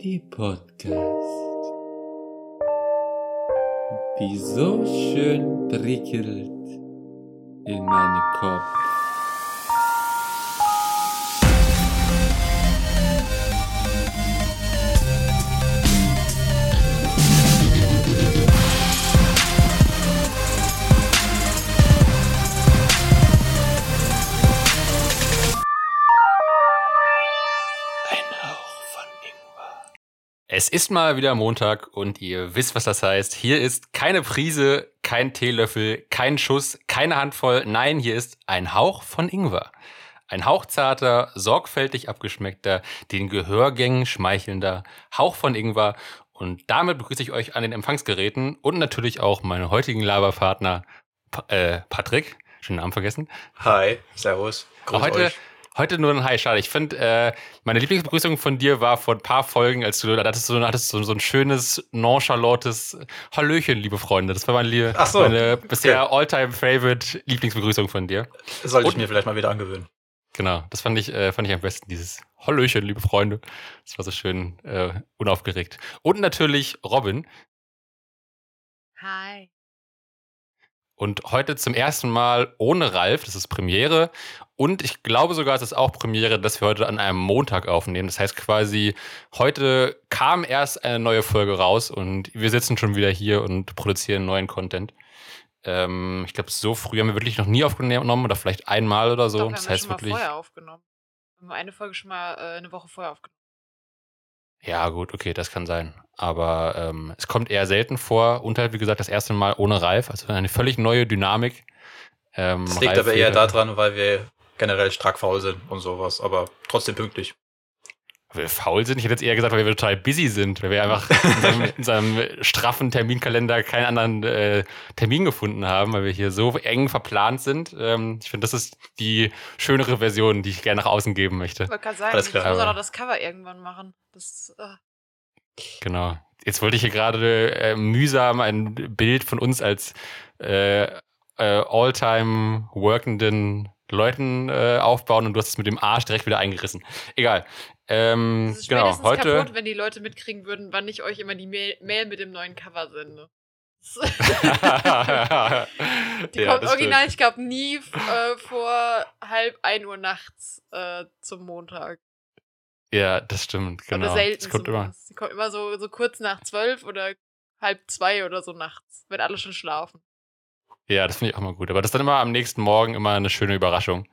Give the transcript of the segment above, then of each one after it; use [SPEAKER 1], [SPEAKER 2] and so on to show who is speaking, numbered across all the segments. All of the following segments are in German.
[SPEAKER 1] Die Podcast, die so schön prickelt in meinen Kopf.
[SPEAKER 2] Es ist mal wieder Montag und ihr wisst, was das heißt. Hier ist keine Prise, kein Teelöffel, kein Schuss, keine Handvoll. Nein, hier ist ein Hauch von Ingwer. Ein hauchzarter, sorgfältig abgeschmeckter, den Gehörgängen schmeichelnder Hauch von Ingwer. Und damit begrüße ich euch an den Empfangsgeräten und natürlich auch meine heutigen Laberpartner äh, Patrick. Schönen Namen vergessen.
[SPEAKER 3] Hi, Servus.
[SPEAKER 2] Grüß heute euch. Heute nur ein Hi, schade. Ich finde, äh, meine Lieblingsbegrüßung von dir war vor ein paar Folgen, als du da hattest, so, hattest so, so ein schönes, nonchalantes Hallöchen, liebe Freunde. Das war meine, so. meine bisher okay. all-time favorite Lieblingsbegrüßung von dir.
[SPEAKER 3] Sollte ich mir vielleicht mal wieder angewöhnen.
[SPEAKER 2] Genau, das fand ich, äh, fand ich am besten, dieses Hallöchen, liebe Freunde. Das war so schön äh, unaufgeregt. Und natürlich Robin.
[SPEAKER 4] Hi.
[SPEAKER 2] Und heute zum ersten Mal ohne Ralf, das ist Premiere. Und ich glaube sogar, es ist auch Premiere, dass wir heute an einem Montag aufnehmen. Das heißt quasi, heute kam erst eine neue Folge raus und wir sitzen schon wieder hier und produzieren neuen Content. Ähm, ich glaube, so früh haben wir wirklich noch nie aufgenommen oder vielleicht einmal oder so.
[SPEAKER 4] Wir
[SPEAKER 2] das
[SPEAKER 4] haben
[SPEAKER 2] heißt
[SPEAKER 4] schon
[SPEAKER 2] wirklich.
[SPEAKER 4] Mal vorher aufgenommen. Wir haben eine Folge schon mal äh, eine Woche vorher aufgenommen.
[SPEAKER 2] Ja, gut, okay, das kann sein. Aber ähm, es kommt eher selten vor. Und halt, wie gesagt, das erste Mal ohne Ralf. Also eine völlig neue Dynamik.
[SPEAKER 3] Ähm, das liegt Ralf aber eher daran, weil wir generell stark faul sind und sowas, aber trotzdem pünktlich.
[SPEAKER 2] Weil wir faul sind? Ich hätte jetzt eher gesagt, weil wir total busy sind, weil wir einfach in unserem, in unserem straffen Terminkalender keinen anderen äh, Termin gefunden haben, weil wir hier so eng verplant sind. Ähm, ich finde, das ist die schönere Version, die ich gerne nach außen geben möchte.
[SPEAKER 4] Ich wollte gerade sagen, ich muss auch noch das Cover irgendwann machen. Das, äh.
[SPEAKER 2] Genau. Jetzt wollte ich hier gerade äh, mühsam ein Bild von uns als äh, äh, all-time workenden Leuten äh, aufbauen und du hast es mit dem Arsch direkt wieder eingerissen. Egal. Ähm,
[SPEAKER 4] das ist
[SPEAKER 2] genau, heute.
[SPEAKER 4] kaputt, wenn die Leute mitkriegen würden, wann ich euch immer die Mail, Mail mit dem neuen Cover sende. die ja, kommt original, stimmt. ich glaube, nie äh, vor halb ein Uhr nachts äh, zum Montag.
[SPEAKER 2] Ja, das stimmt, genau.
[SPEAKER 4] Oder selten
[SPEAKER 2] das kommt immer.
[SPEAKER 4] Sie kommt immer so, so kurz nach zwölf oder halb zwei oder so nachts, wenn alle schon schlafen.
[SPEAKER 2] Ja, das finde ich auch mal gut. Aber das ist dann immer am nächsten Morgen immer eine schöne Überraschung.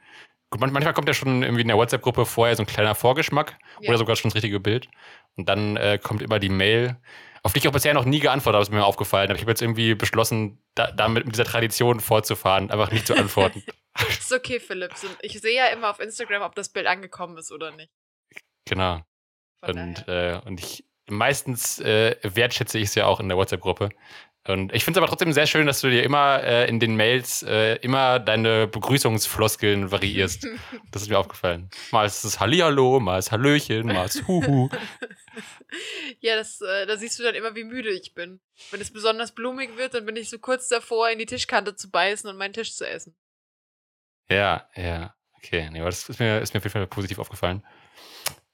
[SPEAKER 2] Gut, manchmal kommt ja schon irgendwie in der WhatsApp-Gruppe vorher so ein kleiner Vorgeschmack ja. oder sogar schon das richtige Bild. Und dann äh, kommt immer die Mail, auf die ich auch bisher noch nie geantwortet habe, ist mir aufgefallen. Aber ich habe jetzt irgendwie beschlossen, da, damit mit dieser Tradition fortzufahren, einfach nicht zu antworten.
[SPEAKER 4] ist okay, Philipp. Ich sehe ja immer auf Instagram, ob das Bild angekommen ist oder nicht.
[SPEAKER 2] Genau. und, äh, und ich meistens äh, wertschätze ich es ja auch in der WhatsApp-Gruppe. Und ich finde es aber trotzdem sehr schön, dass du dir immer äh, in den Mails äh, immer deine Begrüßungsfloskeln variierst. das ist mir aufgefallen. Mal ist es Hallihallo, mal ist Hallöchen, mal ist Huhu.
[SPEAKER 4] ja, das, äh, da siehst du dann immer, wie müde ich bin. Wenn es besonders blumig wird, dann bin ich so kurz davor, in die Tischkante zu beißen und meinen Tisch zu essen.
[SPEAKER 2] Ja, ja. Okay, nee, aber das ist mir, ist mir auf jeden Fall positiv aufgefallen.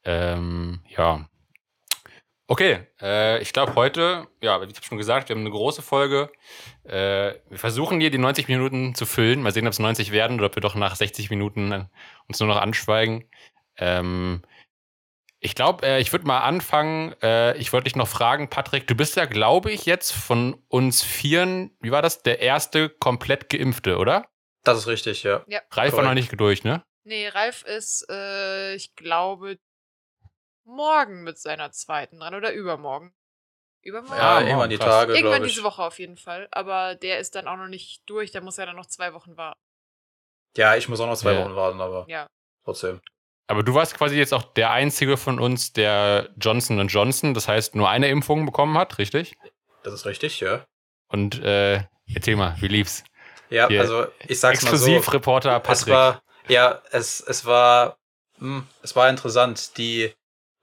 [SPEAKER 2] Ähm, ja, Okay, äh, ich glaube heute, ja, wie ich habe schon gesagt, wir haben eine große Folge. Äh, wir versuchen hier die 90 Minuten zu füllen. Mal sehen, ob es 90 werden oder ob wir doch nach 60 Minuten äh, uns nur noch anschweigen. Ähm, ich glaube, äh, ich würde mal anfangen. Äh, ich wollte dich noch fragen, Patrick, du bist ja, glaube ich, jetzt von uns Vieren, wie war das, der erste komplett Geimpfte, oder?
[SPEAKER 3] Das ist richtig, ja.
[SPEAKER 4] ja.
[SPEAKER 2] Ralf war noch nicht durch, ne?
[SPEAKER 4] Nee, Ralf ist, äh, ich glaube, morgen mit seiner zweiten dran oder übermorgen. Übermorgen?
[SPEAKER 3] Ja, irgendwann die Tage.
[SPEAKER 4] Irgendwann diese Woche auf jeden Fall. Aber der ist dann auch noch nicht durch, der muss ja dann noch zwei Wochen warten.
[SPEAKER 3] Ja, ich muss auch noch zwei ja. Wochen warten, aber ja. trotzdem.
[SPEAKER 2] Aber du warst quasi jetzt auch der einzige von uns, der Johnson Johnson, das heißt nur eine Impfung bekommen hat, richtig?
[SPEAKER 3] Das ist richtig, ja.
[SPEAKER 2] Und äh, erzähl mal, wie lief's?
[SPEAKER 3] Ja, Hier, also ich sag's
[SPEAKER 2] mal so. Exklusivreporter Patrick.
[SPEAKER 3] Es war, ja, es, es war, mh, hm, es war interessant. Die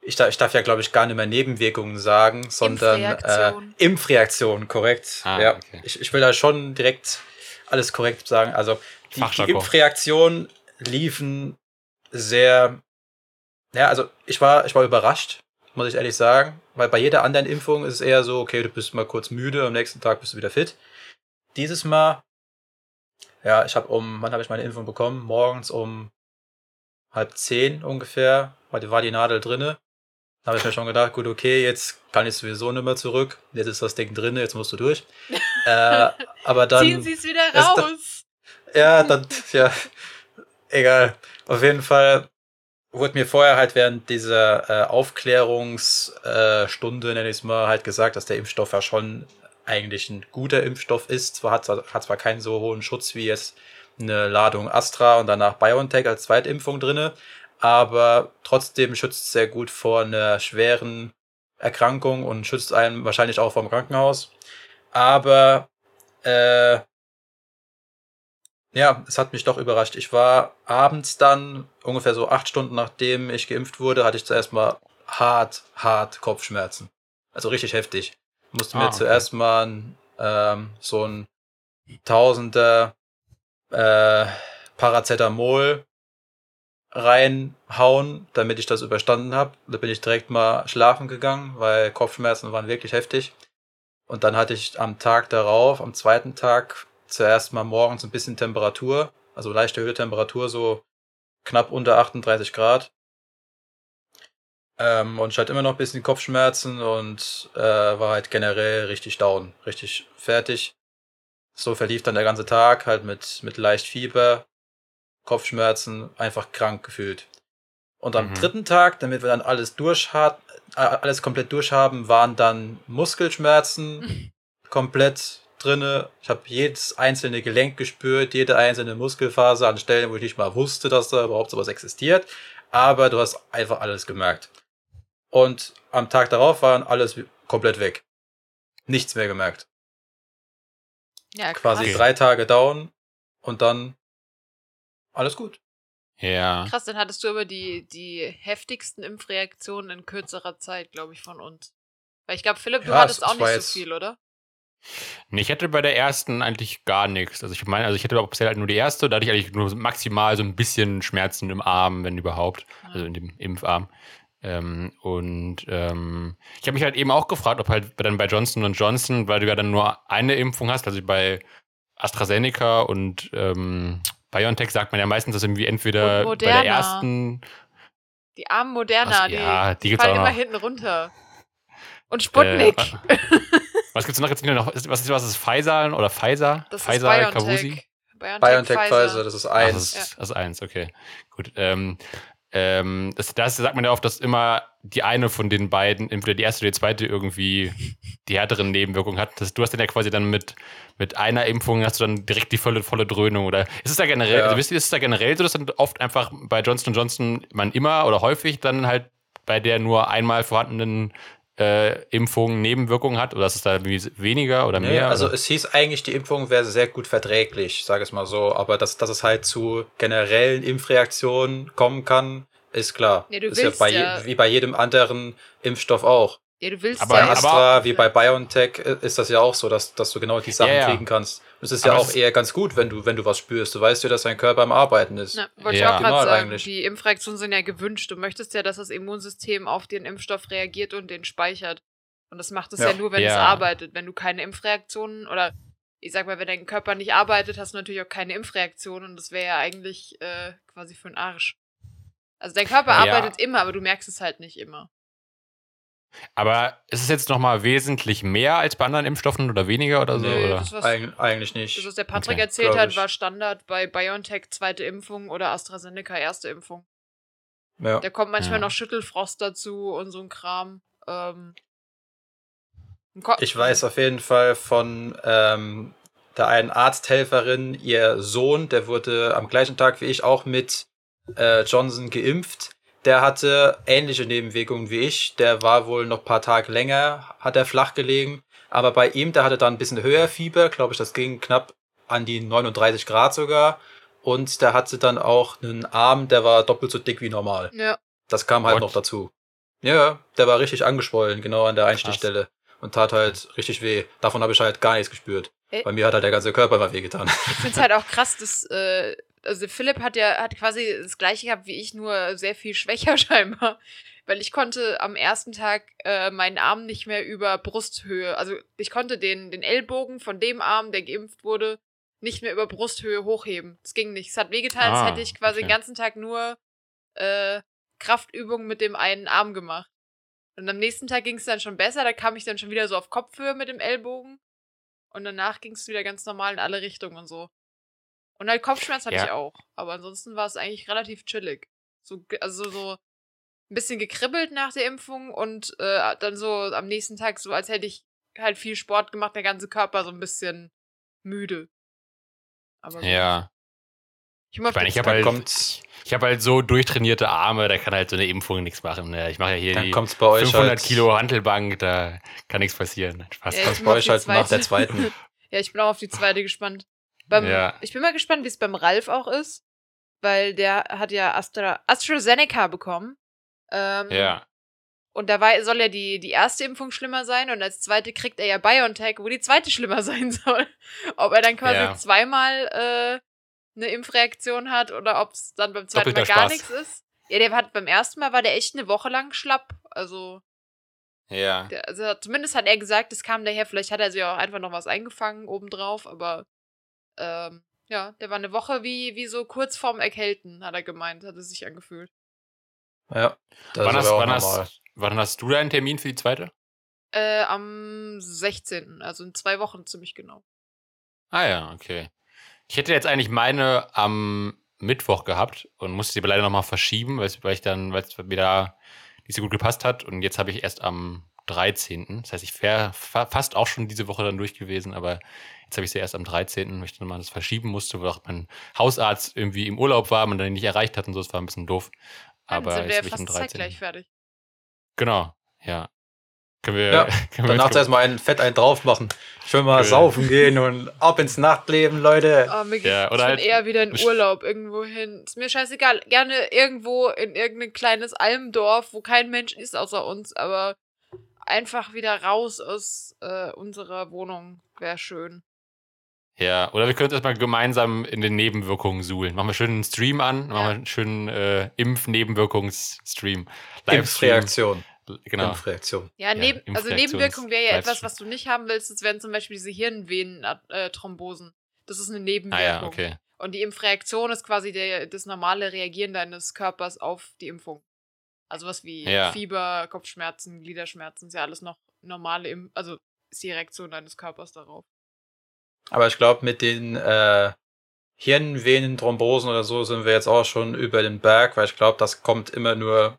[SPEAKER 3] ich darf, ich darf ja, glaube ich, gar nicht mehr Nebenwirkungen sagen, sondern Impfreaktion, äh, Impfreaktion korrekt. Ah, ja, okay. ich, ich will da schon direkt alles korrekt sagen. Also die, die Impfreaktionen liefen sehr Ja, also ich war, ich war überrascht, muss ich ehrlich sagen, weil bei jeder anderen Impfung ist es eher so, okay, du bist mal kurz müde, am nächsten Tag bist du wieder fit. Dieses Mal, ja, ich habe um, wann habe ich meine Impfung bekommen? Morgens um halb zehn ungefähr, war die, war die Nadel drinne. Da habe ich mir schon gedacht, gut, okay, jetzt kann ich sowieso nicht mehr zurück. Jetzt ist das Ding drinne, jetzt musst du durch. äh, aber dann.
[SPEAKER 4] Ziehen Sie es wieder raus.
[SPEAKER 3] Da, ja, dann, ja, egal. Auf jeden Fall wurde mir vorher halt während dieser äh, Aufklärungsstunde, äh, nenne ich es mal, halt gesagt, dass der Impfstoff ja schon eigentlich ein guter Impfstoff ist. Zwar hat, hat zwar keinen so hohen Schutz wie jetzt eine Ladung Astra und danach BioNTech als Zweitimpfung drinne, aber trotzdem schützt es sehr gut vor einer schweren Erkrankung und schützt einen wahrscheinlich auch vom Krankenhaus. Aber äh, ja, es hat mich doch überrascht. Ich war abends dann, ungefähr so acht Stunden nachdem ich geimpft wurde, hatte ich zuerst mal hart, hart Kopfschmerzen. Also richtig heftig. Musste ah, mir okay. zuerst mal ähm, so ein Tausender äh, Paracetamol reinhauen, damit ich das überstanden habe. Da bin ich direkt mal schlafen gegangen, weil Kopfschmerzen waren wirklich heftig. Und dann hatte ich am Tag darauf, am zweiten Tag, zuerst mal morgens ein bisschen Temperatur, also leichte Höhetemperatur, so knapp unter 38 Grad. Ähm, und ich hatte immer noch ein bisschen Kopfschmerzen und äh, war halt generell richtig down, richtig fertig. So verlief dann der ganze Tag halt mit, mit leicht Fieber, Kopfschmerzen, einfach krank gefühlt. Und am mhm. dritten Tag, damit wir dann alles durch hat, äh, alles komplett durchhaben, waren dann Muskelschmerzen komplett drinne. Ich habe jedes einzelne Gelenk gespürt, jede einzelne Muskelfaser an Stellen, wo ich nicht mal wusste, dass da überhaupt sowas existiert. Aber du hast einfach alles gemerkt. Und am Tag darauf waren alles komplett weg. Nichts mehr gemerkt. Ja, Quasi drei Tage down und dann alles gut.
[SPEAKER 2] Ja.
[SPEAKER 4] Krass, dann hattest du aber die, die heftigsten Impfreaktionen in kürzerer Zeit, glaube ich, von uns. Weil ich glaube, Philipp, du ja, hattest auch nicht so viel, oder?
[SPEAKER 2] Nee, ich hätte bei der ersten eigentlich gar nichts. Also ich meine, also ich hätte auch bisher halt nur die erste, da hatte ich eigentlich nur maximal so ein bisschen Schmerzen im Arm, wenn überhaupt. Ja. Also in dem Impfarm. Ähm, und ähm, ich habe mich halt eben auch gefragt, ob halt dann bei Johnson Johnson, weil du ja dann nur eine Impfung hast, also bei AstraZeneca und ähm, BioNTech sagt man ja meistens, dass irgendwie entweder bei der ersten.
[SPEAKER 4] Die armen Moderna, also, ja, die, die fallen immer hinten runter. Und Sputnik. Äh,
[SPEAKER 2] was gibt's noch jetzt noch? Was ist, was ist Pfizer oder Pfizer?
[SPEAKER 4] Das
[SPEAKER 2] Pfizer,
[SPEAKER 4] ist BioNTech. Kavusi?
[SPEAKER 3] BioNTech, BioNTech Pfizer. Pfizer, das ist eins. Ach, das,
[SPEAKER 2] ist, das ist eins, okay. Gut. Ähm, ähm, das, das sagt man ja oft, dass immer die eine von den beiden, entweder die erste oder die zweite, irgendwie die härteren Nebenwirkungen hat. Das, du hast dann ja quasi dann mit, mit einer Impfung hast du dann direkt die volle, volle Dröhnung. Oder ist es da generell, ja. also wisst ihr, ist es da generell so, dass dann oft einfach bei Johnson Johnson man immer oder häufig dann halt bei der nur einmal vorhandenen äh, Impfung Nebenwirkungen hat? Oder ist es da weniger oder nee, mehr?
[SPEAKER 3] Also
[SPEAKER 2] oder?
[SPEAKER 3] es hieß eigentlich, die Impfung wäre sehr gut verträglich, sage ich mal so. Aber dass, dass es halt zu generellen Impfreaktionen kommen kann, ist klar.
[SPEAKER 4] Ja, du
[SPEAKER 3] ist ja, bei, ja wie bei jedem anderen Impfstoff auch.
[SPEAKER 4] Ja, du willst
[SPEAKER 3] aber,
[SPEAKER 4] ja
[SPEAKER 3] Astra, aber, wie bei BioNTech, äh, ist das ja auch so, dass, dass du genau die Sachen ja, ja. kriegen kannst. Das ist aber ja auch eher ganz gut, wenn du, wenn du was spürst. Du weißt ja, dass dein Körper am Arbeiten ist.
[SPEAKER 4] Na, wollte ja. ich auch gerade sagen, eigentlich. die Impfreaktionen sind ja gewünscht. Du möchtest ja, dass das Immunsystem auf den Impfstoff reagiert und den speichert. Und das macht es ja. ja. nur, wenn es arbeitet. Wenn du keine Impfreaktionen oder ich sag mal, wenn dein Körper nicht arbeitet, hast du natürlich auch keine Impfreaktion und das wäre ja eigentlich äh, quasi für den Arsch. Also dein Körper arbeitet immer, aber du merkst es halt nicht immer.
[SPEAKER 2] Aber ist es jetzt nochmal wesentlich mehr als bei anderen Impfstoffen oder weniger oder so?
[SPEAKER 4] Nö,
[SPEAKER 2] oder?
[SPEAKER 4] Das, was,
[SPEAKER 3] Eig eigentlich nicht.
[SPEAKER 4] Das, was der Patrick okay. erzählt hat, war Standard bei BioNTech zweite Impfung oder AstraZeneca erste Impfung. Ja. Da kommt manchmal ja. noch Schüttelfrost dazu und so ein Kram. Ähm,
[SPEAKER 3] ich weiß auf jeden Fall von ähm, der einen Arzthelferin, ihr Sohn, der wurde am gleichen Tag wie ich auch mit äh, Johnson geimpft der hatte ähnliche Nebenwirkungen wie ich. Der war wohl noch ein paar Tage länger, hat er flach gelegen. Aber bei ihm, der hatte dann ein bisschen höher Fieber, glaube ich, das ging knapp an die 39 Grad sogar. Und der hatte dann auch einen Arm, der war doppelt so dick wie normal.
[SPEAKER 4] Ja.
[SPEAKER 3] Das kam halt Und? noch dazu. Ja, der war richtig angeschwollen, genau an der Einstichstelle. Und tat halt richtig weh. Davon habe ich halt gar nichts gespürt. Ä Bei mir hat halt der ganze Körper immer weh getan.
[SPEAKER 4] Ich finde es halt auch krass, dass äh, also Philipp hat ja hat quasi das gleiche gehabt wie ich, nur sehr viel schwächer scheinbar. Weil ich konnte am ersten Tag äh, meinen Arm nicht mehr über Brusthöhe, also ich konnte den, den Ellbogen von dem Arm, der geimpft wurde, nicht mehr über Brusthöhe hochheben. Das ging nicht. Es hat wehgetan, ah, als hätte ich quasi okay. den ganzen Tag nur äh, Kraftübungen mit dem einen Arm gemacht. Und am nächsten Tag ging es dann schon besser, da kam ich dann schon wieder so auf Kopfhöhe mit dem Ellbogen. Und danach ging es wieder ganz normal in alle Richtungen und so. Und halt Kopfschmerz hatte ja. ich auch. Aber ansonsten war es eigentlich relativ chillig. So, also so ein bisschen gekribbelt nach der Impfung und äh, dann so am nächsten Tag so, als hätte ich halt viel Sport gemacht, der ganze Körper so ein bisschen müde.
[SPEAKER 2] Aber ja. Ich, ich meine, ich habe halt, kommt, ich hab halt so durchtrainierte Arme, da kann halt so eine Impfung nichts machen. Ne? Ich mache ja hier
[SPEAKER 3] dann die 500
[SPEAKER 2] halt, Kilo Handelbank, da kann nichts passieren.
[SPEAKER 3] Spaß. Ja, kommt bei euch halt nach der zweiten.
[SPEAKER 4] ja, ich bin auch auf die zweite gespannt. Beim, ja. Ich bin mal gespannt, wie es beim Ralf auch ist, weil der hat ja Astra, AstraZeneca bekommen. Ähm,
[SPEAKER 2] ja.
[SPEAKER 4] Und da war, soll ja die, die erste Impfung schlimmer sein und als zweite kriegt er ja BioNTech, wo die zweite schlimmer sein soll. Ob er dann quasi ja. zweimal äh, eine Impfreaktion hat oder ob es dann beim zweiten Mal gar Spaß. nichts ist. Ja, der hat beim ersten Mal war der echt eine Woche lang schlapp. Also.
[SPEAKER 2] Ja.
[SPEAKER 4] Der, also zumindest hat er gesagt, es kam daher, vielleicht hat er sich auch einfach noch was eingefangen obendrauf, aber ähm, ja, der war eine Woche wie, wie so kurz vorm Erkälten, hat er gemeint, hat es sich angefühlt.
[SPEAKER 3] Ja,
[SPEAKER 2] das wann, hast, wann, hast, wann hast du deinen Termin für die zweite?
[SPEAKER 4] Äh, am 16., also in zwei Wochen ziemlich genau.
[SPEAKER 2] Ah ja, okay. Ich hätte jetzt eigentlich meine am Mittwoch gehabt und musste sie aber leider nochmal verschieben, weil ich dann, weil es wieder nicht so gut gepasst hat. Und jetzt habe ich erst am 13. Das heißt, ich wäre fast auch schon diese Woche dann durch gewesen, aber jetzt habe ich sie erst am 13., weil ich dann mal das verschieben musste, weil auch mein Hausarzt irgendwie im Urlaub war, man dann nicht erreicht hat und so, das war ein bisschen doof. Aber
[SPEAKER 4] dann sind wir ja fast zeitgleich fertig.
[SPEAKER 2] Genau, ja.
[SPEAKER 3] Können wir, ja, können danach erstmal ein Fett einen drauf machen. Schön mal saufen gehen und ab ins Nachtleben, Leute.
[SPEAKER 4] Oh, mir ja, oder halt eher wieder in Urlaub irgendwo hin. Ist mir scheißegal. Gerne irgendwo in irgendein kleines Almdorf, wo kein Mensch ist außer uns, aber einfach wieder raus aus äh, unserer Wohnung wäre schön.
[SPEAKER 2] Ja, oder wir können erstmal gemeinsam in den Nebenwirkungen suhlen. Machen wir schön einen Stream an, ja. machen wir einen schönen äh, Impf-Nebenwirkungs-Stream.
[SPEAKER 3] Impfreaktion.
[SPEAKER 2] Genau.
[SPEAKER 3] Impfreaktion.
[SPEAKER 4] Ja, neben, ja also Nebenwirkung wäre ja etwas, was du nicht haben willst. Das wären zum Beispiel diese Hirnvenenthrombosen. Das ist eine Nebenwirkung. Ah, ja, okay. Und die Impfreaktion ist quasi der, das normale Reagieren deines Körpers auf die Impfung. Also was wie ja. Fieber, Kopfschmerzen, Gliederschmerzen, ist ja alles noch normale, Im also ist die Reaktion deines Körpers darauf.
[SPEAKER 3] Aber ich glaube, mit den äh, Hirnvenenthrombosen oder so sind wir jetzt auch schon über den Berg, weil ich glaube, das kommt immer nur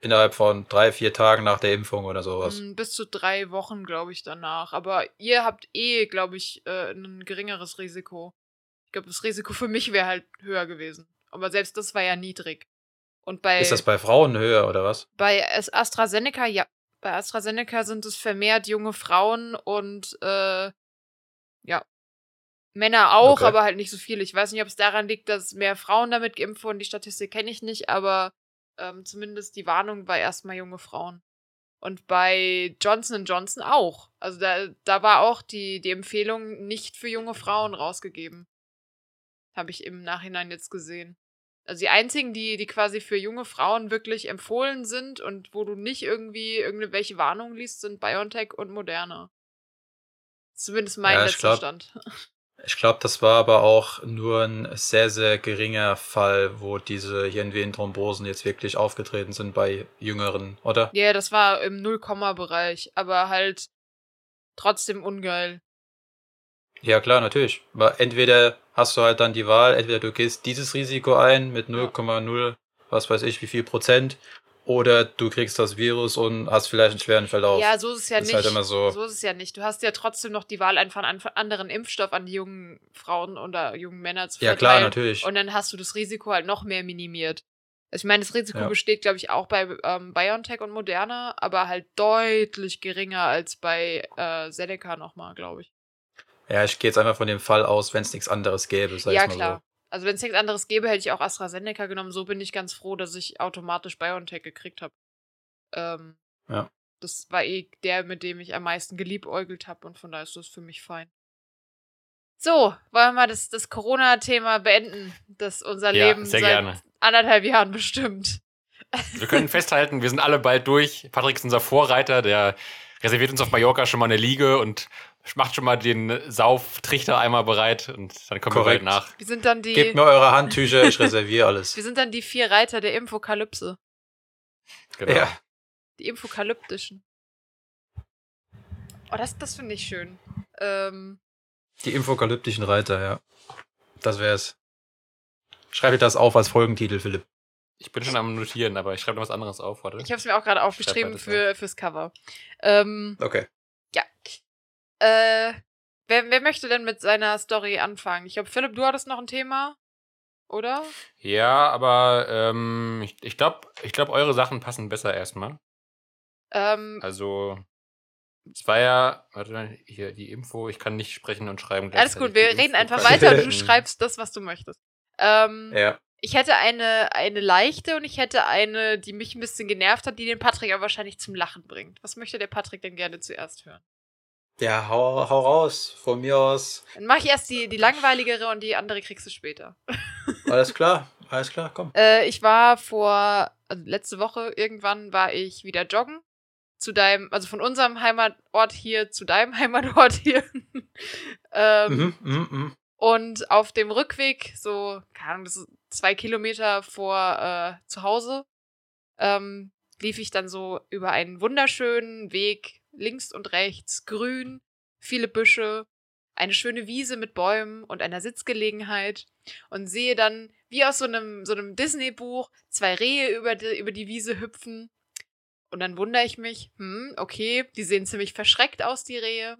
[SPEAKER 3] innerhalb von drei, vier Tagen nach der Impfung oder sowas.
[SPEAKER 4] Hm, bis zu drei Wochen, glaube ich, danach. Aber ihr habt eh, glaube ich, äh, ein geringeres Risiko. Ich glaube, das Risiko für mich wäre halt höher gewesen. Aber selbst das war ja niedrig. Und bei,
[SPEAKER 3] Ist das bei Frauen höher oder was?
[SPEAKER 4] Bei AstraZeneca, ja. Bei AstraZeneca sind es vermehrt junge Frauen und äh, ja. Männer auch, okay. aber halt nicht so viele. Ich weiß nicht, ob es daran liegt, dass mehr Frauen damit geimpft wurden. Die Statistik kenne ich nicht, aber ähm, zumindest die Warnung war erstmal junge Frauen. Und bei Johnson Johnson auch. Also da, da war auch die, die Empfehlung nicht für junge Frauen rausgegeben. Habe ich im Nachhinein jetzt gesehen. Also die einzigen, die, die quasi für junge Frauen wirklich empfohlen sind und wo du nicht irgendwie irgendwelche Warnungen liest, sind BioNTech und Moderna. Zumindest mein ja, letzter glaub, Stand.
[SPEAKER 3] Ich glaube, das war aber auch nur ein sehr, sehr geringer Fall, wo diese Hirnvenenthrombosen jetzt wirklich aufgetreten sind bei Jüngeren, oder?
[SPEAKER 4] Ja, das war im Nullkomma-Bereich, aber halt trotzdem ungeil.
[SPEAKER 3] Ja, klar, natürlich. Aber entweder hast du halt dann die Wahl, entweder du gehst dieses Risiko ein mit 0,0, was weiß ich, wie viel Prozent, oder du kriegst das Virus und hast vielleicht einen schweren Verlauf.
[SPEAKER 4] Ja, so ist es ja
[SPEAKER 3] das
[SPEAKER 4] nicht. Ist
[SPEAKER 3] halt immer so.
[SPEAKER 4] so ist es ja nicht. Du hast ja trotzdem noch die Wahl, einfach einen anderen Impfstoff an die jungen Frauen oder jungen Männer zu
[SPEAKER 3] verteilen. Ja, klar, natürlich.
[SPEAKER 4] Und dann hast du das Risiko halt noch mehr minimiert. Also ich meine, das Risiko ja. besteht, glaube ich, auch bei ähm, BioNTech und Moderna, aber halt deutlich geringer als bei äh, Seneca nochmal, glaube ich.
[SPEAKER 3] Ja, ich gehe jetzt einfach von dem Fall aus, wenn es nichts anderes gäbe. Sag ja, klar. So.
[SPEAKER 4] Also wenn es nichts anderes gäbe, hätte ich auch AstraZeneca genommen. So bin ich ganz froh, dass ich automatisch BioNTech gekriegt habe. Ähm,
[SPEAKER 3] ja.
[SPEAKER 4] Das war eh der, mit dem ich am meisten geliebäugelt habe und von daher ist das für mich fein. So, wollen wir mal das, das Corona-Thema beenden, das unser ja, Leben seit gerne. anderthalb Jahren bestimmt.
[SPEAKER 2] Wir können festhalten, wir sind alle bald durch. Patrick ist unser Vorreiter, der reserviert uns auf Mallorca schon mal eine Liege und macht schon mal den Sauftrichter einmal bereit und dann kommen Korrekt. wir bald nach.
[SPEAKER 4] Wir sind dann die.
[SPEAKER 3] Gebt mir eure Handtücher, ich reserviere alles.
[SPEAKER 4] wir sind dann die vier Reiter der Infokalypse.
[SPEAKER 3] Genau. Ja.
[SPEAKER 4] Die Infokalyptischen. Oh, das, das finde ich schön. Ähm,
[SPEAKER 3] die infokalyptischen Reiter, ja. Das wär's. Schreibe das auf als Folgentitel, Philipp.
[SPEAKER 2] Ich bin schon am Notieren, aber ich schreibe noch was anderes auf, warte.
[SPEAKER 4] Ich habe es mir auch gerade aufgeschrieben für, fürs Cover. Ähm,
[SPEAKER 3] okay.
[SPEAKER 4] Ja. Äh, wer, wer möchte denn mit seiner Story anfangen? Ich glaube, Philipp, du hattest noch ein Thema, oder?
[SPEAKER 2] Ja, aber ähm, ich, ich glaube, ich glaub, eure Sachen passen besser erstmal.
[SPEAKER 4] Ähm,
[SPEAKER 2] also, es war ja, warte mal, hier die Info, ich kann nicht sprechen und schreiben
[SPEAKER 4] Alles gut, wir reden einfach weiter und du schreibst das, was du möchtest. Ähm,
[SPEAKER 3] ja.
[SPEAKER 4] Ich hätte eine, eine leichte und ich hätte eine, die mich ein bisschen genervt hat, die den Patrick aber wahrscheinlich zum Lachen bringt. Was möchte der Patrick denn gerne zuerst hören?
[SPEAKER 3] Ja, hau, hau raus, von mir aus.
[SPEAKER 4] Dann mach ich erst die, die langweiligere und die andere kriegst du später.
[SPEAKER 3] Alles klar, alles klar, komm.
[SPEAKER 4] Äh, ich war vor, also letzte Woche irgendwann war ich wieder joggen zu deinem, also von unserem Heimatort hier zu deinem Heimatort hier. ähm, mhm, mh, mh. Und auf dem Rückweg, so, keine Ahnung, das ist zwei Kilometer vor äh, zu Hause, ähm, lief ich dann so über einen wunderschönen Weg, links und rechts, grün, viele Büsche, eine schöne Wiese mit Bäumen und einer Sitzgelegenheit und sehe dann, wie aus so einem, so einem Disney-Buch, zwei Rehe über die, über die Wiese hüpfen und dann wundere ich mich, hm, okay, die sehen ziemlich verschreckt aus, die Rehe.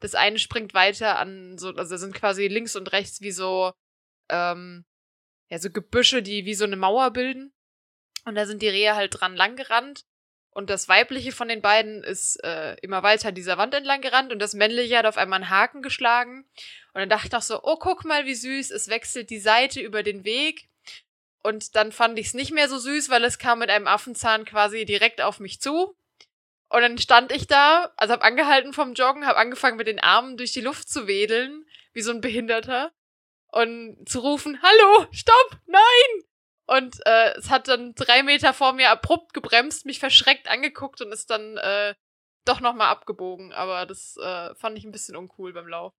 [SPEAKER 4] Das eine springt weiter an, so, also sind quasi links und rechts wie so, ähm, ja, so Gebüsche, die wie so eine Mauer bilden. Und da sind die Rehe halt dran langgerannt. Und das weibliche von den beiden ist äh, immer weiter dieser Wand entlang gerannt und das männliche hat auf einmal einen Haken geschlagen. Und dann dachte ich auch so, oh, guck mal, wie süß, es wechselt die Seite über den Weg. Und dann fand ich es nicht mehr so süß, weil es kam mit einem Affenzahn quasi direkt auf mich zu. Und dann stand ich da, also hab angehalten vom Joggen, hab angefangen mit den Armen durch die Luft zu wedeln, wie so ein Behinderter. Und zu rufen, hallo, stopp, nein! Und äh, es hat dann drei Meter vor mir abrupt gebremst, mich verschreckt angeguckt und ist dann äh, doch nochmal abgebogen. Aber das äh, fand ich ein bisschen uncool beim Laufen.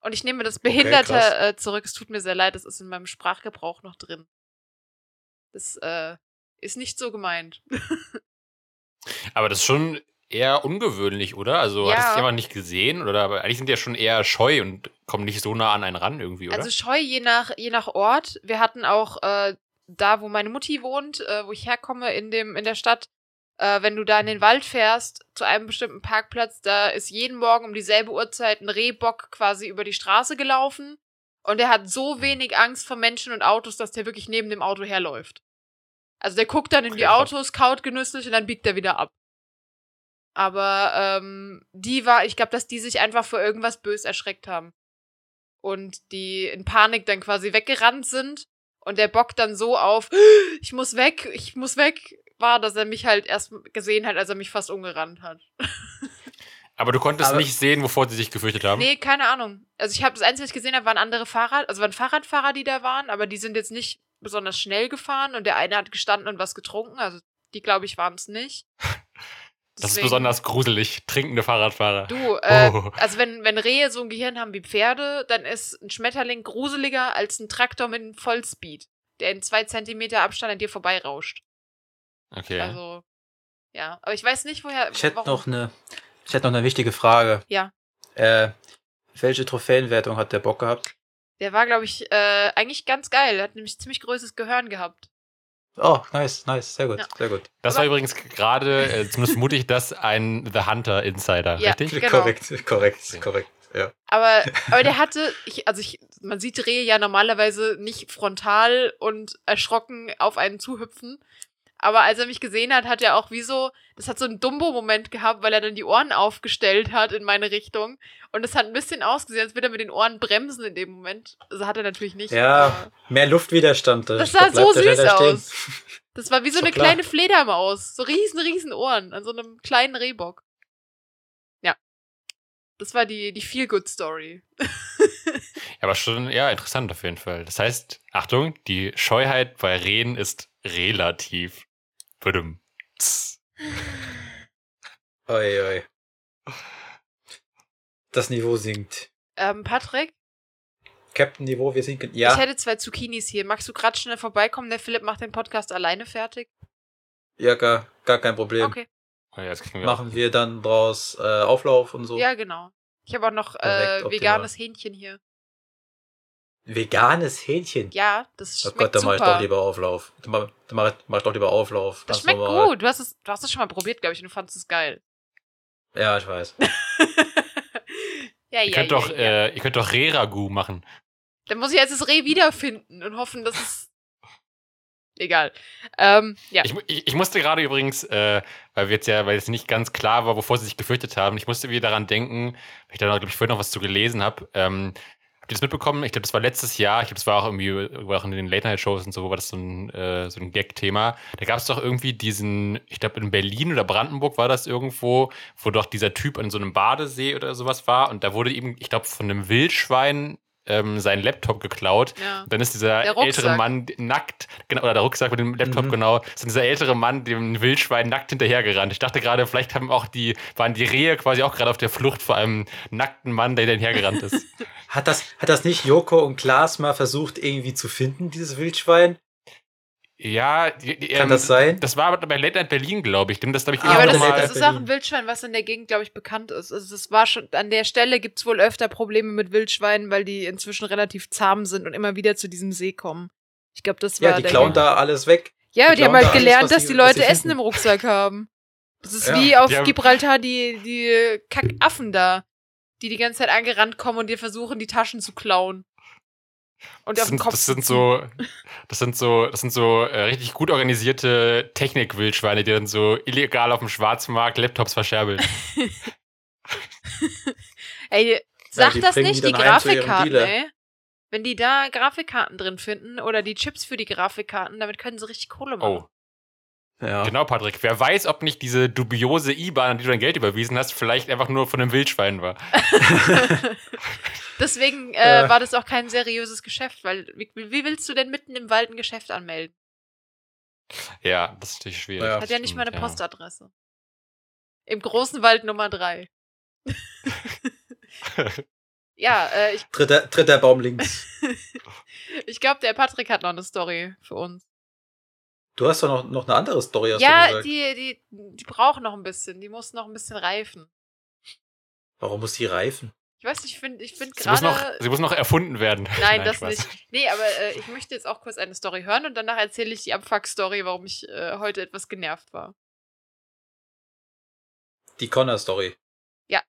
[SPEAKER 4] Und ich nehme das Behinderte okay, äh, zurück. Es tut mir sehr leid, das ist in meinem Sprachgebrauch noch drin. Das äh, ist nicht so gemeint.
[SPEAKER 2] aber das ist schon eher ungewöhnlich, oder? Also ja. hat es jemand nicht gesehen? Oder eigentlich sind die ja schon eher scheu und kommen nicht so nah an einen ran irgendwie, oder?
[SPEAKER 4] Also scheu je nach, je nach Ort. Wir hatten auch äh, da, wo meine Mutti wohnt, äh, wo ich herkomme in, dem, in der Stadt, äh, wenn du da in den Wald fährst, zu einem bestimmten Parkplatz, da ist jeden Morgen um dieselbe Uhrzeit ein Rehbock quasi über die Straße gelaufen. Und der hat so wenig Angst vor Menschen und Autos, dass der wirklich neben dem Auto herläuft. Also der guckt dann in die Autos, kaut genüsslich und dann biegt er wieder ab. Aber ähm, die war, ich glaube, dass die sich einfach vor irgendwas bös erschreckt haben. Und die in Panik dann quasi weggerannt sind. Und der Bock dann so auf, ich muss weg, ich muss weg, war, dass er mich halt erst gesehen hat, als er mich fast umgerannt hat.
[SPEAKER 2] Aber du konntest Aber nicht sehen, wovor sie sich gefürchtet haben?
[SPEAKER 4] Nee, keine Ahnung. Also ich habe das Einzige, was ich gesehen habe, waren andere Fahrrad, also waren Fahrradfahrer, die da waren, aber die sind jetzt nicht besonders schnell gefahren und der eine hat gestanden und was getrunken, also die, glaube ich, waren es nicht.
[SPEAKER 2] Das Deswegen, ist besonders gruselig, trinkende Fahrradfahrer.
[SPEAKER 4] Du, äh, oh. also wenn, wenn Rehe so ein Gehirn haben wie Pferde, dann ist ein Schmetterling gruseliger als ein Traktor mit Vollspeed, der in zwei Zentimeter Abstand an dir vorbeirauscht.
[SPEAKER 2] Okay.
[SPEAKER 4] Also, ja. Aber ich weiß nicht, woher.
[SPEAKER 3] Ich hätte noch eine, ich hätte noch eine wichtige Frage.
[SPEAKER 4] Ja.
[SPEAKER 3] Äh, welche Trophäenwertung hat der Bock gehabt?
[SPEAKER 4] Der war, glaube ich, äh, eigentlich ganz geil. Er hat nämlich ziemlich größeres Gehirn gehabt.
[SPEAKER 3] Oh, nice, nice, sehr gut, ja. sehr gut.
[SPEAKER 2] Das war übrigens gerade, äh, zumindest vermute ich das, ein The Hunter Insider,
[SPEAKER 4] ja,
[SPEAKER 2] richtig?
[SPEAKER 4] Genau.
[SPEAKER 3] Korrekt, korrekt, korrekt. Ja.
[SPEAKER 4] Aber, aber der hatte, ich, also ich, man sieht Rehe ja normalerweise nicht frontal und erschrocken auf einen zuhüpfen, aber als er mich gesehen hat, hat er auch wie so, das hat so einen Dumbo-Moment gehabt, weil er dann die Ohren aufgestellt hat in meine Richtung. Und es hat ein bisschen ausgesehen, als würde er mit den Ohren bremsen in dem Moment. Also hat er natürlich nicht.
[SPEAKER 3] Ja, mehr Luftwiderstand.
[SPEAKER 4] Das sah so süß aus. Das war wie so eine klar. kleine Fledermaus. So riesen, riesen Ohren an so einem kleinen Rehbock. Ja. Das war die, die Feel-Good-Story. ja,
[SPEAKER 2] aber schon, ja, interessant auf jeden Fall. Das heißt, Achtung, die Scheuheit bei Rehen ist relativ. Badum.
[SPEAKER 3] Oi, oi. Das Niveau sinkt.
[SPEAKER 4] Ähm, Patrick?
[SPEAKER 3] Captain-Niveau, wir sinken. Ja.
[SPEAKER 4] Ich hätte zwei Zucchinis hier. Magst du gerade schnell vorbeikommen? Der Philipp macht den Podcast alleine fertig.
[SPEAKER 3] Ja, gar, gar kein Problem.
[SPEAKER 4] Okay.
[SPEAKER 2] Oh ja,
[SPEAKER 3] wir Machen wir dann draus äh, Auflauf und so?
[SPEAKER 4] Ja, genau. Ich habe auch noch äh, veganes Hähnchen hier.
[SPEAKER 3] Veganes Hähnchen?
[SPEAKER 4] Ja, das schmeckt
[SPEAKER 3] Oh Gott, dann mache ich doch lieber Auflauf. Dann mache mach, mach ich doch lieber Auflauf.
[SPEAKER 4] Das schmeckt normal. gut. Du hast, es, du hast es schon mal probiert, glaube ich, und du fandest es geil.
[SPEAKER 3] Ja, ich weiß.
[SPEAKER 4] ja,
[SPEAKER 2] ihr,
[SPEAKER 4] ja,
[SPEAKER 2] könnt
[SPEAKER 4] ja,
[SPEAKER 2] doch,
[SPEAKER 4] ja.
[SPEAKER 2] Äh, ihr könnt doch Reh-Ragout machen.
[SPEAKER 4] Dann muss ich jetzt das Reh wiederfinden und hoffen, dass es. Egal. Ähm, ja.
[SPEAKER 2] Ich, ich, ich musste gerade übrigens, äh, weil wir jetzt ja, weil es nicht ganz klar war, wovor sie sich gefürchtet haben, ich musste wieder daran denken, weil ich da, glaube ich, vorhin noch was zu gelesen habe. Ähm, Habt ihr das mitbekommen? Ich glaube, das war letztes Jahr. Ich glaube, das war auch irgendwie auch in den Late-Night-Shows und so, war das so ein, äh, so ein Gag-Thema. Da gab es doch irgendwie diesen, ich glaube, in Berlin oder Brandenburg war das irgendwo, wo doch dieser Typ an so einem Badesee oder sowas war. Und da wurde ihm, ich glaube, von einem Wildschwein ähm, seinen Laptop geklaut.
[SPEAKER 4] Ja.
[SPEAKER 2] dann ist dieser ältere Mann nackt, genau, oder der Rucksack mit dem Laptop, mhm. genau, ist dieser ältere Mann dem Wildschwein nackt hinterhergerannt. Ich dachte gerade, vielleicht haben auch die, waren die Rehe quasi auch gerade auf der Flucht vor einem nackten Mann, der hinterhergerannt ist.
[SPEAKER 3] hat, das, hat das nicht Joko und Klaas mal versucht, irgendwie zu finden, dieses Wildschwein?
[SPEAKER 2] Ja, die, die,
[SPEAKER 3] kann
[SPEAKER 2] ähm,
[SPEAKER 3] das sein?
[SPEAKER 2] Das war aber bei Late Night Berlin, glaube ich. Das, ich,
[SPEAKER 4] ja, aber das, das ist auch ein Wildschwein, was in der Gegend, glaube ich, bekannt ist. Also es war schon, an der Stelle gibt es wohl öfter Probleme mit Wildschweinen, weil die inzwischen relativ zahm sind und immer wieder zu diesem See kommen. Ich glaube, das war.
[SPEAKER 3] Ja, die klauen da alles weg.
[SPEAKER 4] Ja, die, die haben halt gelernt, alles, dass die, die Leute Essen im Rucksack haben. Das ist ja. wie auf Gibraltar die, die Kackaffen da, die die ganze Zeit angerannt kommen und dir versuchen, die Taschen zu klauen. Und
[SPEAKER 2] das, sind, das sind so, das sind so, das sind so äh, richtig gut organisierte Technik-Wildschweine, die dann so illegal auf dem Schwarzmarkt Laptops verscherbeln.
[SPEAKER 4] ey, sag ja, das nicht, die, die Grafikkarten, ey. Wenn die da Grafikkarten drin finden oder die Chips für die Grafikkarten, damit können sie richtig Kohle machen.
[SPEAKER 2] Oh. Ja. Genau, Patrick. Wer weiß, ob nicht diese dubiose IBAN, an die du dein Geld überwiesen hast, vielleicht einfach nur von einem Wildschwein war.
[SPEAKER 4] Deswegen äh, war das auch kein seriöses Geschäft, weil wie, wie, willst du denn mitten im Wald ein Geschäft anmelden?
[SPEAKER 2] Ja, das ist natürlich schwierig.
[SPEAKER 4] Ja, Hat ja nicht mal eine Postadresse. Im großen Wald Nummer drei. ja, äh, ich.
[SPEAKER 3] Dritter, dritter Baum links.
[SPEAKER 4] ich glaube, der Patrick hat noch eine Story für uns.
[SPEAKER 3] Du hast doch noch, noch eine andere Story, hast
[SPEAKER 4] ja,
[SPEAKER 3] du gesagt.
[SPEAKER 4] die, die, die braucht noch ein bisschen. Die muss noch ein bisschen reifen.
[SPEAKER 3] Warum muss die reifen?
[SPEAKER 4] Ich weiß nicht, ich finde ich find gerade.
[SPEAKER 2] Sie muss noch erfunden werden.
[SPEAKER 4] Nein, Nein das Spaß. nicht. Nee, aber äh, ich möchte jetzt auch kurz eine Story hören und danach erzähle ich die Abfuck-Story, warum ich äh, heute etwas genervt war.
[SPEAKER 3] Die Connor-Story.
[SPEAKER 4] Ja,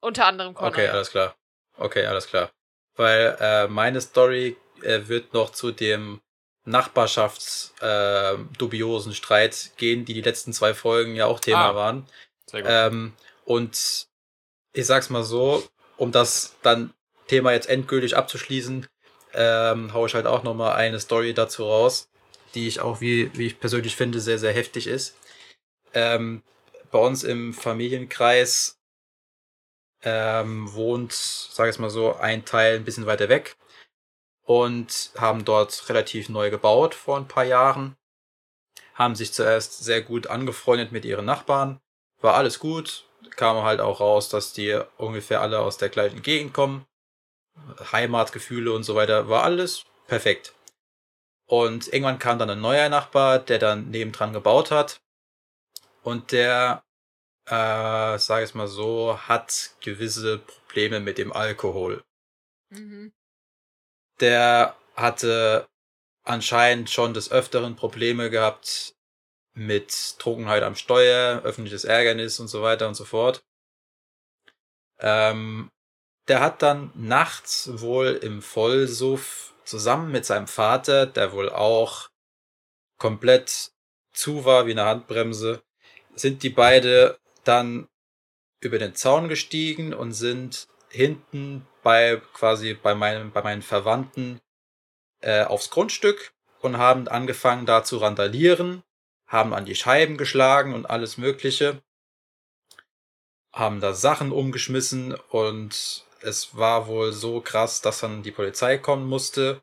[SPEAKER 4] unter anderem Connor.
[SPEAKER 3] Okay, alles klar. Okay, alles klar. Weil äh, meine Story äh, wird noch zu dem Nachbarschafts-dubiosen äh, Streit gehen, die die letzten zwei Folgen ja auch Thema ah, waren. Sehr gut. Ähm, und ich sag's mal so, um das dann Thema jetzt endgültig abzuschließen, ähm, haue ich halt auch nochmal eine Story dazu raus, die ich auch, wie, wie ich persönlich finde, sehr, sehr heftig ist. Ähm, bei uns im Familienkreis ähm, wohnt, sage ich mal so, ein Teil ein bisschen weiter weg und haben dort relativ neu gebaut vor ein paar Jahren. Haben sich zuerst sehr gut angefreundet mit ihren Nachbarn. War alles gut. Kam halt auch raus, dass die ungefähr alle aus der gleichen Gegend kommen. Heimatgefühle und so weiter. War alles perfekt. Und irgendwann kam dann ein neuer Nachbar, der dann nebendran gebaut hat. Und der, äh, sage ich mal so, hat gewisse Probleme mit dem Alkohol. Mhm der hatte anscheinend schon des Öfteren Probleme gehabt mit Trunkenheit am Steuer, öffentliches Ärgernis und so weiter und so fort. Ähm, der hat dann nachts wohl im Vollsuff zusammen mit seinem Vater, der wohl auch komplett zu war wie eine Handbremse, sind die beide dann über den Zaun gestiegen und sind hinten bei quasi bei meinem bei meinen Verwandten äh, aufs Grundstück und haben angefangen da zu randalieren, haben an die Scheiben geschlagen und alles Mögliche. haben da Sachen umgeschmissen und es war wohl so krass, dass dann die Polizei kommen musste.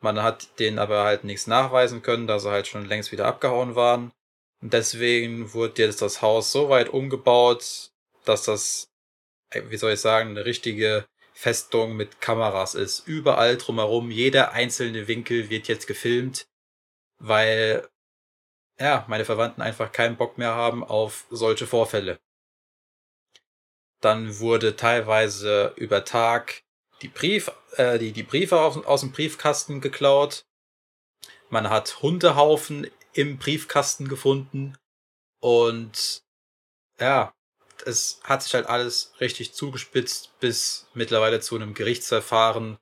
[SPEAKER 3] Man hat denen aber halt nichts nachweisen können, da sie halt schon längst wieder abgehauen waren. Deswegen wurde jetzt das Haus so weit umgebaut, dass das, wie soll ich sagen, eine richtige Festung mit Kameras ist. Überall drumherum, jeder einzelne Winkel wird jetzt gefilmt, weil, ja, meine Verwandten einfach keinen Bock mehr haben auf solche Vorfälle. Dann wurde teilweise über Tag die Brief, äh, die, die Briefe aus, aus dem Briefkasten geklaut. Man hat Hundehaufen im Briefkasten gefunden. Und ja, es hat sich halt alles richtig zugespitzt bis mittlerweile zu einem Gerichtsverfahren.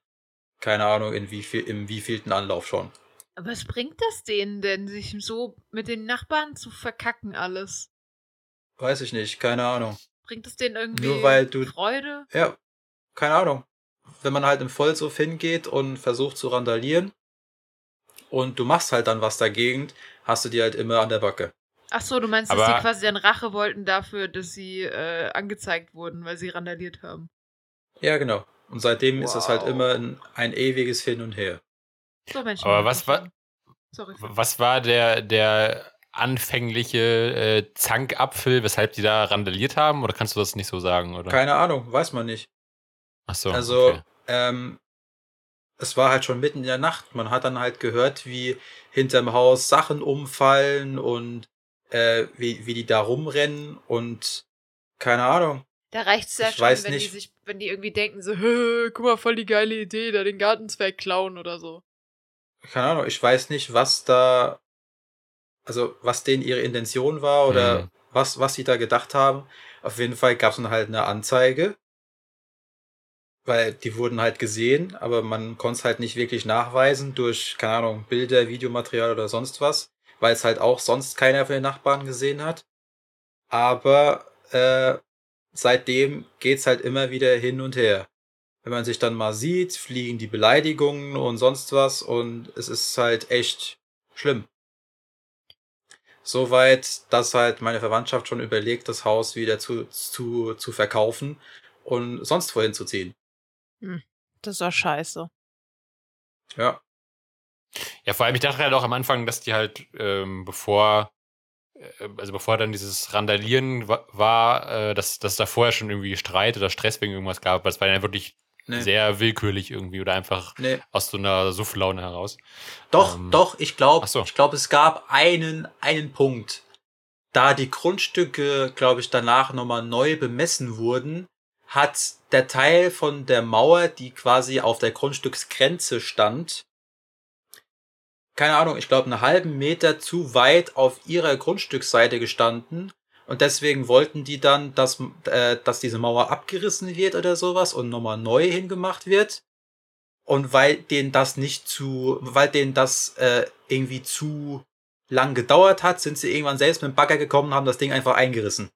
[SPEAKER 3] Keine Ahnung, in wie viel, im wievielten Anlauf schon.
[SPEAKER 4] Was bringt das denen denn, sich so mit den Nachbarn zu verkacken alles?
[SPEAKER 3] Weiß ich nicht, keine Ahnung.
[SPEAKER 4] Bringt es denen irgendwie
[SPEAKER 3] Nur weil du,
[SPEAKER 4] Freude?
[SPEAKER 3] Ja, keine Ahnung. Wenn man halt im Vollsuff hingeht und versucht zu randalieren und du machst halt dann was dagegen, hast du die halt immer an der Backe.
[SPEAKER 4] Ach so, du meinst, Aber dass sie quasi dann Rache wollten dafür, dass sie äh, angezeigt wurden, weil sie randaliert haben.
[SPEAKER 3] Ja, genau. Und seitdem wow. ist es halt immer ein, ein, ewiges Hin und Her.
[SPEAKER 2] So, Menschen. Aber was war, Sorry. was war der, der anfängliche äh, Zankapfel, weshalb die da randaliert haben? Oder kannst du das nicht so sagen? Oder?
[SPEAKER 3] Keine Ahnung, weiß man nicht.
[SPEAKER 2] Ach so.
[SPEAKER 3] Also, okay. ähm, es war halt schon mitten in der Nacht. Man hat dann halt gehört, wie hinterm Haus Sachen umfallen und äh, wie, wie die da rumrennen und keine Ahnung.
[SPEAKER 4] Da reicht es ja ich schon, wenn nicht. die sich, wenn die irgendwie denken, so, guck mal, voll die geile Idee, da den Gartenzwerg klauen oder so.
[SPEAKER 3] Keine Ahnung, ich weiß nicht, was da, also was denen ihre Intention war oder mhm. was, was sie da gedacht haben. Auf jeden Fall gab es dann halt eine Anzeige weil die wurden halt gesehen, aber man konnte es halt nicht wirklich nachweisen durch, keine Ahnung, Bilder, Videomaterial oder sonst was, weil es halt auch sonst keiner von den Nachbarn gesehen hat. Aber äh, seitdem geht's halt immer wieder hin und her. Wenn man sich dann mal sieht, fliegen die Beleidigungen und sonst was und es ist halt echt schlimm. Soweit, dass halt meine Verwandtschaft schon überlegt, das Haus wieder zu, zu, zu verkaufen und sonst wohin zu ziehen.
[SPEAKER 4] Hm, das war scheiße.
[SPEAKER 3] Ja.
[SPEAKER 2] Ja, vor allem, ich dachte halt auch am Anfang, dass die halt, ähm, bevor, äh, also bevor dann dieses Randalieren war, äh, dass, dass da vorher schon irgendwie Streit oder Stress wegen irgendwas gab, weil es war ja wirklich nee. sehr willkürlich irgendwie oder einfach nee. aus so einer Sufflaune heraus.
[SPEAKER 3] Doch, ähm, doch, ich glaube, so. ich glaube, es gab einen, einen Punkt. Da die Grundstücke, glaube ich, danach nochmal neu bemessen wurden, hat der Teil von der Mauer, die quasi auf der Grundstücksgrenze stand, keine Ahnung, ich glaube, einen halben Meter zu weit auf ihrer Grundstücksseite gestanden. Und deswegen wollten die dann, dass, äh, dass diese Mauer abgerissen wird oder sowas und nochmal neu hingemacht wird. Und weil denen das nicht zu, weil denen das äh, irgendwie zu lang gedauert hat, sind sie irgendwann selbst mit dem Bagger gekommen und haben das Ding einfach eingerissen.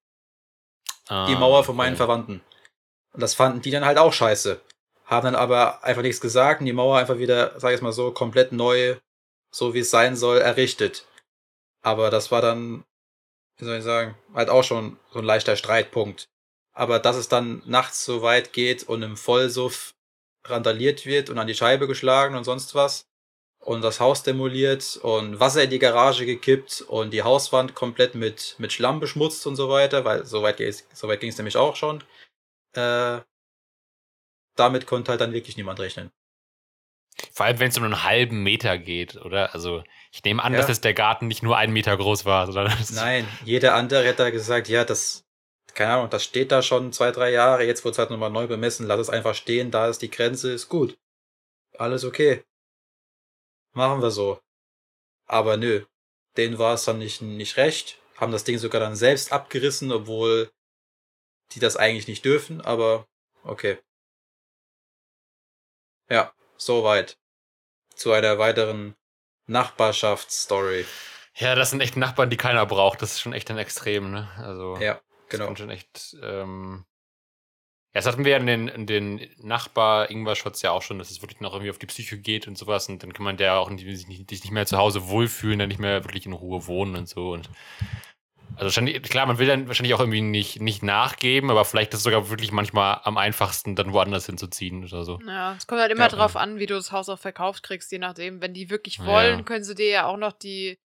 [SPEAKER 3] Ah, die Mauer von meinen okay. Verwandten. Und das fanden die dann halt auch scheiße. Haben dann aber einfach nichts gesagt und die Mauer einfach wieder, sag ich mal so, komplett neu, so wie es sein soll, errichtet. Aber das war dann, wie soll ich sagen, halt auch schon so ein leichter Streitpunkt. Aber dass es dann nachts so weit geht und im Vollsuff randaliert wird und an die Scheibe geschlagen und sonst was und das Haus demoliert und Wasser in die Garage gekippt und die Hauswand komplett mit, mit Schlamm beschmutzt und so weiter, weil so weit, so weit ging es nämlich auch schon äh, damit konnte halt dann wirklich niemand rechnen.
[SPEAKER 2] Vor allem, wenn es um einen halben Meter geht, oder? Also, ich nehme an, ja. dass es der Garten nicht nur einen Meter groß war, sondern.
[SPEAKER 3] Nein, jeder andere hätte da gesagt, ja, das, keine Ahnung, das steht da schon zwei, drei Jahre, jetzt wird es halt nochmal neu bemessen, lass es einfach stehen, da ist die Grenze, ist gut. Alles okay. Machen wir so. Aber nö, denen war es dann nicht, nicht recht, haben das Ding sogar dann selbst abgerissen, obwohl die das eigentlich nicht dürfen, aber okay. Ja, soweit. Zu einer weiteren Nachbarschaftsstory.
[SPEAKER 2] Ja, das sind echt Nachbarn, die keiner braucht. Das ist schon echt ein Extrem, ne? Also.
[SPEAKER 3] Ja, genau.
[SPEAKER 2] Das schon echt. Ähm ja, das hatten wir ja in den, in den Nachbar-Ingwer-Shots ja auch schon, dass es wirklich noch irgendwie auf die Psyche geht und sowas. Und dann kann man der auch nicht, sich nicht, nicht mehr zu Hause wohlfühlen, dann nicht mehr wirklich in Ruhe wohnen und so. Und Also klar, man will dann wahrscheinlich auch irgendwie nicht, nicht nachgeben, aber vielleicht ist es sogar wirklich manchmal am einfachsten, dann woanders hinzuziehen oder so.
[SPEAKER 4] Ja, es kommt halt immer ja, drauf an, wie du das Haus auch verkauft kriegst, je nachdem. Wenn die wirklich wollen, ja. können sie dir ja auch noch die,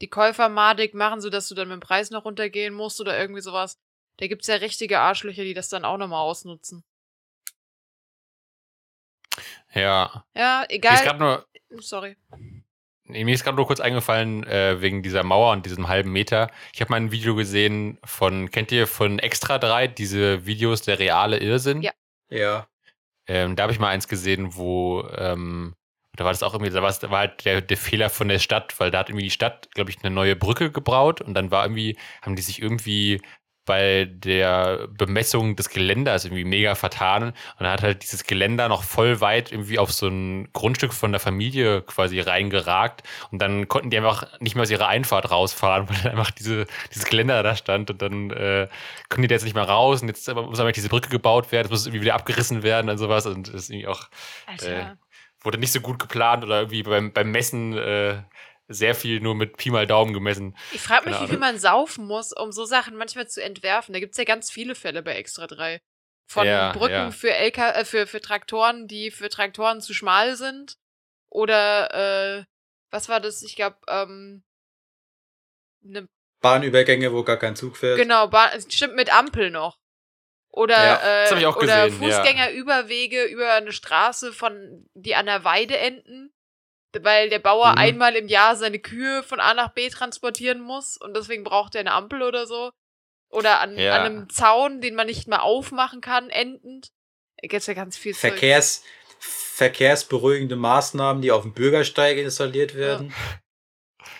[SPEAKER 4] die Käufermadik machen, sodass du dann mit dem Preis noch runtergehen musst oder irgendwie sowas. Da gibt es ja richtige Arschlöcher, die das dann auch nochmal ausnutzen.
[SPEAKER 2] Ja.
[SPEAKER 4] Ja, egal.
[SPEAKER 2] Ich
[SPEAKER 4] Sorry.
[SPEAKER 2] Mir ist gerade nur kurz eingefallen, äh, wegen dieser Mauer und diesem halben Meter. Ich habe mal ein Video gesehen von, kennt ihr von Extra 3, diese Videos, der reale Irrsinn?
[SPEAKER 4] Ja.
[SPEAKER 3] Ja.
[SPEAKER 2] Ähm, da habe ich mal eins gesehen, wo, ähm, da war das auch irgendwie, da war, war halt der, der Fehler von der Stadt, weil da hat irgendwie die Stadt, glaube ich, eine neue Brücke gebraut und dann war irgendwie, haben die sich irgendwie bei der Bemessung des Geländers irgendwie mega vertan. Und hat halt dieses Geländer noch voll weit irgendwie auf so ein Grundstück von der Familie quasi reingeragt. Und dann konnten die einfach nicht mehr aus ihrer Einfahrt rausfahren, weil einfach diese, dieses Geländer da stand. Und dann äh, können die da jetzt nicht mehr raus. Und jetzt muss aber diese Brücke gebaut werden, es muss irgendwie wieder abgerissen werden und sowas. Und das ist irgendwie auch. Äh, wurde nicht so gut geplant oder irgendwie beim, beim Messen äh, sehr viel nur mit Pi mal Daumen gemessen.
[SPEAKER 4] Ich frage mich, wie viel man saufen muss, um so Sachen manchmal zu entwerfen. Da gibt es ja ganz viele Fälle bei Extra 3. Von ja, Brücken ja. Für, LK, äh, für, für Traktoren, die für Traktoren zu schmal sind. Oder, äh, was war das? Ich glaube, ähm,
[SPEAKER 3] ne Bahnübergänge, wo gar kein Zug fährt.
[SPEAKER 4] Genau, Bahn, stimmt mit Ampel noch. Oder, ja, äh, oder gesehen, Fußgängerüberwege über eine Straße, von die an der Weide enden weil der Bauer mhm. einmal im Jahr seine Kühe von A nach B transportieren muss und deswegen braucht er eine Ampel oder so. Oder an, ja. an einem Zaun, den man nicht mehr aufmachen kann, endend. Da gibt ja ganz viel
[SPEAKER 3] Verkehrs, Zeug. Verkehrsberuhigende Maßnahmen, die auf dem Bürgersteig installiert werden.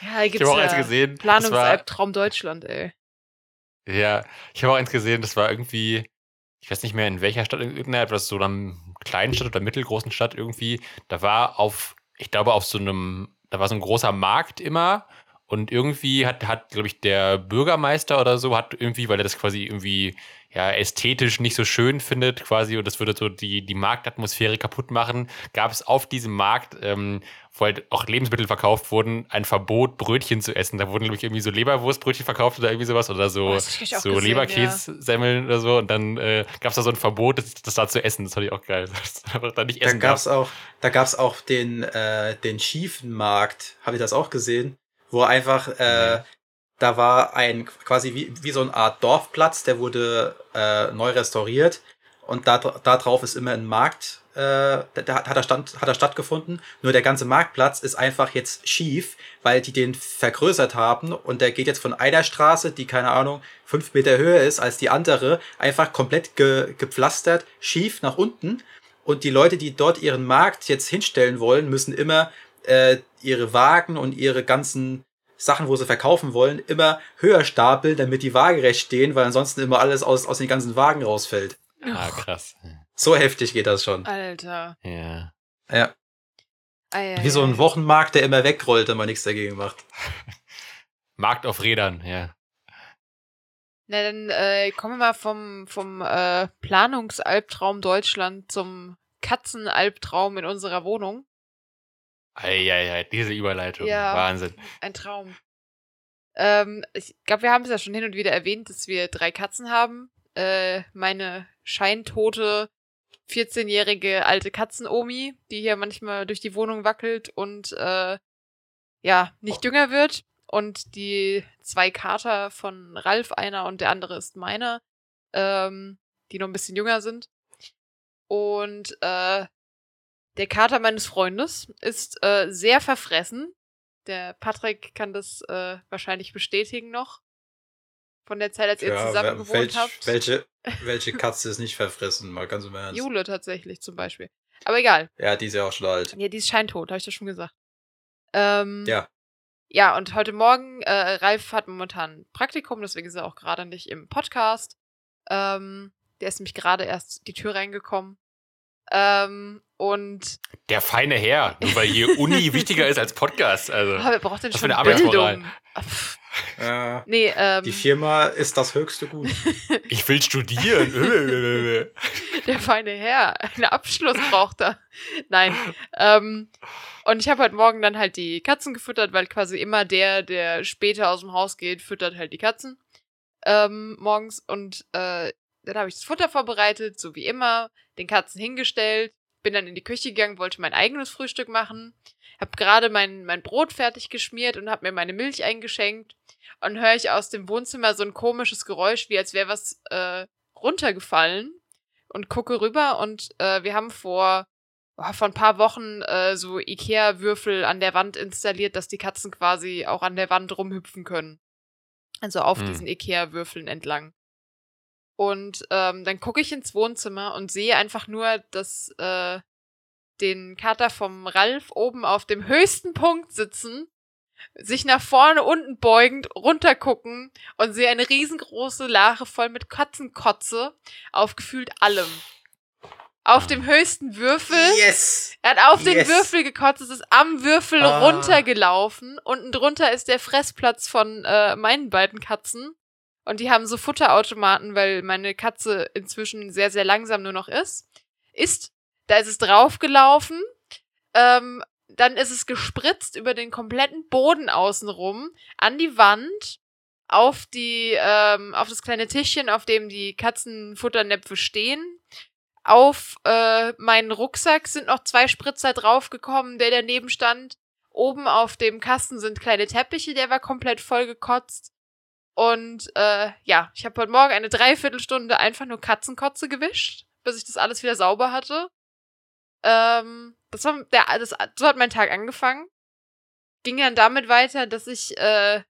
[SPEAKER 4] Ja, ja gibt's ich habe auch ja eins gesehen. Planungsalbtraum Deutschland, ey.
[SPEAKER 2] Ja, ich habe auch eins gesehen, das war irgendwie, ich weiß nicht mehr in welcher Stadt, in irgendeiner etwas so einer kleinen Stadt oder mittelgroßen Stadt irgendwie, da war auf ich glaube, auf so einem, da war so ein großer Markt immer und irgendwie hat, hat glaube ich, der Bürgermeister oder so, hat irgendwie, weil er das quasi irgendwie ja, ästhetisch nicht so schön findet, quasi, und das würde so die, die Marktatmosphäre kaputt machen, gab es auf diesem Markt, ähm, wo halt auch Lebensmittel verkauft wurden, ein Verbot, Brötchen zu essen. Da wurden, glaube ich, irgendwie so Leberwurstbrötchen verkauft oder irgendwie sowas oder so, oh, so Leberkässemmeln ja. oder so. Und dann äh, gab es da so ein Verbot, das, das, da zu essen. Das fand ich auch geil.
[SPEAKER 3] Da nicht essen da gab's auch, Da gab es auch den, äh, den schiefen Markt, habe ich das auch gesehen, wo einfach äh, da war ein quasi wie, wie so eine Art Dorfplatz, der wurde äh, neu restauriert und da, da drauf ist immer ein Markt, äh, da, da hat, er stand, hat er stattgefunden. Nur der ganze Marktplatz ist einfach jetzt schief, weil die den vergrößert haben und der geht jetzt von einer Straße, die keine Ahnung fünf Meter höher ist als die andere, einfach komplett ge, gepflastert, schief nach unten. Und die Leute, die dort ihren Markt jetzt hinstellen wollen, müssen immer äh, ihre Wagen und ihre ganzen Sachen, wo sie verkaufen wollen, immer höher stapeln, damit die waagerecht stehen, weil ansonsten immer alles aus, aus den ganzen Wagen rausfällt.
[SPEAKER 2] Ah, krass.
[SPEAKER 3] So heftig geht das schon.
[SPEAKER 4] Alter.
[SPEAKER 2] Ja.
[SPEAKER 3] Ja. Ei, Wie so ein Wochenmarkt, der immer wegrollt, wenn man nichts dagegen macht.
[SPEAKER 2] Markt auf Rädern, ja.
[SPEAKER 4] Na, dann äh, kommen wir mal vom, vom äh, Planungsalbtraum Deutschland zum Katzenalbtraum in unserer Wohnung.
[SPEAKER 2] Eieiei, diese Überleitung. Ja, Wahnsinn.
[SPEAKER 4] Ein Traum. Ähm, ich glaube, wir haben es ja schon hin und wieder erwähnt, dass wir drei Katzen haben. Äh, meine scheintote 14-jährige alte Katzenomi, die hier manchmal durch die Wohnung wackelt und äh, ja, nicht jünger wird. Und die zwei Kater von Ralf, einer und der andere ist meiner, ähm, die noch ein bisschen jünger sind. Und äh, der Kater meines Freundes ist äh, sehr verfressen. Der Patrick kann das äh, wahrscheinlich bestätigen noch. Von der Zeit, als ihr ja, zusammen gewohnt welch, habt.
[SPEAKER 3] Welche, welche Katze ist nicht verfressen? Mal ganz im Ernst.
[SPEAKER 4] Jule tatsächlich zum Beispiel. Aber egal.
[SPEAKER 3] Ja, die ist ja auch schon alt.
[SPEAKER 4] Ja, die ist scheintot, habe ich das schon gesagt. Ähm,
[SPEAKER 3] ja.
[SPEAKER 4] Ja, und heute Morgen, äh, Ralf hat momentan Praktikum, deswegen ist er auch gerade nicht im Podcast. Ähm, der ist nämlich gerade erst die Tür reingekommen. Ähm, und
[SPEAKER 2] der feine Herr, nur weil hier Uni wichtiger ist als Podcast. Also,
[SPEAKER 4] aber wer braucht denn schon eine Bildung?
[SPEAKER 3] Äh, nee, ähm, die Firma ist das höchste Gut.
[SPEAKER 2] ich will studieren.
[SPEAKER 4] der feine Herr, einen Abschluss braucht er. Nein. Ähm, und ich habe heute Morgen dann halt die Katzen gefüttert, weil quasi immer der, der später aus dem Haus geht, füttert halt die Katzen ähm, morgens. Und äh, dann habe ich das Futter vorbereitet, so wie immer, den Katzen hingestellt, bin dann in die Küche gegangen, wollte mein eigenes Frühstück machen, habe gerade mein, mein Brot fertig geschmiert und habe mir meine Milch eingeschenkt und höre ich aus dem Wohnzimmer so ein komisches Geräusch, wie als wäre was äh, runtergefallen und gucke rüber und äh, wir haben vor, oh, vor ein paar Wochen äh, so Ikea-Würfel an der Wand installiert, dass die Katzen quasi auch an der Wand rumhüpfen können. Also auf hm. diesen Ikea-Würfeln entlang. Und ähm, dann gucke ich ins Wohnzimmer und sehe einfach nur, dass äh, den Kater vom Ralf oben auf dem höchsten Punkt sitzen, sich nach vorne unten beugend runtergucken und sehe eine riesengroße Lache voll mit Katzenkotze auf gefühlt allem. Auf dem höchsten Würfel.
[SPEAKER 3] Yes!
[SPEAKER 4] Er hat auf yes. den Würfel gekotzt, es ist am Würfel ah. runtergelaufen. Unten drunter ist der Fressplatz von äh, meinen beiden Katzen. Und die haben so Futterautomaten, weil meine Katze inzwischen sehr, sehr langsam nur noch ist. Ist, da ist es draufgelaufen. Ähm, dann ist es gespritzt über den kompletten Boden außenrum, an die Wand, auf die, ähm, auf das kleine Tischchen, auf dem die Katzenfutternäpfe stehen. Auf äh, meinen Rucksack sind noch zwei Spritzer draufgekommen, der daneben stand. Oben auf dem Kasten sind kleine Teppiche, der war komplett voll gekotzt. Und äh, ja, ich habe heute Morgen eine Dreiviertelstunde einfach nur Katzenkotze gewischt, bis ich das alles wieder sauber hatte. Ähm, das war der, das, so hat mein Tag angefangen. Ging dann damit weiter, dass ich äh,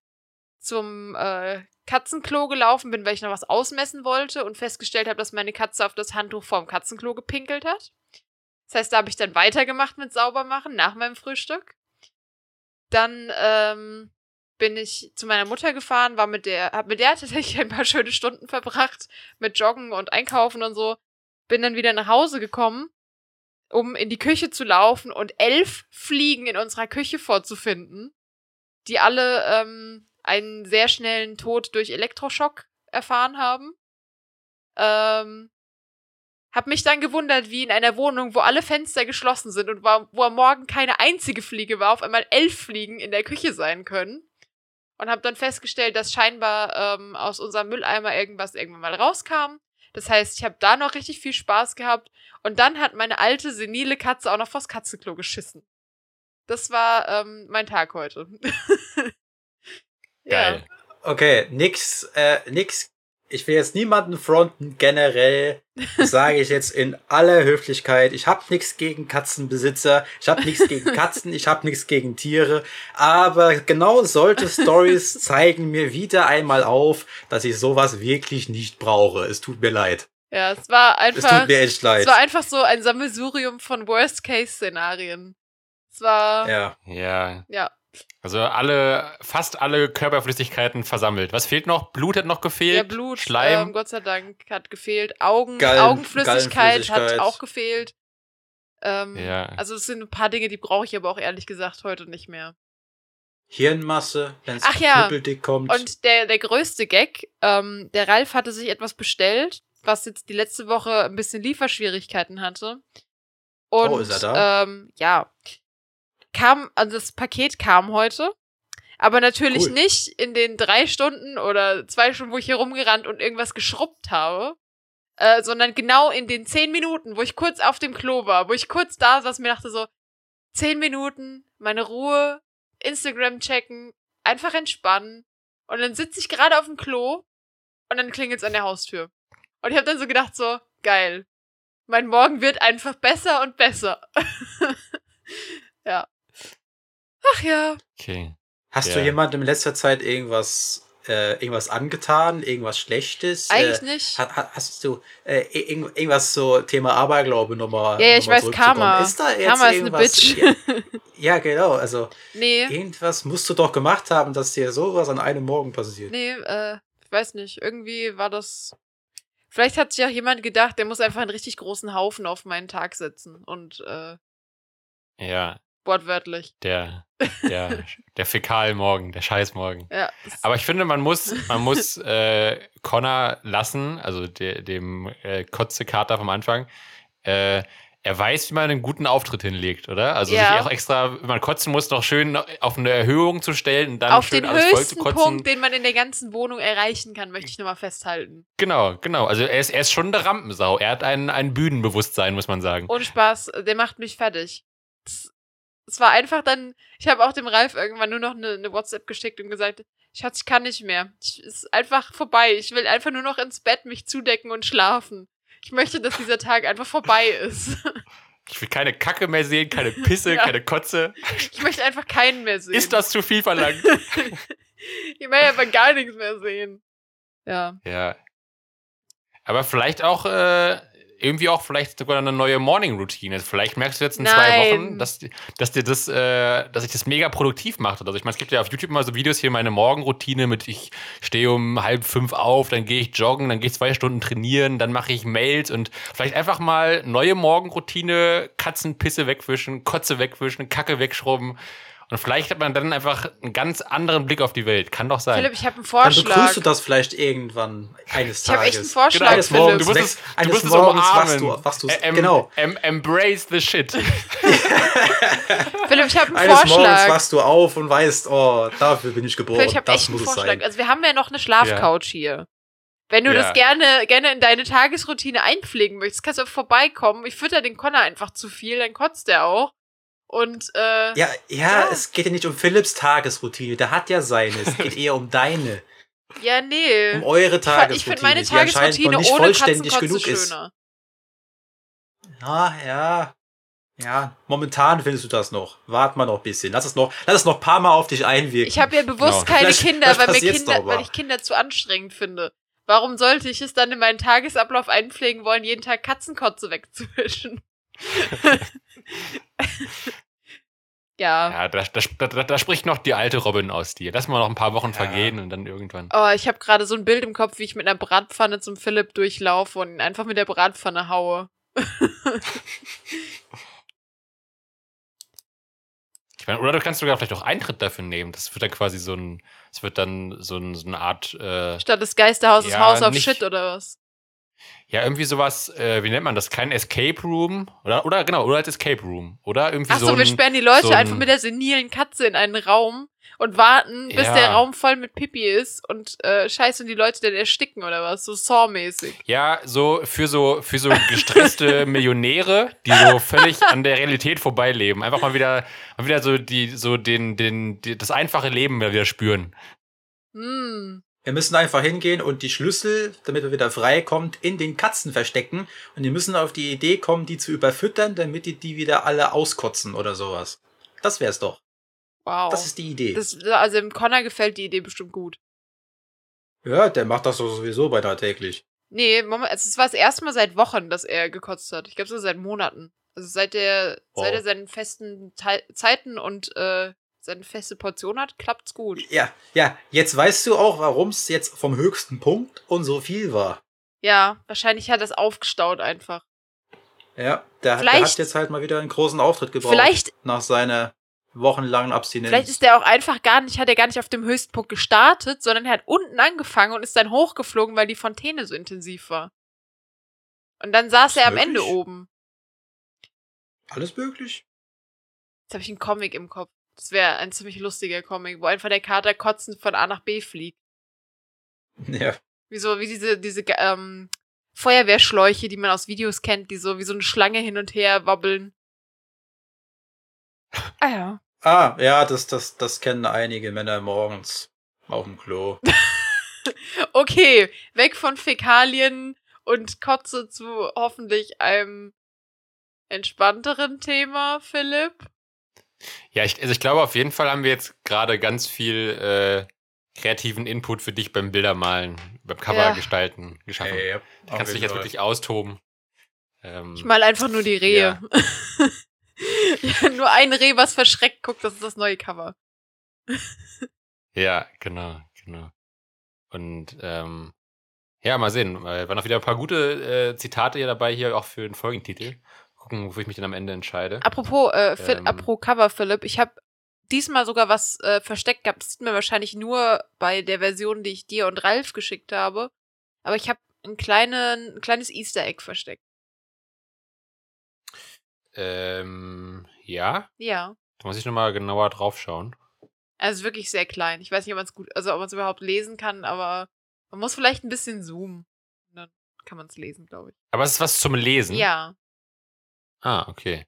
[SPEAKER 4] zum äh, Katzenklo gelaufen bin, weil ich noch was ausmessen wollte und festgestellt habe, dass meine Katze auf das Handtuch vorm Katzenklo gepinkelt hat. Das heißt, da habe ich dann weitergemacht mit Saubermachen nach meinem Frühstück. Dann ähm, bin ich zu meiner Mutter gefahren, war mit der, hab mit der tatsächlich ein paar schöne Stunden verbracht, mit Joggen und Einkaufen und so. Bin dann wieder nach Hause gekommen, um in die Küche zu laufen und elf Fliegen in unserer Küche vorzufinden, die alle ähm, einen sehr schnellen Tod durch Elektroschock erfahren haben. Ähm, hab mich dann gewundert, wie in einer Wohnung, wo alle Fenster geschlossen sind und wo am Morgen keine einzige Fliege war, auf einmal elf Fliegen in der Küche sein können und habe dann festgestellt, dass scheinbar ähm, aus unserem Mülleimer irgendwas irgendwann mal rauskam. Das heißt, ich habe da noch richtig viel Spaß gehabt und dann hat meine alte senile Katze auch noch vors Katzenklo geschissen. Das war ähm, mein Tag heute.
[SPEAKER 3] Geil. Ja. Okay, nix, äh, nix ich will jetzt niemanden fronten, generell sage ich jetzt in aller Höflichkeit, ich habe nichts gegen Katzenbesitzer, ich habe nichts gegen Katzen, ich habe nichts gegen Tiere, aber genau solche Stories zeigen mir wieder einmal auf, dass ich sowas wirklich nicht brauche. Es tut mir leid.
[SPEAKER 4] Ja, es war einfach.
[SPEAKER 3] Es tut mir echt leid.
[SPEAKER 4] Es war einfach so ein Sammelsurium von Worst-Case-Szenarien. Es war.
[SPEAKER 3] Ja.
[SPEAKER 2] Ja.
[SPEAKER 4] Ja.
[SPEAKER 2] Also alle, fast alle Körperflüssigkeiten versammelt. Was fehlt noch? Blut hat noch gefehlt.
[SPEAKER 4] Ja, Blut, Schleim. Ähm, Gott sei Dank hat gefehlt. Augen, Gallen, Augenflüssigkeit hat auch gefehlt. Ähm, ja. Also es sind ein paar Dinge, die brauche ich aber auch ehrlich gesagt heute nicht mehr.
[SPEAKER 3] Hirnmasse, wenn es
[SPEAKER 4] ja. dick kommt. Und der, der größte Gag, ähm, der Ralf hatte sich etwas bestellt, was jetzt die letzte Woche ein bisschen Lieferschwierigkeiten hatte. Und, oh, ist er da? Ähm, ja kam, also das Paket kam heute. Aber natürlich cool. nicht in den drei Stunden oder zwei Stunden, wo ich hier rumgerannt und irgendwas geschrubbt habe. Äh, sondern genau in den zehn Minuten, wo ich kurz auf dem Klo war, wo ich kurz da saß, mir dachte so, zehn Minuten, meine Ruhe, Instagram checken, einfach entspannen. Und dann sitze ich gerade auf dem Klo und dann klingelt es an der Haustür. Und ich habe dann so gedacht, so, geil. Mein Morgen wird einfach besser und besser. ja. Ach ja.
[SPEAKER 2] Okay.
[SPEAKER 3] Hast ja. du jemandem in letzter Zeit irgendwas äh, irgendwas angetan, irgendwas Schlechtes?
[SPEAKER 4] Eigentlich äh, nicht.
[SPEAKER 3] Hast, du äh, irgendwas so Thema Aberglaube nochmal?
[SPEAKER 4] Ja, ich weiß, Karma.
[SPEAKER 3] Ist da jetzt
[SPEAKER 4] Karma
[SPEAKER 3] irgendwas?
[SPEAKER 4] ist eine
[SPEAKER 3] Bitch. ja, genau. Also,
[SPEAKER 4] nee.
[SPEAKER 3] irgendwas musst du doch gemacht haben, dass dir sowas an einem Morgen passiert.
[SPEAKER 4] Nee, äh, ich weiß nicht. Irgendwie war das. Vielleicht hat sich auch jemand gedacht, der muss einfach einen richtig großen Haufen auf meinen Tag setzen und, äh.
[SPEAKER 2] Ja,
[SPEAKER 4] Wortwörtlich.
[SPEAKER 2] Der, der, der Fäkalmorgen, der Scheißmorgen. Ja, Aber ich finde, man muss, man muss äh, Connor lassen, also de, dem äh, Kotze-Kater vom Anfang, äh, er weiß, wie man einen guten Auftritt hinlegt, oder? Also ja. sich auch extra, wenn man kotzen muss, noch schön auf eine Erhöhung zu stellen und dann
[SPEAKER 4] auf
[SPEAKER 2] schön
[SPEAKER 4] den alles voll zu kotzen. Punkt, den man in der ganzen Wohnung erreichen kann, möchte ich nochmal festhalten.
[SPEAKER 2] Genau, genau. Also er ist, er ist schon eine Rampensau. Er hat ein, ein Bühnenbewusstsein, muss man sagen.
[SPEAKER 4] Ohne Spaß, der macht mich fertig. Es war einfach dann, ich habe auch dem Ralf irgendwann nur noch eine, eine WhatsApp geschickt und gesagt, Schatz, ich kann nicht mehr. Es ist einfach vorbei. Ich will einfach nur noch ins Bett mich zudecken und schlafen. Ich möchte, dass dieser Tag einfach vorbei ist.
[SPEAKER 2] Ich will keine Kacke mehr sehen, keine Pisse, ja. keine Kotze.
[SPEAKER 4] Ich möchte einfach keinen mehr sehen.
[SPEAKER 2] Ist das zu viel verlangt?
[SPEAKER 4] ich möchte einfach gar nichts mehr sehen. Ja.
[SPEAKER 2] Ja. Aber vielleicht auch äh, irgendwie auch vielleicht sogar eine neue Morning-Routine. Vielleicht merkst du jetzt in Nein. zwei Wochen, dass, dass dir das, äh, dass sich das mega produktiv macht. Also ich meine, es gibt ja auf YouTube immer so Videos hier meine Morgenroutine mit ich stehe um halb fünf auf, dann gehe ich joggen, dann gehe ich zwei Stunden trainieren, dann mache ich Mails und vielleicht einfach mal neue Morgenroutine, Katzenpisse wegwischen, Kotze wegwischen, Kacke wegschrubben. Und vielleicht hat man dann einfach einen ganz anderen Blick auf die Welt. Kann doch sein.
[SPEAKER 4] Philipp, ich habe einen Vorschlag.
[SPEAKER 3] Dann begrüßt du das vielleicht irgendwann eines Tages.
[SPEAKER 4] Ich habe echt einen Vorschlag, genau,
[SPEAKER 3] eines Morgens, du musst es, eines du musst Morgens wachst du, wachst du
[SPEAKER 2] em, genau. Em, embrace the shit.
[SPEAKER 4] Philipp, ich habe einen
[SPEAKER 3] eines
[SPEAKER 4] Vorschlag.
[SPEAKER 3] Morgens wachst du auf und weißt, oh, dafür bin ich geboren. Philipp,
[SPEAKER 4] ich habe echt einen Vorschlag. Also wir haben ja noch eine Schlafcouch ja. hier. Wenn du ja. das gerne, gerne in deine Tagesroutine einpflegen möchtest, kannst du vorbeikommen. Ich fütter den Connor einfach zu viel, dann kotzt er auch. Und äh,
[SPEAKER 3] ja, ja, ja, es geht ja nicht um Philipps Tagesroutine, der hat ja seine, es geht eher um deine.
[SPEAKER 4] Ja, nee.
[SPEAKER 3] Um eure Tagesroutine. Ich
[SPEAKER 4] finde meine Tagesroutine ohne vollständig genug ist.
[SPEAKER 3] Ja, ja. Ja, momentan findest du das noch. Wart mal noch ein bisschen. Lass es noch, lass es noch ein paar Mal auf dich einwirken.
[SPEAKER 4] Ich habe ja bewusst genau. keine vielleicht, Kinder, vielleicht weil mir Kinder, weil ich Kinder zu anstrengend finde. Warum sollte ich es dann in meinen Tagesablauf einpflegen wollen, jeden Tag Katzenkotze wegzuwischen? Ja.
[SPEAKER 2] Ja, da, da, da, da, spricht noch die alte Robin aus dir. Lass mal noch ein paar Wochen ja. vergehen und dann irgendwann.
[SPEAKER 4] Oh, ich habe gerade so ein Bild im Kopf, wie ich mit einer Bratpfanne zum Philipp durchlaufe und ihn einfach mit der Bratpfanne haue.
[SPEAKER 2] ich meine, oder du kannst sogar vielleicht auch Eintritt dafür nehmen. Das wird dann quasi so ein, es wird dann so, ein, so eine Art. Äh,
[SPEAKER 4] Statt des Geisterhauses ja, Haus auf Shit oder was?
[SPEAKER 2] Ja, irgendwie sowas, äh, wie nennt man das? Kein Escape Room? Oder, oder genau, oder als Escape Room. Oder irgendwie Ach so. Achso,
[SPEAKER 4] wir sperren die Leute so ein, einfach mit der senilen Katze in einen Raum und warten, bis ja. der Raum voll mit Pipi ist und äh, scheißen die Leute dann ersticken oder was? So Saw-mäßig.
[SPEAKER 2] Ja, so für so, für so gestresste Millionäre, die so völlig an der Realität vorbeileben. Einfach mal wieder, mal wieder so die, so den, den, die, das einfache Leben wieder spüren.
[SPEAKER 3] Hm. Wir müssen einfach hingehen und die Schlüssel, damit wir wieder frei kommt, in den Katzen verstecken. Und die müssen auf die Idee kommen, die zu überfüttern, damit die die wieder alle auskotzen oder sowas. Das wär's doch.
[SPEAKER 4] Wow.
[SPEAKER 3] Das ist die Idee.
[SPEAKER 4] Das, also im Connor gefällt die Idee bestimmt gut.
[SPEAKER 3] Ja, der macht das sowieso bei täglich.
[SPEAKER 4] Nee, Moment, es war das erste Mal seit Wochen, dass er gekotzt hat. Ich glaube, so seit Monaten. Also seit der, wow. seit er seinen festen Te Zeiten und äh, seine feste Portion hat, klappt's gut.
[SPEAKER 3] Ja, ja, jetzt weißt du auch, warum es jetzt vom höchsten Punkt und so viel war.
[SPEAKER 4] Ja, wahrscheinlich hat es aufgestaut einfach.
[SPEAKER 3] Ja, der, der, hat jetzt halt mal wieder einen großen Auftritt gebraucht. Vielleicht nach seiner wochenlangen Abstinenz.
[SPEAKER 4] Vielleicht ist der auch einfach gar nicht, hat er gar nicht auf dem höchsten Punkt gestartet, sondern er hat unten angefangen und ist dann hochgeflogen, weil die Fontäne so intensiv war. Und dann saß er am möglich? Ende oben.
[SPEAKER 3] Alles möglich.
[SPEAKER 4] Jetzt habe ich einen Comic im Kopf. Das wäre ein ziemlich lustiger Comic, wo einfach der Kater kotzend von A nach B fliegt.
[SPEAKER 3] Ja.
[SPEAKER 4] Wie so, wie diese, diese ähm, Feuerwehrschläuche, die man aus Videos kennt, die so wie so eine Schlange hin und her wobbeln. Ah ja.
[SPEAKER 3] Ah, ja, das, das, das kennen einige Männer morgens auf dem Klo.
[SPEAKER 4] okay, weg von Fäkalien und Kotze zu hoffentlich einem entspannteren Thema, Philipp.
[SPEAKER 2] Ja, ich, also ich glaube, auf jeden Fall haben wir jetzt gerade ganz viel äh, kreativen Input für dich beim Bildermalen, beim Cover ja. gestalten geschaffen. Hey, da kannst du dich jetzt wirklich austoben.
[SPEAKER 4] Ähm, ich mal einfach nur die Rehe. Ja. ja, nur ein Reh, was verschreckt guckt, das ist das neue Cover.
[SPEAKER 2] ja, genau, genau. Und ähm, ja, mal sehen. Weil waren auch wieder ein paar gute äh, Zitate hier dabei, hier auch für den Folgentitel gucken, wofür ich mich dann am Ende entscheide.
[SPEAKER 4] Apropos, äh, ähm, apropos Cover, Philipp, ich habe diesmal sogar was äh, versteckt gehabt. Das sieht man wahrscheinlich nur bei der Version, die ich dir und Ralf geschickt habe. Aber ich habe ein, kleinen, ein kleines Easter Egg versteckt.
[SPEAKER 2] Ähm, ja?
[SPEAKER 4] Ja.
[SPEAKER 2] Da muss ich nochmal genauer drauf schauen.
[SPEAKER 4] Also wirklich sehr klein. Ich weiß nicht, ob man es gut, also ob man es überhaupt lesen kann, aber man muss vielleicht ein bisschen zoomen. Dann kann man es lesen, glaube ich.
[SPEAKER 2] Aber es ist was zum Lesen?
[SPEAKER 4] Ja.
[SPEAKER 2] Ah, okay.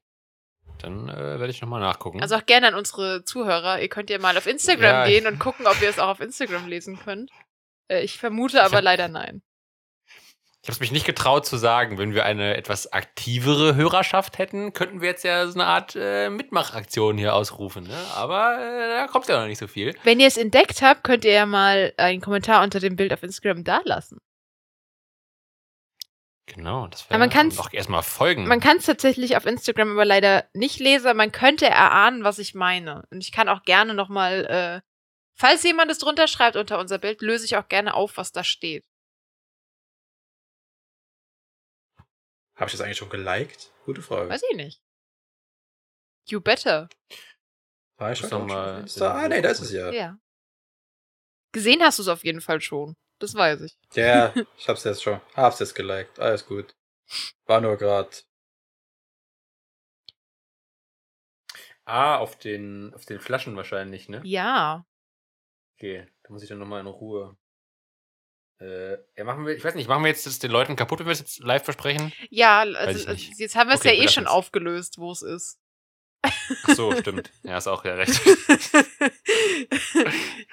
[SPEAKER 2] Dann äh, werde ich nochmal nachgucken.
[SPEAKER 4] Also auch gerne an unsere Zuhörer. Ihr könnt ja mal auf Instagram ja, gehen und gucken, ob ihr es auch auf Instagram lesen könnt. Äh, ich vermute aber ich hab, leider nein.
[SPEAKER 2] Ich habe es mich nicht getraut zu sagen, wenn wir eine etwas aktivere Hörerschaft hätten, könnten wir jetzt ja so eine Art äh, Mitmachaktion hier ausrufen. Ne? Aber äh, da kommt ja noch nicht so viel.
[SPEAKER 4] Wenn ihr es entdeckt habt, könnt ihr ja mal einen Kommentar unter dem Bild auf Instagram dalassen.
[SPEAKER 2] Genau, das wäre auch erstmal folgen.
[SPEAKER 4] Man kann es tatsächlich auf Instagram aber leider nicht lesen. Man könnte erahnen, was ich meine. Und ich kann auch gerne nochmal, äh, falls jemand es drunter schreibt unter unser Bild, löse ich auch gerne auf, was da steht.
[SPEAKER 3] Habe ich das eigentlich schon geliked? Gute Frage.
[SPEAKER 4] Weiß ich nicht. You better.
[SPEAKER 3] War ich schon mal. Ah, nee, das ist ja.
[SPEAKER 4] Ja. Gesehen hast du es auf jeden Fall schon. Das weiß ich.
[SPEAKER 3] Ja, ich hab's jetzt schon. Hab's jetzt geliked. Alles gut. War nur grad.
[SPEAKER 2] Ah, auf den, auf den Flaschen wahrscheinlich, ne?
[SPEAKER 4] Ja.
[SPEAKER 2] Okay, da muss ich dann nochmal in Ruhe. Äh, ja, machen wir, ich weiß nicht, machen wir jetzt das den Leuten kaputt, wenn wir es jetzt live versprechen?
[SPEAKER 4] Ja, also, jetzt haben wir es okay, ja eh schon aufgelöst, wo es ist.
[SPEAKER 2] Ach so, stimmt. Ja, ist auch ja recht.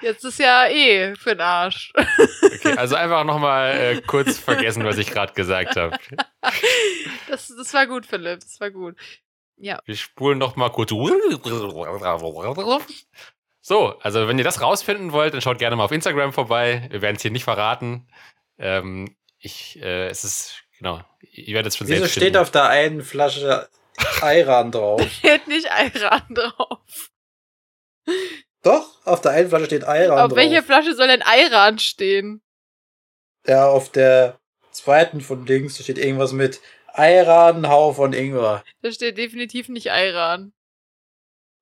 [SPEAKER 4] Jetzt ist ja eh für den Arsch.
[SPEAKER 2] Okay, also einfach nochmal äh, kurz vergessen, was ich gerade gesagt habe.
[SPEAKER 4] Das, das war gut, Philipp. Das war gut. Ja.
[SPEAKER 2] Wir spulen nochmal kurz. So, also wenn ihr das rausfinden wollt, dann schaut gerne mal auf Instagram vorbei. Wir werden es hier nicht verraten. Ähm, ich, äh, es ist, genau, ihr werdet es schon
[SPEAKER 3] Wieso selbst steht auf der einen Flasche Ayran drauf.
[SPEAKER 4] steht nicht Ayran drauf.
[SPEAKER 3] Doch, auf der einen Flasche steht Ayran
[SPEAKER 4] drauf. Auf welcher Flasche soll denn Ayran stehen?
[SPEAKER 3] Ja, auf der zweiten von links steht irgendwas mit Ayran, Hau von Ingwer.
[SPEAKER 4] Da steht definitiv nicht Ayran.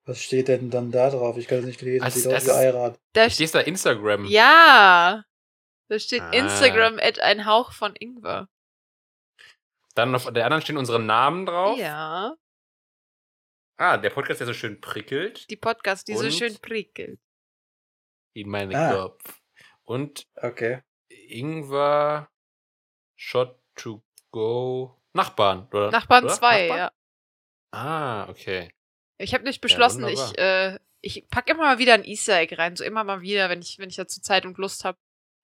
[SPEAKER 3] Was steht denn dann da drauf? Ich kann es nicht lesen. Also, Sieht aus wie Ayran.
[SPEAKER 2] Da steht da Instagram.
[SPEAKER 4] Ja. Da steht ah. Instagram at ein Hauch von Ingwer.
[SPEAKER 2] Dann auf der anderen stehen unsere Namen drauf.
[SPEAKER 4] Ja.
[SPEAKER 2] Ah, der Podcast, der so schön prickelt.
[SPEAKER 4] Die Podcast, die Und so schön prickelt.
[SPEAKER 2] In meinen ah. Kopf. Und
[SPEAKER 3] okay.
[SPEAKER 2] Ingwer Shot to Go. Nachbarn, oder?
[SPEAKER 4] Nachbarn 2, ja.
[SPEAKER 2] Ah, okay.
[SPEAKER 4] Ich habe nicht beschlossen, ja, ich, äh, ich packe immer mal wieder ein Easter Egg rein, so immer mal wieder, wenn ich, wenn ich dazu Zeit und Lust habe.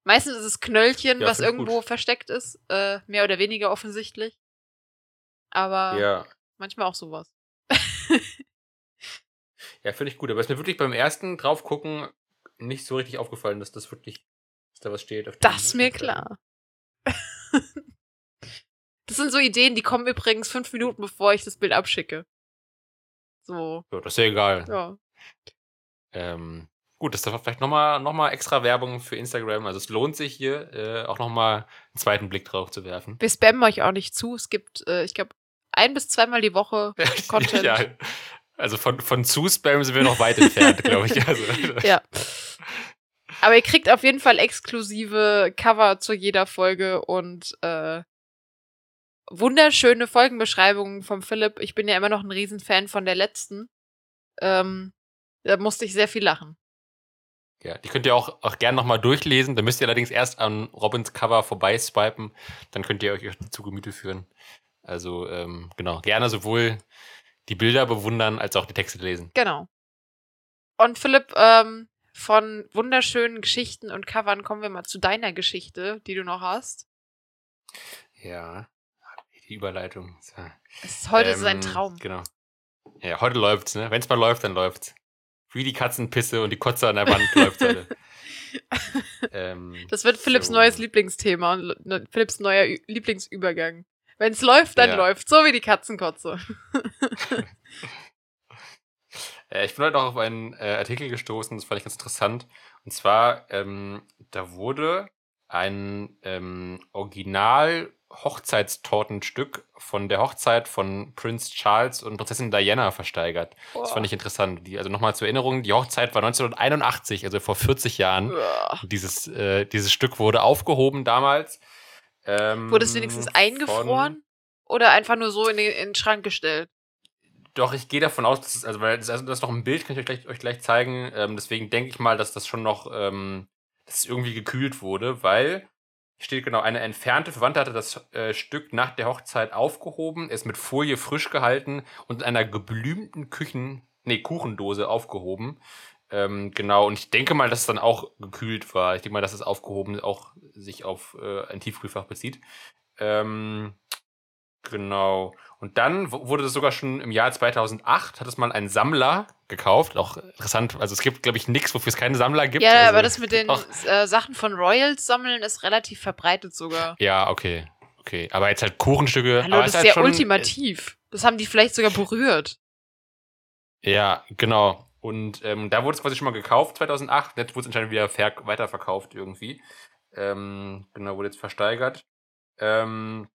[SPEAKER 4] Meistens ist es Knöllchen, ja, was irgendwo gut. versteckt ist, äh, mehr oder weniger offensichtlich. Aber ja. manchmal auch sowas.
[SPEAKER 2] ja, finde ich gut. Aber es ist mir wirklich beim ersten drauf gucken nicht so richtig aufgefallen, dass das wirklich, dass da was steht.
[SPEAKER 4] das ist mir klar. das sind so Ideen, die kommen übrigens fünf Minuten, bevor ich das Bild abschicke. So.
[SPEAKER 2] Ja, das ist ja egal.
[SPEAKER 4] Ja.
[SPEAKER 2] Ähm, gut, das ist vielleicht nochmal noch mal extra Werbung für Instagram. Also es lohnt sich hier äh, auch nochmal einen zweiten Blick drauf zu werfen.
[SPEAKER 4] Wir spammen euch auch nicht zu. Es gibt, äh, ich glaube, ein bis zweimal die Woche Content. ja,
[SPEAKER 2] also von, von Zu-Spam sind wir noch weit entfernt, glaube ich. Also.
[SPEAKER 4] ja. Aber ihr kriegt auf jeden Fall exklusive Cover zu jeder Folge und äh, wunderschöne Folgenbeschreibungen vom Philipp. Ich bin ja immer noch ein Riesenfan von der letzten. Ähm, da musste ich sehr viel lachen.
[SPEAKER 2] Ja, die könnt ihr auch, auch gerne nochmal durchlesen. Da müsst ihr allerdings erst an Robins Cover vorbeiswipen. Dann könnt ihr euch zu Gemüte führen. Also, ähm, genau, gerne sowohl die Bilder bewundern als auch die Texte lesen.
[SPEAKER 4] Genau. Und Philipp, ähm, von wunderschönen Geschichten und Covern kommen wir mal zu deiner Geschichte, die du noch hast.
[SPEAKER 2] Ja, die Überleitung.
[SPEAKER 4] Es, heute ähm, ist ein Traum.
[SPEAKER 2] Genau. Ja, heute läuft's, ne? Wenn's mal läuft, dann läuft's. Wie die Katzenpisse und die Kotze an der Wand läuft heute.
[SPEAKER 4] ähm, das wird Philipps so. neues Lieblingsthema und ne, Philipps neuer Ü Lieblingsübergang. Wenn's läuft, dann ja. läuft. So wie die Katzenkotze.
[SPEAKER 2] äh, ich bin heute auch auf einen äh, Artikel gestoßen, das fand ich ganz interessant. Und zwar, ähm, da wurde ein ähm, Original Hochzeitstortenstück von der Hochzeit von Prince Charles und Prinzessin Diana versteigert. Boah. Das fand ich interessant. Die, also nochmal zur Erinnerung, die Hochzeit war 1981, also vor 40 Jahren. Dieses, äh, dieses Stück wurde aufgehoben damals.
[SPEAKER 4] Ähm, wurde es wenigstens eingefroren? Oder einfach nur so in den, in den Schrank gestellt?
[SPEAKER 2] Doch, ich gehe davon aus, dass es, also, weil das, also, das ist noch ein Bild, kann ich euch gleich, euch gleich zeigen. Ähm, deswegen denke ich mal, dass das schon noch, ähm, dass irgendwie gekühlt wurde, weil steht genau, eine entfernte Verwandte hatte das äh, Stück nach der Hochzeit aufgehoben, es mit Folie frisch gehalten und in einer geblümten Küchen, nee, Kuchendose aufgehoben. Ähm, genau, und ich denke mal, dass es dann auch gekühlt war. Ich denke mal, dass es aufgehoben auch sich auf äh, ein Tiefkühlfach bezieht. Ähm, genau. Und dann wurde das sogar schon im Jahr 2008, hat es mal ein Sammler gekauft. Auch interessant, also es gibt, glaube ich, nichts, wofür es keine Sammler gibt.
[SPEAKER 4] Ja,
[SPEAKER 2] also,
[SPEAKER 4] aber das mit den äh, Sachen von Royals sammeln ist relativ verbreitet sogar.
[SPEAKER 2] Ja, okay. Okay, aber jetzt halt Kuchenstücke.
[SPEAKER 4] Hallo,
[SPEAKER 2] aber
[SPEAKER 4] das ist
[SPEAKER 2] halt
[SPEAKER 4] sehr schon, ultimativ. Das haben die vielleicht sogar berührt.
[SPEAKER 2] Ja, genau. Und ähm, da wurde es quasi schon mal gekauft 2008. Jetzt wurde es anscheinend wieder weiterverkauft irgendwie. Ähm, genau, wurde jetzt versteigert. Ähm,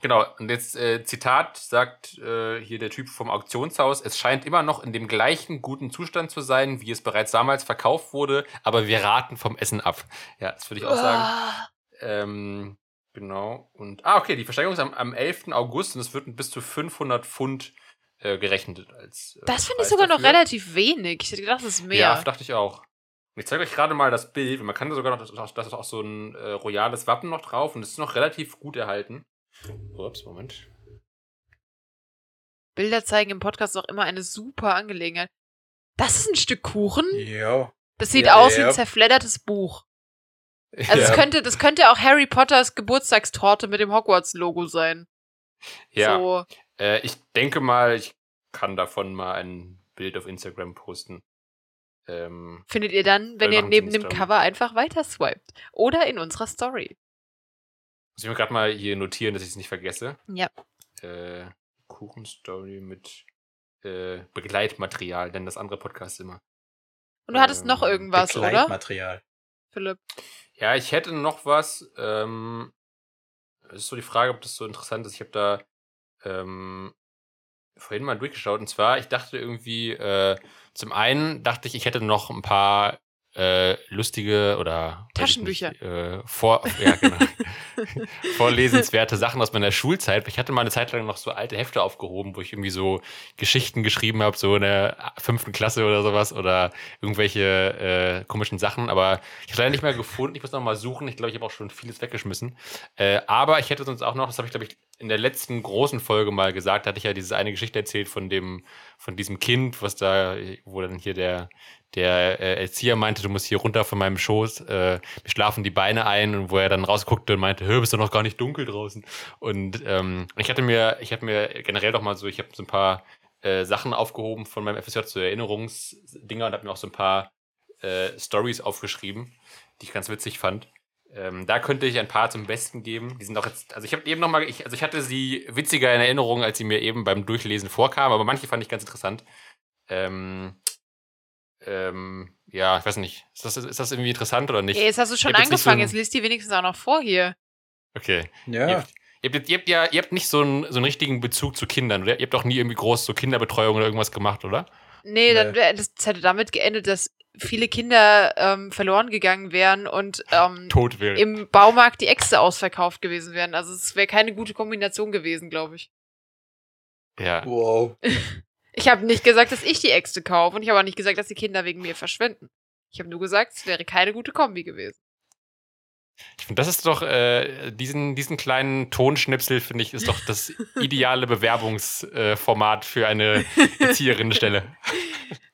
[SPEAKER 2] Genau, und jetzt äh, Zitat sagt äh, hier der Typ vom Auktionshaus, es scheint immer noch in dem gleichen guten Zustand zu sein, wie es bereits damals verkauft wurde, aber wir raten vom Essen ab. Ja, das würde ich auch sagen. Ähm, genau, und, ah, okay, die Versteigerung ist am, am 11. August und es wird bis zu 500 Pfund äh, gerechnet als.
[SPEAKER 4] Äh, das finde ich sogar dafür. noch relativ wenig. Ich hätte gedacht, das ist mehr.
[SPEAKER 2] Ja, dachte ich auch. Ich zeige euch gerade mal das Bild. Man kann da sogar noch, das ist auch so ein äh, royales Wappen noch drauf und es ist noch relativ gut erhalten. Ups, Moment.
[SPEAKER 4] Bilder zeigen im Podcast auch immer eine super Angelegenheit. Das ist ein Stück Kuchen.
[SPEAKER 3] Ja.
[SPEAKER 4] Das sieht ja, aus ja. wie ein zerfleddertes Buch. Also ja. das, könnte, das könnte auch Harry Potters Geburtstagstorte mit dem Hogwarts-Logo sein.
[SPEAKER 2] Ja. So. Äh, ich denke mal, ich kann davon mal ein Bild auf Instagram posten.
[SPEAKER 4] Ähm, Findet ihr dann, wenn ihr neben dem Cover einfach weiter swiped. Oder in unserer Story.
[SPEAKER 2] Muss ich mir gerade mal hier notieren, dass ich es nicht vergesse.
[SPEAKER 4] Ja.
[SPEAKER 2] Äh, Kuchenstory mit äh, Begleitmaterial, denn das andere Podcast immer.
[SPEAKER 4] Und du hattest ähm, noch irgendwas,
[SPEAKER 3] Begleitmaterial. oder?
[SPEAKER 4] Philipp.
[SPEAKER 2] Ja, ich hätte noch was. Ähm, es ist so die Frage, ob das so interessant ist. Ich habe da ähm, vorhin mal durchgeschaut. Und zwar, ich dachte irgendwie, äh, zum einen dachte ich, ich hätte noch ein paar äh, lustige oder
[SPEAKER 4] Taschenbücher.
[SPEAKER 2] Nicht, äh, vor, ja, genau. vorlesenswerte Sachen aus meiner Schulzeit. Ich hatte mal eine Zeit lang noch so alte Hefte aufgehoben, wo ich irgendwie so Geschichten geschrieben habe, so in der fünften Klasse oder sowas oder irgendwelche äh, komischen Sachen. Aber ich habe leider nicht mehr gefunden. Ich muss noch mal suchen. Ich glaube, ich habe auch schon vieles weggeschmissen. Äh, aber ich hätte sonst auch noch, das habe ich glaube ich in der letzten großen Folge mal gesagt, hatte ich ja diese eine Geschichte erzählt von dem, von diesem Kind, was da, wo dann hier der der äh, Erzieher meinte, du musst hier runter von meinem Schoß, äh, mir schlafen die Beine ein und wo er dann rausguckte und meinte, hör, bist du noch gar nicht dunkel draußen. Und ähm, ich hatte mir, ich hatte mir generell doch mal so, ich habe so ein paar äh, Sachen aufgehoben von meinem FSJ, so Erinnerungsdinger und habe mir auch so ein paar äh, Stories aufgeschrieben, die ich ganz witzig fand. Ähm, da könnte ich ein paar zum Besten geben. Die sind auch jetzt, also ich habe eben nochmal, also ich hatte sie witziger in Erinnerung, als sie mir eben beim Durchlesen vorkamen, aber manche fand ich ganz interessant. Ähm, ähm, ja, ich weiß nicht. Ist das, ist das irgendwie interessant oder nicht?
[SPEAKER 4] Ja, jetzt hast du schon angefangen, jetzt, so jetzt liest die wenigstens auch noch vor hier.
[SPEAKER 2] Okay.
[SPEAKER 3] Ja.
[SPEAKER 2] Ihr habt, ihr habt, ihr habt ja, ihr habt nicht so einen, so einen richtigen Bezug zu Kindern, oder? Ihr habt auch nie irgendwie groß so Kinderbetreuung oder irgendwas gemacht, oder?
[SPEAKER 4] Nee, dann, das hätte damit geendet, dass viele Kinder ähm, verloren gegangen wären und ähm, im Baumarkt die Äxte ausverkauft gewesen wären. Also es wäre keine gute Kombination gewesen, glaube ich.
[SPEAKER 2] Ja.
[SPEAKER 3] Wow.
[SPEAKER 4] Ich habe nicht gesagt, dass ich die Äxte kaufe und ich habe auch nicht gesagt, dass die Kinder wegen mir verschwinden. Ich habe nur gesagt, es wäre keine gute Kombi gewesen.
[SPEAKER 2] Ich finde, das ist doch, äh, diesen, diesen kleinen Tonschnipsel, finde ich, ist doch das ideale Bewerbungsformat äh, für eine Erzieherinnenstelle.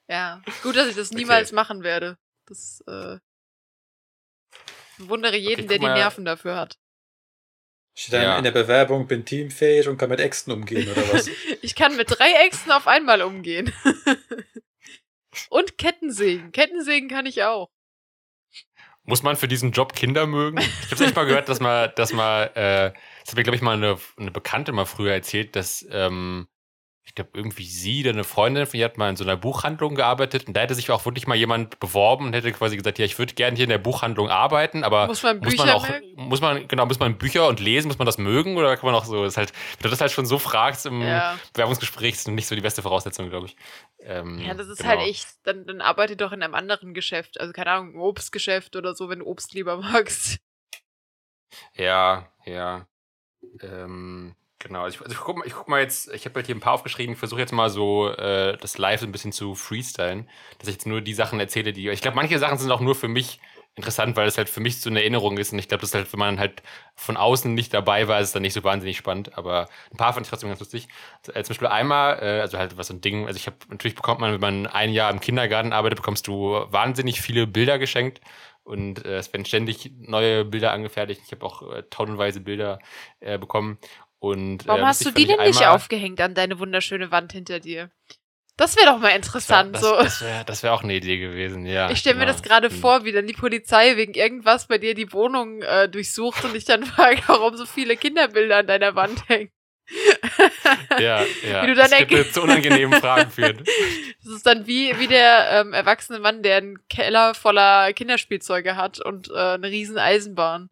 [SPEAKER 4] Ja, gut, dass ich das niemals okay. machen werde. Das äh, wundere jeden, okay, der die Nerven dafür hat.
[SPEAKER 3] Steht dann ja. in der Bewerbung, bin teamfähig und kann mit Äxten umgehen, oder was?
[SPEAKER 4] ich kann mit drei Äxten auf einmal umgehen. und Kettensägen. Kettensägen kann ich auch.
[SPEAKER 2] Muss man für diesen Job Kinder mögen? Ich habe echt mal gehört, dass man, dass man, äh, das hat mir, glaube ich, mal eine, eine Bekannte mal früher erzählt, dass ähm, ich glaube, irgendwie sie oder eine Freundin von ihr hat mal in so einer Buchhandlung gearbeitet und da hätte sich auch wirklich mal jemand beworben und hätte quasi gesagt, ja, ich würde gerne hier in der Buchhandlung arbeiten, aber
[SPEAKER 4] muss man,
[SPEAKER 2] muss man auch, mögen? muss man, genau, muss man Bücher und lesen, muss man das mögen oder kann man auch so, ist halt, wenn du das halt schon so fragst im ja. Bewerbungsgespräch, ist nicht so die beste Voraussetzung, glaube ich.
[SPEAKER 4] Ähm, ja, das ist genau. halt echt, dann, dann arbeite doch in einem anderen Geschäft, also keine Ahnung, ein Obstgeschäft oder so, wenn du Obst lieber magst.
[SPEAKER 2] Ja, ja. Ähm, Genau, also ich, also ich guck, ich guck mal jetzt, ich habe halt hier ein paar aufgeschrieben, ich versuche jetzt mal so äh, das Live ein bisschen zu freestylen, dass ich jetzt nur die Sachen erzähle, die. Ich glaube, manche Sachen sind auch nur für mich interessant, weil es halt für mich so eine Erinnerung ist und ich glaube, das ist halt, wenn man halt von außen nicht dabei war, ist es dann nicht so wahnsinnig spannend, aber ein paar fand ich trotzdem ganz lustig. Äh, zum Beispiel einmal, äh, also halt was so ein Ding, also ich habe, natürlich bekommt man, wenn man ein Jahr im Kindergarten arbeitet, bekommst du wahnsinnig viele Bilder geschenkt und äh, es werden ständig neue Bilder angefertigt. Ich habe auch äh, tonnenweise Bilder äh, bekommen. Und,
[SPEAKER 4] Warum äh, hast du die denn nicht aufgehängt an deine wunderschöne Wand hinter dir? Das wäre doch mal interessant.
[SPEAKER 2] Das,
[SPEAKER 4] so.
[SPEAKER 2] das wäre wär auch eine Idee gewesen, ja.
[SPEAKER 4] Ich stelle mir genau. das gerade hm. vor, wie dann die Polizei wegen irgendwas bei dir die Wohnung äh, durchsucht und dich dann fragt, warum so viele Kinderbilder an deiner Wand hängen.
[SPEAKER 2] ja, ja. Wie du dann das wird zu unangenehmen Fragen führen.
[SPEAKER 4] Das ist dann wie, wie der ähm, erwachsene Mann, der einen Keller voller Kinderspielzeuge hat und äh, eine riesen Eisenbahn.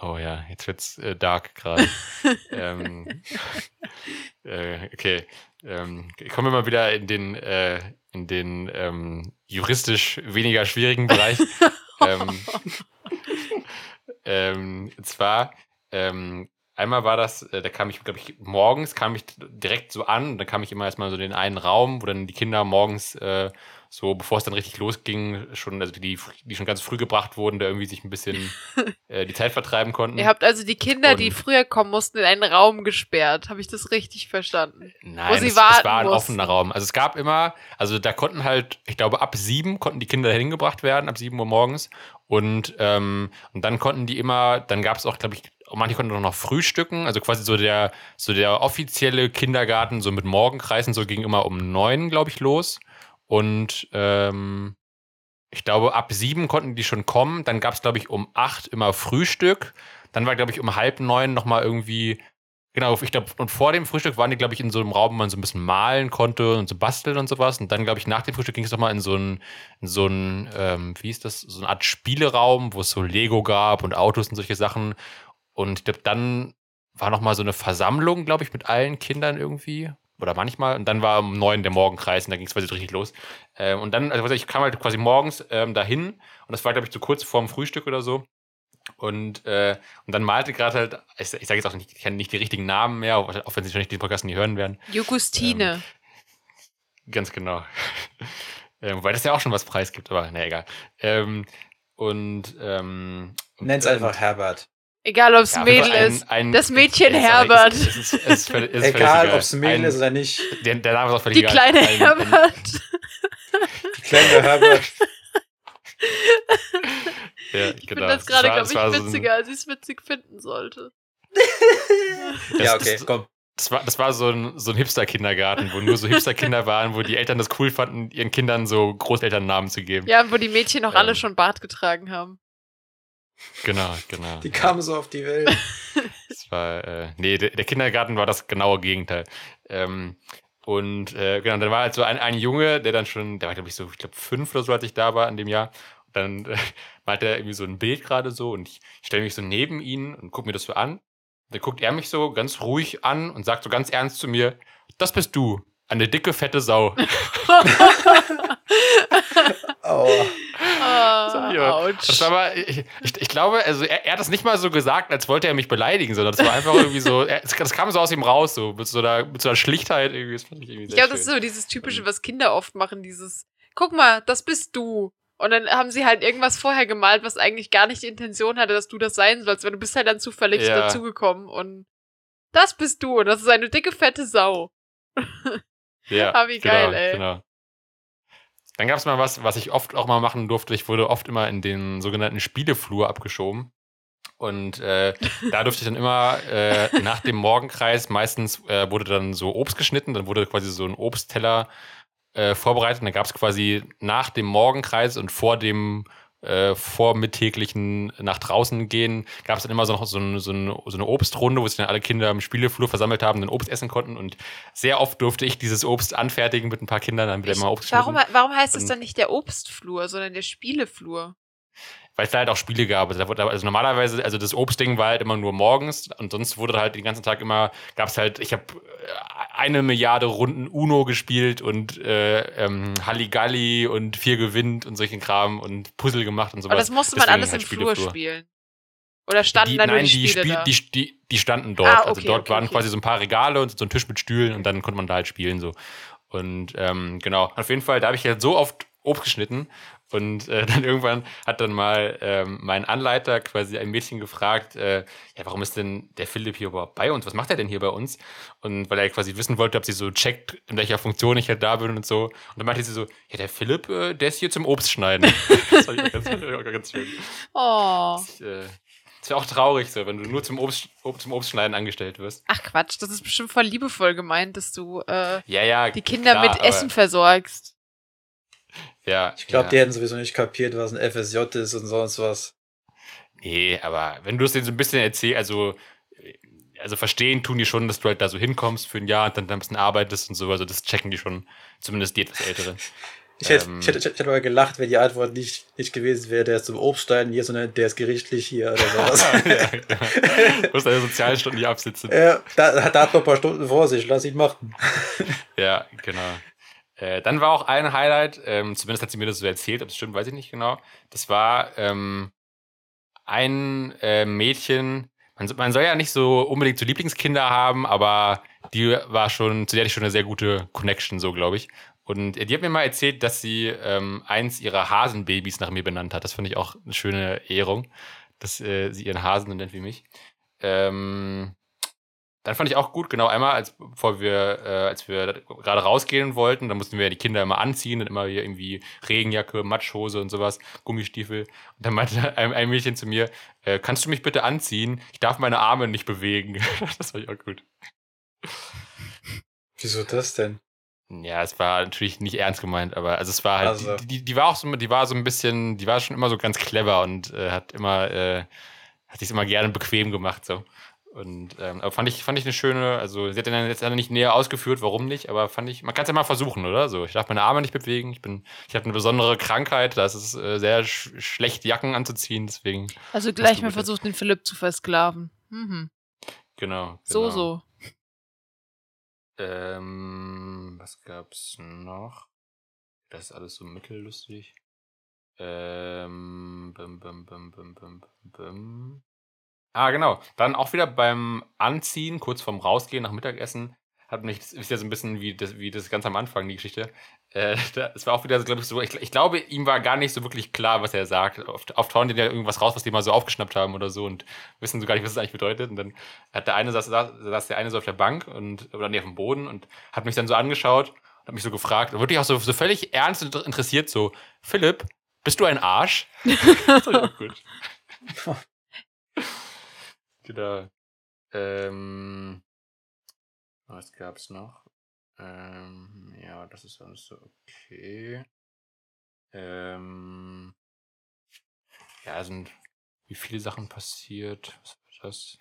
[SPEAKER 2] Oh ja, jetzt wird's äh, dark gerade. ähm, äh, okay. Ähm, kommen wir mal wieder in den, äh, in den ähm, juristisch weniger schwierigen Bereich. ähm, ähm, zwar, ähm, einmal war das, äh, da kam ich, glaube ich, morgens kam ich direkt so an, da kam ich immer erstmal so in den einen Raum, wo dann die Kinder morgens äh, so bevor es dann richtig losging, schon, also die, die schon ganz früh gebracht wurden, da irgendwie sich ein bisschen äh, die Zeit vertreiben konnten.
[SPEAKER 4] Ihr habt also die Kinder, und die früher kommen mussten, in einen Raum gesperrt. Habe ich das richtig verstanden?
[SPEAKER 2] Nein, Wo sie es, warten es war ein mussten. offener Raum. Also es gab immer, also da konnten halt, ich glaube, ab sieben konnten die Kinder hingebracht werden, ab sieben Uhr morgens. Und, ähm, und dann konnten die immer, dann gab es auch, glaube ich, manche konnten auch noch frühstücken, also quasi so der, so der offizielle Kindergarten, so mit Morgenkreisen, so ging immer um neun, glaube ich, los. Und ähm, ich glaube, ab sieben konnten die schon kommen. Dann gab es, glaube ich, um acht immer Frühstück. Dann war, glaube ich, um halb neun nochmal irgendwie, genau, ich glaube, und vor dem Frühstück waren die, glaube ich, in so einem Raum, wo man so ein bisschen malen konnte und so basteln und sowas. Und dann, glaube ich, nach dem Frühstück ging es nochmal in so einen, in so einen, ähm, wie hieß das, so eine Art Spieleraum, wo es so Lego gab und Autos und solche Sachen. Und ich glaube, dann war nochmal so eine Versammlung, glaube ich, mit allen Kindern irgendwie oder manchmal. Und dann war um neun der Morgenkreis und da ging es quasi richtig los. Ähm, und dann, also ich kam halt quasi morgens ähm, dahin und das war, glaube ich, so kurz vorm Frühstück oder so. Und, äh, und dann malte gerade halt, ich, ich sage jetzt auch nicht, ich kenne nicht die richtigen Namen mehr, auch wenn sie schon nicht den Podcast nie hören werden.
[SPEAKER 4] Jugustine.
[SPEAKER 2] Ähm, ganz genau. ähm, wobei das ja auch schon was Preis gibt, aber na egal. Ähm, und ähm,
[SPEAKER 3] Nenn's einfach Herbert.
[SPEAKER 4] Egal, ob es ja, Mädel ein, ist. Ein, das Mädchen Herbert. Ist, es ist,
[SPEAKER 3] es ist egal, ob es ein Mädel ist oder nicht.
[SPEAKER 2] Der, der Name ist auch völlig
[SPEAKER 4] Die egal. kleine Herbert.
[SPEAKER 3] Die kleine Herbert.
[SPEAKER 2] ja,
[SPEAKER 4] ich genau. finde das gerade, glaube ich, witziger, so als ich es witzig finden sollte.
[SPEAKER 3] ja, okay, das, komm.
[SPEAKER 2] Das war, das war so ein, so ein Hipster-Kindergarten, wo nur so Hipster-Kinder waren, wo die Eltern das cool fanden, ihren Kindern so Großelternnamen zu geben.
[SPEAKER 4] Ja, wo die Mädchen auch ähm. alle schon Bart getragen haben.
[SPEAKER 2] Genau, genau.
[SPEAKER 3] Die kamen so auf die Welt.
[SPEAKER 2] Das war, äh, nee, der, der, Kindergarten war das genaue Gegenteil. Ähm, und äh, genau, dann war halt so ein, ein Junge, der dann schon, der war glaube ich so, ich glaube fünf oder so, als ich da war in dem Jahr. Und dann äh, malte er irgendwie so ein Bild gerade so und ich stelle mich so neben ihn und gucke mir das so an. Dann guckt er mich so ganz ruhig an und sagt so ganz ernst zu mir, das bist du, eine dicke, fette Sau.
[SPEAKER 3] oh.
[SPEAKER 2] Oh. Das war aber, ich, ich, ich, glaube, also er, er, hat das nicht mal so gesagt, als wollte er mich beleidigen, sondern das war einfach irgendwie so, er, das kam so aus ihm raus, so mit so einer, mit so einer Schlichtheit irgendwie. Das fand
[SPEAKER 4] ich irgendwie ich glaube, das ist so dieses typische, was Kinder oft machen, dieses, guck mal, das bist du. Und dann haben sie halt irgendwas vorher gemalt, was eigentlich gar nicht die Intention hatte, dass du das sein sollst, weil du bist halt dann zufällig ja. dazugekommen und das bist du und das ist eine dicke, fette Sau.
[SPEAKER 2] Ja,
[SPEAKER 4] ah, wie geil,
[SPEAKER 2] genau,
[SPEAKER 4] ey.
[SPEAKER 2] Genau. Dann gab es mal was, was ich oft auch mal machen durfte. Ich wurde oft immer in den sogenannten Spieleflur abgeschoben. Und äh, da durfte ich dann immer äh, nach dem Morgenkreis, meistens äh, wurde dann so Obst geschnitten, dann wurde quasi so ein Obstteller äh, vorbereitet. Und dann gab es quasi nach dem Morgenkreis und vor dem äh, vormittäglichen nach draußen gehen, gab es dann immer so, noch so, ein, so, ein, so, eine Obstrunde, wo sich dann alle Kinder im Spieleflur versammelt haben, dann Obst essen konnten. Und sehr oft durfte ich dieses Obst anfertigen mit ein paar Kindern, dann wieder
[SPEAKER 4] ich,
[SPEAKER 2] immer Obst
[SPEAKER 4] warum, warum heißt es dann nicht der Obstflur, sondern der Spieleflur?
[SPEAKER 2] Weil es da halt auch Spiele gab. Also, also, normalerweise, also das Obstding war halt immer nur morgens und sonst wurde halt den ganzen Tag immer, gab es halt, ich habe äh, eine Milliarde Runden Uno gespielt und äh, ähm, Halligalli und vier gewinnt und solchen Kram und Puzzle gemacht und sowas.
[SPEAKER 4] Aber das musste man alles halt im Flur spielen. Oder standen die, da nur
[SPEAKER 2] nein,
[SPEAKER 4] die,
[SPEAKER 2] die,
[SPEAKER 4] Spiele
[SPEAKER 2] Spiel,
[SPEAKER 4] da?
[SPEAKER 2] Die, die, die, standen dort.
[SPEAKER 4] Ah, okay,
[SPEAKER 2] also dort
[SPEAKER 4] okay,
[SPEAKER 2] waren
[SPEAKER 4] okay.
[SPEAKER 2] quasi so ein paar Regale und so ein Tisch mit Stühlen und dann konnte man da halt spielen so. Und ähm, genau, auf jeden Fall, da habe ich halt so oft Obst geschnitten und äh, dann irgendwann hat dann mal ähm, mein Anleiter quasi ein Mädchen gefragt, äh, ja, warum ist denn der Philipp hier überhaupt bei uns? Was macht er denn hier bei uns? Und weil er quasi wissen wollte, ob sie so checkt, in welcher Funktion ich halt da bin und so. Und dann meinte sie so, ja, der Philipp, äh, der ist hier zum Obst schneiden. das war ganz, ganz schön.
[SPEAKER 4] Oh.
[SPEAKER 2] Das, äh, das wäre auch traurig so, wenn du nur zum Obst, zum Obstschneiden angestellt wirst.
[SPEAKER 4] Ach Quatsch, das ist bestimmt voll liebevoll gemeint, dass du äh,
[SPEAKER 2] ja, ja,
[SPEAKER 4] die Kinder
[SPEAKER 2] klar,
[SPEAKER 4] mit Essen versorgst.
[SPEAKER 2] Ja.
[SPEAKER 3] Ich glaube,
[SPEAKER 2] ja.
[SPEAKER 3] die hätten sowieso nicht kapiert, was ein FSJ ist und sonst was.
[SPEAKER 2] Nee, aber wenn du es denen so ein bisschen erzählst, also, also verstehen tun die schon, dass du halt da so hinkommst für ein Jahr und dann ein bisschen arbeitest und so, also das checken die schon, zumindest die etwas Älteren.
[SPEAKER 3] Ich hätte, ähm, ich, hätte, ich hätte aber gelacht, wenn die Antwort nicht, nicht gewesen wäre, der ist zum Obststein hier, sondern der ist gerichtlich hier oder sowas.
[SPEAKER 2] ja, genau. Du musst deine Sozialstunden nicht absitzen.
[SPEAKER 3] Ja, da, da hat noch ein paar Stunden vor sich, lass ihn machen.
[SPEAKER 2] ja, genau. Äh, dann war auch ein Highlight, ähm, zumindest hat sie mir das so erzählt, ob es stimmt, weiß ich nicht genau. Das war ähm, ein äh, Mädchen, man, man, soll ja nicht so unbedingt so Lieblingskinder haben, aber die war schon, zu der hatte ich schon eine sehr gute Connection, so glaube ich. Und die hat mir mal erzählt, dass sie ähm, eins ihrer Hasenbabys nach mir benannt hat. Das fand ich auch eine schöne Ehrung, dass äh, sie ihren Hasen so nennt wie mich. Ähm, dann fand ich auch gut, genau einmal, als bevor wir, äh, als wir gerade rausgehen wollten, dann mussten wir die Kinder immer anziehen und immer hier irgendwie Regenjacke, Matschhose und sowas, Gummistiefel. Und dann meinte ein, ein Mädchen zu mir, äh, kannst du mich bitte anziehen? Ich darf meine Arme nicht bewegen. das fand ich auch gut.
[SPEAKER 3] Wieso das denn?
[SPEAKER 2] Ja, es war natürlich nicht ernst gemeint, aber also es war halt, also. die, die, die, war auch so, die war so ein bisschen, die war schon immer so ganz clever und äh, hat immer, äh, hat sich immer gerne bequem gemacht so. Und ähm, aber fand ich, fand ich eine schöne, also sie hat dann jetzt nicht näher ausgeführt, warum nicht, aber fand ich, man kann es ja mal versuchen, oder? So, ich darf meine Arme nicht bewegen, ich bin, ich habe eine besondere Krankheit, da ist es äh, sehr sch schlecht, Jacken anzuziehen, deswegen.
[SPEAKER 4] Also gleich mal versucht, den Philipp zu versklaven. Mhm.
[SPEAKER 2] Genau, genau.
[SPEAKER 4] So, so.
[SPEAKER 2] Ähm, was gab's noch? Das ist alles so mittellustig. Ähm, bum, bum, bum, bum, bum, bum. Ah, genau. Dann auch wieder beim Anziehen, kurz vorm Rausgehen nach Mittagessen, hat mich, ist ja so ein bisschen wie das, wie das ganz am Anfang, die Geschichte. Äh, es war auch wieder, glaube ich, so, ich, ich, glaube, ihm war gar nicht so wirklich klar, was er sagt. Oft, oft hauen die ja irgendwas raus, was die mal so aufgeschnappt haben oder so und wissen so gar nicht, was es eigentlich bedeutet. Und dann hat der eine, saß, saß der eine so auf der Bank und, oder nee, auf dem Boden und hat mich dann so angeschaut und hat mich so gefragt, wirklich auch so, so völlig ernst und interessiert, so, Philipp, bist du ein Arsch? das war auch gut. Genau. Ähm, was gab's noch? Ähm, ja, das ist alles so okay. Ähm, ja, sind wie viele Sachen passiert? Was war das?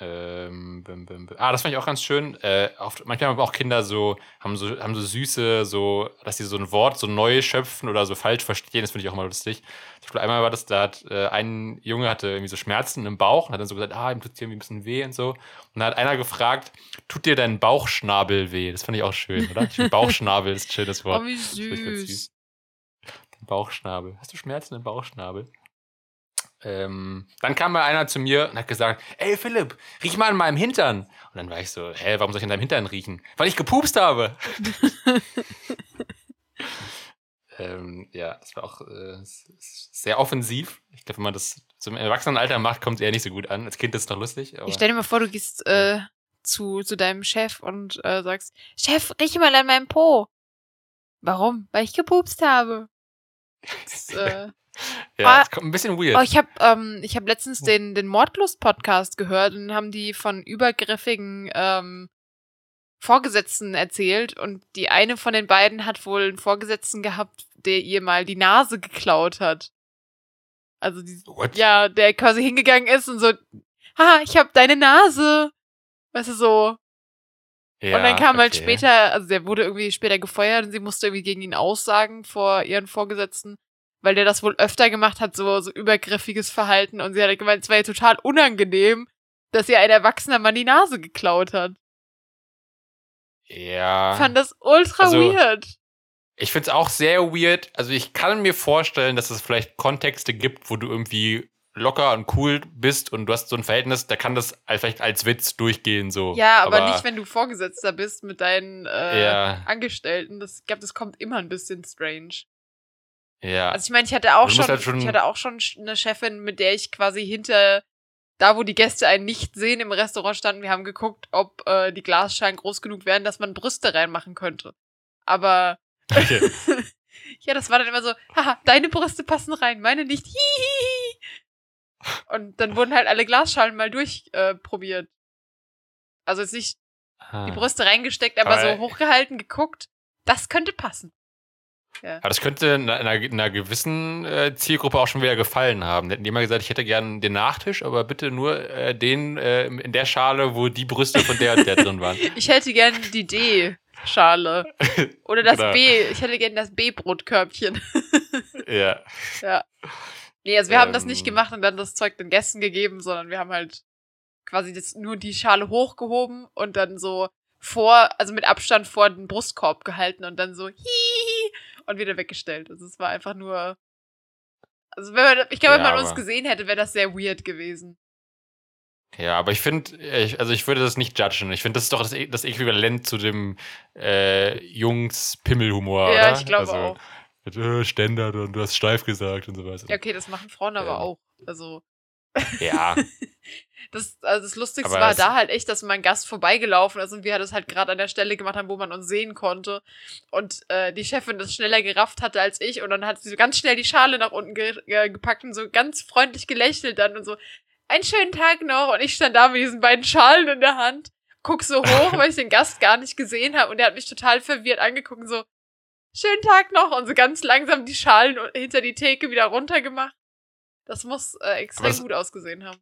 [SPEAKER 2] Ähm, bim, bim, bim. Ah, das fand ich auch ganz schön. Äh, oft, manchmal haben auch Kinder so, haben so, haben so süße, so, dass sie so ein Wort so neu schöpfen oder so falsch verstehen. Das finde ich auch mal lustig. Ich glaube, einmal war das, da hat äh, ein Junge hatte irgendwie so Schmerzen im Bauch und hat dann so gesagt, ah, ihm tut hier irgendwie ein bisschen weh und so. Und da hat einer gefragt, tut dir dein Bauchschnabel weh? Das fand ich auch schön, oder? Bauchschnabel ist ein schönes Wort.
[SPEAKER 4] Oh, wie süß.
[SPEAKER 2] süß. Bauchschnabel. Hast du Schmerzen im Bauchschnabel? Ähm, dann kam mal einer zu mir und hat gesagt, ey Philipp, riech mal an meinem Hintern. Und dann war ich so, hä, warum soll ich an deinem Hintern riechen? Weil ich gepupst habe. ähm, ja, das war auch äh, sehr offensiv. Ich glaube, wenn man das zum Erwachsenenalter macht, kommt es eher nicht so gut an. Als Kind ist es noch lustig.
[SPEAKER 4] ich stell dir mal vor, du gehst äh, zu, zu deinem Chef und äh, sagst, Chef, riech mal an meinem Po. Warum? Weil ich gepupst habe. Das, äh,
[SPEAKER 2] ja, das kommt ein bisschen weird.
[SPEAKER 4] Oh, ich habe ähm, ich hab letztens den, den Mordlust-Podcast gehört und haben die von übergriffigen ähm, Vorgesetzten erzählt und die eine von den beiden hat wohl einen Vorgesetzten gehabt, der ihr mal die Nase geklaut hat. Also, die, ja, der quasi hingegangen ist und so, ha, ich hab deine Nase. Weißt du, so. Ja, und dann kam halt okay. halt später, also der wurde irgendwie später gefeuert und sie musste irgendwie gegen ihn aussagen vor ihren Vorgesetzten, weil der das wohl öfter gemacht hat, so, so übergriffiges Verhalten. Und sie hat gemeint, es war ja total unangenehm, dass ihr ein erwachsener Mann die Nase geklaut hat.
[SPEAKER 2] Ja.
[SPEAKER 4] Ich fand das ultra also, weird.
[SPEAKER 2] Ich find's auch sehr weird. Also ich kann mir vorstellen, dass es vielleicht Kontexte gibt, wo du irgendwie locker und cool bist und du hast so ein Verhältnis, da kann das vielleicht als Witz durchgehen so.
[SPEAKER 4] Ja, aber, aber nicht, wenn du Vorgesetzter bist mit deinen äh, ja. Angestellten. Das, ich glaube, das kommt immer ein bisschen strange.
[SPEAKER 2] Ja.
[SPEAKER 4] Also ich meine, ich hatte auch schon, halt schon, ich hatte auch schon eine Chefin, mit der ich quasi hinter da, wo die Gäste einen nicht sehen, im Restaurant standen. Wir haben geguckt, ob äh, die Glasscheiben groß genug wären, dass man Brüste reinmachen könnte. Aber okay. ja, das war dann immer so, haha, deine Brüste passen rein, meine nicht. Hihihi. Und dann wurden halt alle Glasschalen mal durchprobiert. Äh, also jetzt nicht ah. die Brüste reingesteckt, aber, aber so hochgehalten, geguckt. Das könnte passen.
[SPEAKER 2] Ja. Aber das könnte einer, einer gewissen äh, Zielgruppe auch schon wieder gefallen haben. Hätten die mal gesagt, ich hätte gern den Nachtisch, aber bitte nur äh, den äh, in der Schale, wo die Brüste von der und der drin waren.
[SPEAKER 4] Ich hätte gern die D-Schale. Oder das genau. B. Ich hätte gern das B-Brotkörbchen.
[SPEAKER 2] ja.
[SPEAKER 4] Ja. Nee, also wir ähm, haben das nicht ähm. gemacht und dann das Zeug den Gästen gegeben, sondern wir haben halt quasi das, nur die Schale hochgehoben und dann so vor, also mit Abstand vor den Brustkorb gehalten und dann so hihi und wieder weggestellt. Also es war einfach nur. Also wenn man, ich glaube, ja, wenn man uns gesehen hätte, wäre das sehr weird gewesen.
[SPEAKER 2] Ja, aber ich finde, also ich würde das nicht judgen. Ich finde, das ist doch das, das Äquivalent zu dem äh, Jungs-Pimmelhumor. Ja,
[SPEAKER 4] oder? ich glaube also, auch
[SPEAKER 2] mit äh, Ständer und du hast steif gesagt und so weiter.
[SPEAKER 4] Ja, okay, das machen Frauen aber ja. auch. Also.
[SPEAKER 2] Ja.
[SPEAKER 4] das, also das Lustigste aber war da halt echt, dass mein Gast vorbeigelaufen ist und wir das halt gerade an der Stelle gemacht haben, wo man uns sehen konnte. Und äh, die Chefin das schneller gerafft hatte als ich und dann hat sie so ganz schnell die Schale nach unten ge äh, gepackt und so ganz freundlich gelächelt dann und so, einen schönen Tag noch. Und ich stand da mit diesen beiden Schalen in der Hand, guck so hoch, weil ich den Gast gar nicht gesehen habe und der hat mich total verwirrt angeguckt und so, schönen Tag noch und so ganz langsam die Schalen hinter die Theke wieder runtergemacht. Das muss äh, extrem gut ausgesehen haben.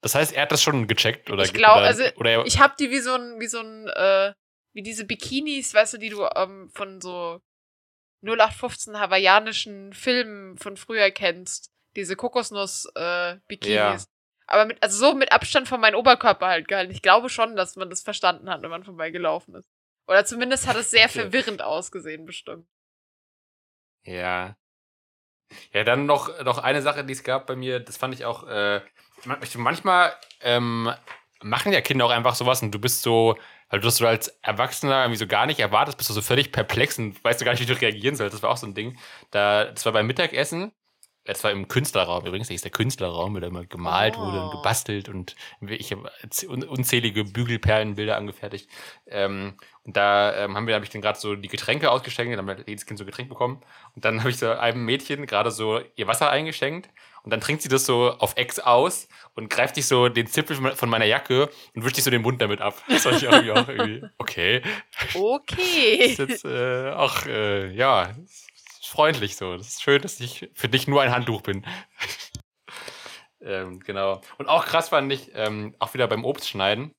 [SPEAKER 2] Das heißt, er hat das schon gecheckt oder
[SPEAKER 4] Ich glaube, also oder ich habe die wie so ein wie so ein äh, wie diese Bikinis, weißt du, die du ähm, von so 0815 hawaiianischen Filmen von früher kennst, diese Kokosnuss äh, Bikinis. Ja. Aber mit also so mit Abstand von meinem Oberkörper halt gehalten. Ich glaube schon, dass man das verstanden hat, wenn man vorbeigelaufen ist. Oder zumindest hat es sehr okay. verwirrend ausgesehen, bestimmt.
[SPEAKER 2] Ja. Ja, dann noch, noch eine Sache, die es gab bei mir, das fand ich auch, äh, manchmal ähm, machen ja Kinder auch einfach sowas und du bist so, weil du das so als Erwachsener irgendwie so gar nicht erwartest, bist du so völlig perplex und weißt du gar nicht, wie du reagieren sollst. Das war auch so ein Ding. Da, das war beim Mittagessen es war im Künstlerraum übrigens, das ist der Künstlerraum, wo da mal gemalt oh. wurde und oh. gebastelt und ich habe unzählige Bügelperlenbilder angefertigt. Ähm, und da ähm, haben wir, habe ich dann gerade so die Getränke ausgeschenkt, dann hat jedes Kind so ein Getränk bekommen. Und dann habe ich so einem Mädchen gerade so ihr Wasser eingeschenkt und dann trinkt sie das so auf Ex aus und greift sich so den Zipfel von meiner Jacke und wischt sich so den Mund damit ab. Das fand ich irgendwie auch irgendwie okay.
[SPEAKER 4] Okay.
[SPEAKER 2] Das ist jetzt äh, auch, äh, ja, freundlich so. Das ist schön, dass ich für dich nur ein Handtuch bin. ähm, genau. Und auch krass fand ich, ähm, auch wieder beim Obstschneiden.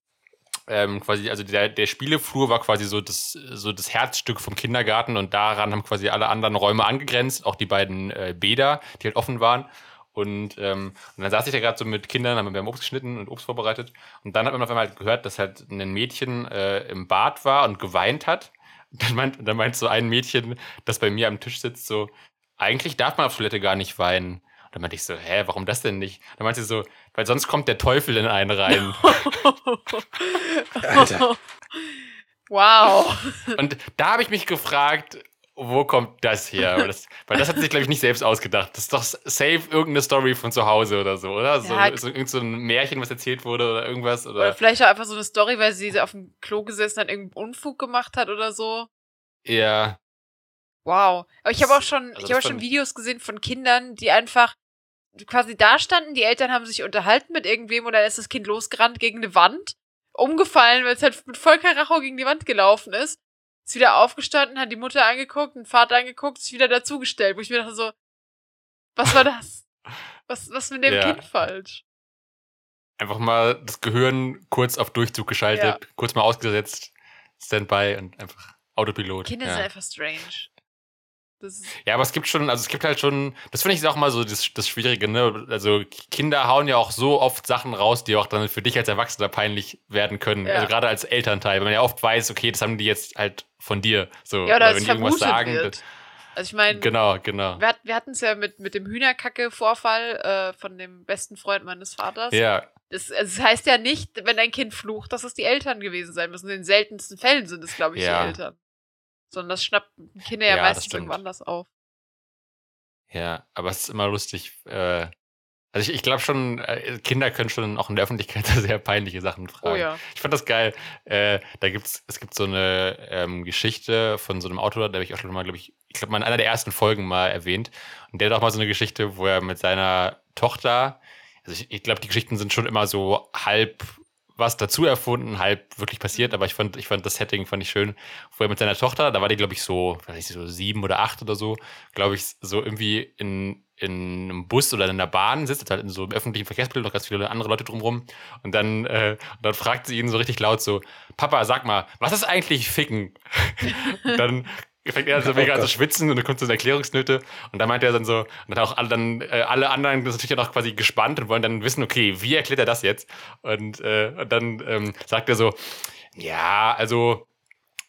[SPEAKER 2] Ähm, quasi, also der, der Spieleflur war quasi so das, so das Herzstück vom Kindergarten und daran haben quasi alle anderen Räume angegrenzt, auch die beiden äh, Bäder, die halt offen waren. Und, ähm, und dann saß ich da gerade so mit Kindern, haben wir beim Obst geschnitten und Obst vorbereitet. Und dann hat man auf einmal halt gehört, dass halt ein Mädchen äh, im Bad war und geweint hat. Dann meint, dann meint so ein Mädchen, das bei mir am Tisch sitzt, so, eigentlich darf man auf Toilette gar nicht weinen. Dann meinte ich so, hä, warum das denn nicht? Dann meinte sie so, weil sonst kommt der Teufel in einen rein.
[SPEAKER 4] Alter. Wow.
[SPEAKER 2] Und da habe ich mich gefragt, wo kommt das her? Weil das, weil das hat sich, glaube ich, nicht selbst ausgedacht. Das ist doch safe irgendeine Story von zu Hause oder so, oder? So, ja, so, irgend so ein Märchen, was erzählt wurde oder irgendwas. Oder, oder
[SPEAKER 4] vielleicht auch einfach so eine Story, weil sie auf dem Klo gesessen hat, irgendeinen Unfug gemacht hat oder so.
[SPEAKER 2] Ja.
[SPEAKER 4] Wow. Aber ich habe auch schon, also ich habe schon Videos gesehen von Kindern, die einfach quasi da standen, die Eltern haben sich unterhalten mit irgendwem und dann ist das Kind losgerannt gegen eine Wand, umgefallen, weil es halt mit voll Karacho gegen die Wand gelaufen ist ist wieder aufgestanden, hat die Mutter angeguckt, den Vater angeguckt, ist wieder dazugestellt, wo ich mir dachte so, was war das? Was, was mit dem ja. Kind falsch?
[SPEAKER 2] Einfach mal das Gehirn kurz auf Durchzug geschaltet, ja. kurz mal ausgesetzt, Standby und einfach Autopilot.
[SPEAKER 4] Kinder
[SPEAKER 2] ja.
[SPEAKER 4] sind einfach strange.
[SPEAKER 2] Ja, aber es gibt schon, also es gibt halt schon, das finde ich auch mal so das, das Schwierige, ne? Also Kinder hauen ja auch so oft Sachen raus, die auch dann für dich als Erwachsener peinlich werden können. Ja. Also gerade als Elternteil, weil man ja oft weiß, okay, das haben die jetzt halt von dir. So,
[SPEAKER 4] ja, oder wenn die irgendwas sagen. Wird. Also ich meine,
[SPEAKER 2] genau, genau.
[SPEAKER 4] Wir, wir hatten es ja mit, mit dem Hühnerkacke-Vorfall äh, von dem besten Freund meines Vaters.
[SPEAKER 2] Ja.
[SPEAKER 4] Das, das, heißt ja nicht, wenn ein Kind flucht, dass es die Eltern gewesen sein müssen. In den seltensten Fällen sind es, glaube ich, ja. die Eltern. Sondern das schnappt Kinder ja, ja meistens irgendwann das auf.
[SPEAKER 2] Ja, aber es ist immer lustig. Äh, also ich, ich glaube schon, äh, Kinder können schon auch in der Öffentlichkeit sehr peinliche Sachen fragen. Oh ja. Ich fand das geil. Äh, da gibt's, es gibt so eine ähm, Geschichte von so einem Autor, da habe ich auch schon mal, glaube ich, ich glaube mal in einer der ersten Folgen mal erwähnt. Und der hat auch mal so eine Geschichte, wo er mit seiner Tochter, also ich, ich glaube, die Geschichten sind schon immer so halb was dazu erfunden, halb wirklich passiert, aber ich fand, ich fand das Setting fand ich schön, wo er mit seiner Tochter, da war die, glaube ich, so, weiß ich, so sieben oder acht oder so, glaube ich, so irgendwie in, in einem Bus oder in einer Bahn sitzt, halt in so einem öffentlichen Verkehrsmittel, noch ganz viele andere Leute drumrum. Und dann, äh, und dann fragt sie ihn so richtig laut so, Papa, sag mal, was ist eigentlich Ficken? dann fängt er so oh mega an zu schwitzen und dann kommt so eine Erklärungsnöte und dann meint er dann so, und dann auch alle, dann, äh, alle anderen sind natürlich auch quasi gespannt und wollen dann wissen, okay, wie erklärt er das jetzt? Und, äh, und dann ähm, sagt er so, ja, also,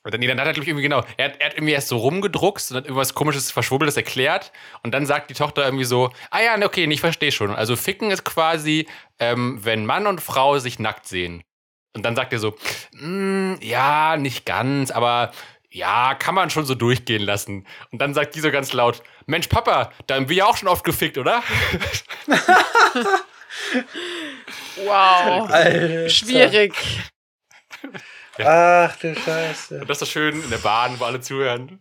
[SPEAKER 2] und dann, dann hat er, glaube ich, irgendwie genau, er, er, hat irgendwie erst so rumgedruckst und hat irgendwas komisches, verschwurbeltes erklärt und dann sagt die Tochter irgendwie so, ah ja, okay, ich verstehe schon. Also Ficken ist quasi, ähm, wenn Mann und Frau sich nackt sehen. Und dann sagt er so, mm, ja, nicht ganz, aber ja, kann man schon so durchgehen lassen. Und dann sagt die so ganz laut, Mensch, Papa, da haben wir ja auch schon oft gefickt, oder?
[SPEAKER 4] wow. Alter. Schwierig.
[SPEAKER 3] Ach du Scheiße.
[SPEAKER 2] Und das ist so schön in der Bahn, wo alle zuhören.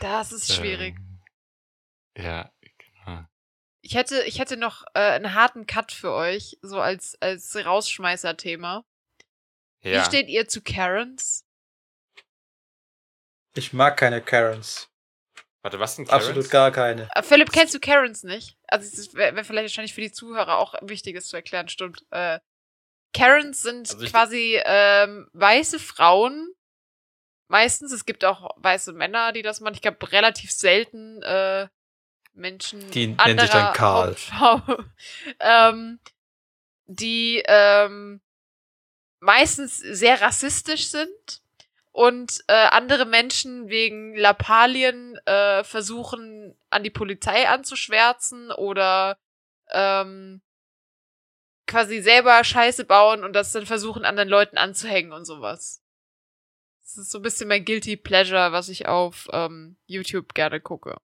[SPEAKER 4] Das ist schwierig.
[SPEAKER 2] Ähm, ja, genau.
[SPEAKER 4] Ich hätte, ich hätte noch äh, einen harten Cut für euch, so als, als Rausschmeißer-Thema. Ja. Wie steht ihr zu Karens?
[SPEAKER 3] Ich mag keine Karens.
[SPEAKER 2] Warte, was sind Karens?
[SPEAKER 3] Absolut gar keine.
[SPEAKER 4] Äh, Philipp, kennst du Karens nicht? Also, das wäre wär vielleicht wahrscheinlich für die Zuhörer auch Wichtiges zu erklären, stimmt. Äh, Karens sind also quasi ähm, weiße Frauen. Meistens, es gibt auch weiße Männer, die das machen. Ich glaube, relativ selten äh, Menschen.
[SPEAKER 3] Die nennen sich dann Karl.
[SPEAKER 4] ähm, die ähm, meistens sehr rassistisch sind und äh, andere Menschen wegen Lappalien äh, versuchen, an die Polizei anzuschwärzen oder ähm, quasi selber Scheiße bauen und das dann versuchen, anderen Leuten anzuhängen und sowas. Das ist so ein bisschen mein Guilty Pleasure, was ich auf ähm, YouTube gerne gucke.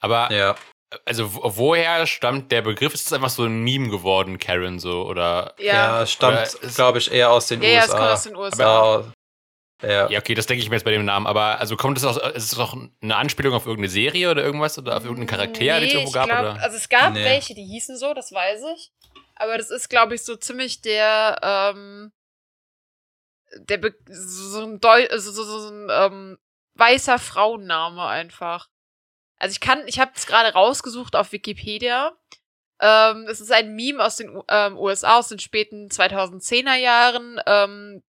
[SPEAKER 2] Aber ja also woher stammt der Begriff? Ist es einfach so ein Meme geworden, Karen, so oder?
[SPEAKER 3] Ja, ja stammt, glaube ich, eher aus den
[SPEAKER 4] ja,
[SPEAKER 3] USA.
[SPEAKER 4] Ja, es kommt aus den USA. Aber,
[SPEAKER 2] ja. ja, okay, das denke ich mir jetzt bei dem Namen. Aber also kommt es aus, ist es auch eine Anspielung auf irgendeine Serie oder irgendwas oder auf irgendeinen Charakter, nee, den es irgendwo gab?
[SPEAKER 4] Glaub,
[SPEAKER 2] oder?
[SPEAKER 4] Also es gab nee. welche, die hießen so, das weiß ich. Aber das ist, glaube ich, so ziemlich der, ähm, der Be so ein, Deu so, so, so ein ähm, weißer Frauenname einfach. Also ich kann, ich habe es gerade rausgesucht auf Wikipedia. Ähm, es ist ein Meme aus den ähm, USA aus den späten 2010er Jahren ähm,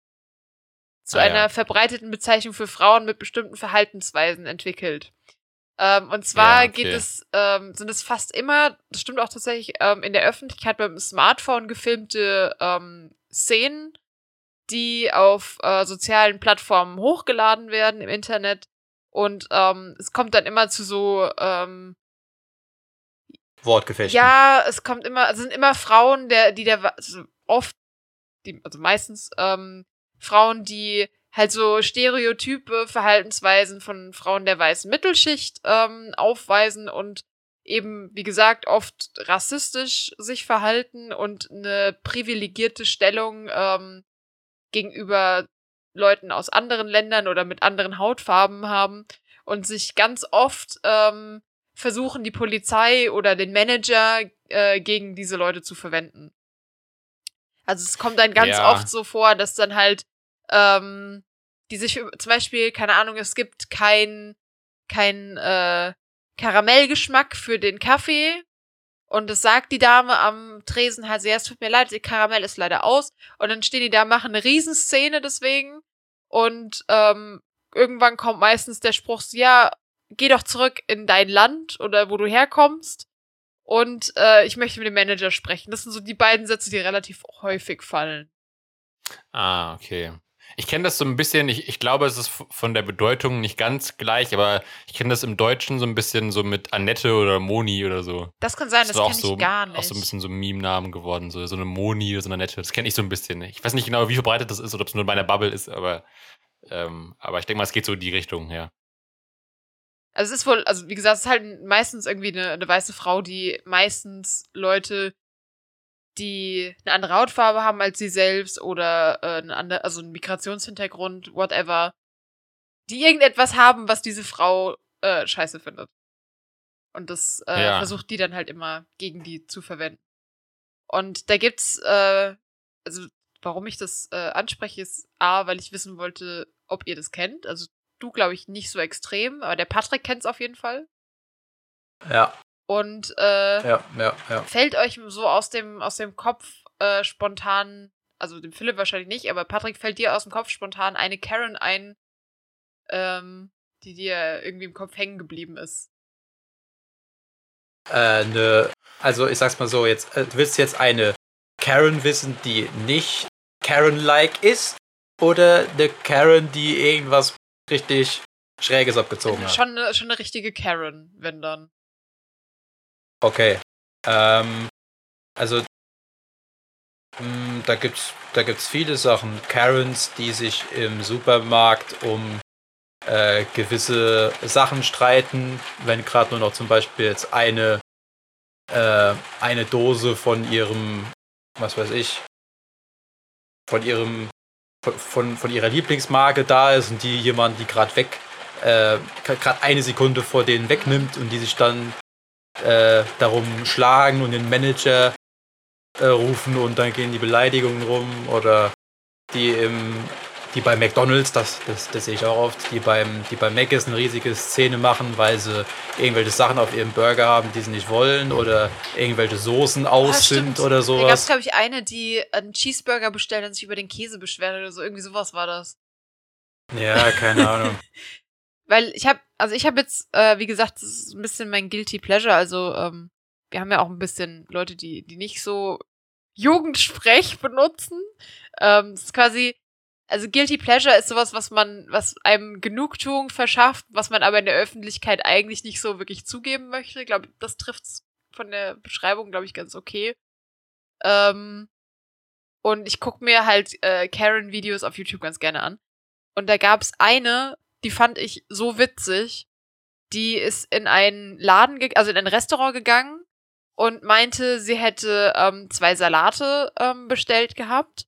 [SPEAKER 4] zu ah, einer ja. verbreiteten Bezeichnung für Frauen mit bestimmten Verhaltensweisen entwickelt. Ähm, und zwar ja, okay. geht es, ähm, sind es fast immer, das stimmt auch tatsächlich, ähm, in der Öffentlichkeit beim Smartphone gefilmte Szenen, die auf äh, sozialen Plattformen hochgeladen werden im Internet und ähm, es kommt dann immer zu so ähm,
[SPEAKER 3] Wortgefechten.
[SPEAKER 4] Ja, es kommt immer, also sind immer Frauen, der, die der also oft, die, also meistens ähm, Frauen, die halt so stereotype Verhaltensweisen von Frauen der weißen Mittelschicht ähm, aufweisen und eben, wie gesagt, oft rassistisch sich verhalten und eine privilegierte Stellung ähm, gegenüber Leuten aus anderen Ländern oder mit anderen Hautfarben haben und sich ganz oft ähm, versuchen, die Polizei oder den Manager äh, gegen diese Leute zu verwenden. Also es kommt dann ganz ja. oft so vor, dass dann halt ähm, die sich zum Beispiel, keine Ahnung, es gibt kein kein äh, Karamellgeschmack für den Kaffee. Und das sagt die Dame am Tresen halt, ja, es tut mir leid, die Karamell ist leider aus. Und dann stehen die da, machen eine Riesenszene deswegen. Und ähm, irgendwann kommt meistens der Spruch, ja, geh doch zurück in dein Land oder wo du herkommst. Und äh, ich möchte mit dem Manager sprechen. Das sind so die beiden Sätze, die relativ häufig fallen.
[SPEAKER 2] Ah, okay. Ich kenne das so ein bisschen, ich, ich glaube, es ist von der Bedeutung nicht ganz gleich, aber ich kenne das im Deutschen so ein bisschen so mit Annette oder Moni oder so.
[SPEAKER 4] Das kann sein, das, das kenne
[SPEAKER 2] so,
[SPEAKER 4] ich gar nicht.
[SPEAKER 2] Auch so ein bisschen so Meme-Namen geworden, so, so eine Moni oder so eine Annette. Das kenne ich so ein bisschen. Ich weiß nicht genau, wie verbreitet das ist oder ob es nur in meiner Bubble ist, aber, ähm, aber ich denke mal, es geht so in die Richtung, ja.
[SPEAKER 4] Also es ist wohl, also wie gesagt, es ist halt meistens irgendwie eine, eine weiße Frau, die meistens Leute die eine andere Hautfarbe haben als sie selbst oder äh, eine andere, also einen Migrationshintergrund, whatever, die irgendetwas haben, was diese Frau äh, scheiße findet. Und das äh, ja. versucht die dann halt immer gegen die zu verwenden. Und da gibt's, äh, also warum ich das äh, anspreche, ist A, weil ich wissen wollte, ob ihr das kennt. Also du, glaube ich, nicht so extrem, aber der Patrick kennt's auf jeden Fall.
[SPEAKER 3] Ja.
[SPEAKER 4] Und äh,
[SPEAKER 3] ja, ja, ja.
[SPEAKER 4] fällt euch so aus dem, aus dem Kopf äh, spontan, also dem Philipp wahrscheinlich nicht, aber Patrick, fällt dir aus dem Kopf spontan eine Karen ein, ähm, die dir irgendwie im Kopf hängen geblieben ist?
[SPEAKER 3] Äh, ne, also ich sag's mal so, jetzt, äh, du willst jetzt eine Karen wissen, die nicht Karen-like ist, oder eine Karen, die irgendwas richtig Schräges abgezogen hat?
[SPEAKER 4] Schon eine, schon eine richtige Karen, wenn dann.
[SPEAKER 3] Okay. Ähm, also mh, hm, da gibt's da gibt's viele Sachen. Karens, die sich im Supermarkt um äh, gewisse Sachen streiten, wenn gerade nur noch zum Beispiel jetzt eine äh, eine Dose von ihrem, was weiß ich, von ihrem von, von, von ihrer Lieblingsmarke da ist und die jemand, die gerade weg, äh, gerade eine Sekunde vor denen wegnimmt und die sich dann äh, darum schlagen und den Manager äh, rufen und dann gehen die Beleidigungen rum oder die im die bei McDonalds, das, das, das sehe ich auch oft, die beim, die bei Mc's eine riesige Szene machen, weil sie irgendwelche Sachen auf ihrem Burger haben, die sie nicht wollen oder irgendwelche Soßen aus ja, sind oder sowas. Da gab
[SPEAKER 4] es, glaube ich, eine, die einen Cheeseburger bestellt und sich über den Käse beschwert oder so. Irgendwie sowas war das.
[SPEAKER 3] Ja, keine Ahnung.
[SPEAKER 4] Weil ich habe, also ich habe jetzt, äh, wie gesagt, das ist ein bisschen mein Guilty Pleasure. Also ähm, wir haben ja auch ein bisschen Leute, die, die nicht so Jugendsprech benutzen. Ähm, das ist quasi, also Guilty Pleasure ist sowas, was man, was einem Genugtuung verschafft, was man aber in der Öffentlichkeit eigentlich nicht so wirklich zugeben möchte. Ich glaube, das trifft's von der Beschreibung, glaube ich, ganz okay. Ähm, und ich gucke mir halt äh, Karen-Videos auf YouTube ganz gerne an. Und da gab's eine, die fand ich so witzig. Die ist in einen Laden, also in ein Restaurant gegangen und meinte, sie hätte ähm, zwei Salate ähm, bestellt gehabt.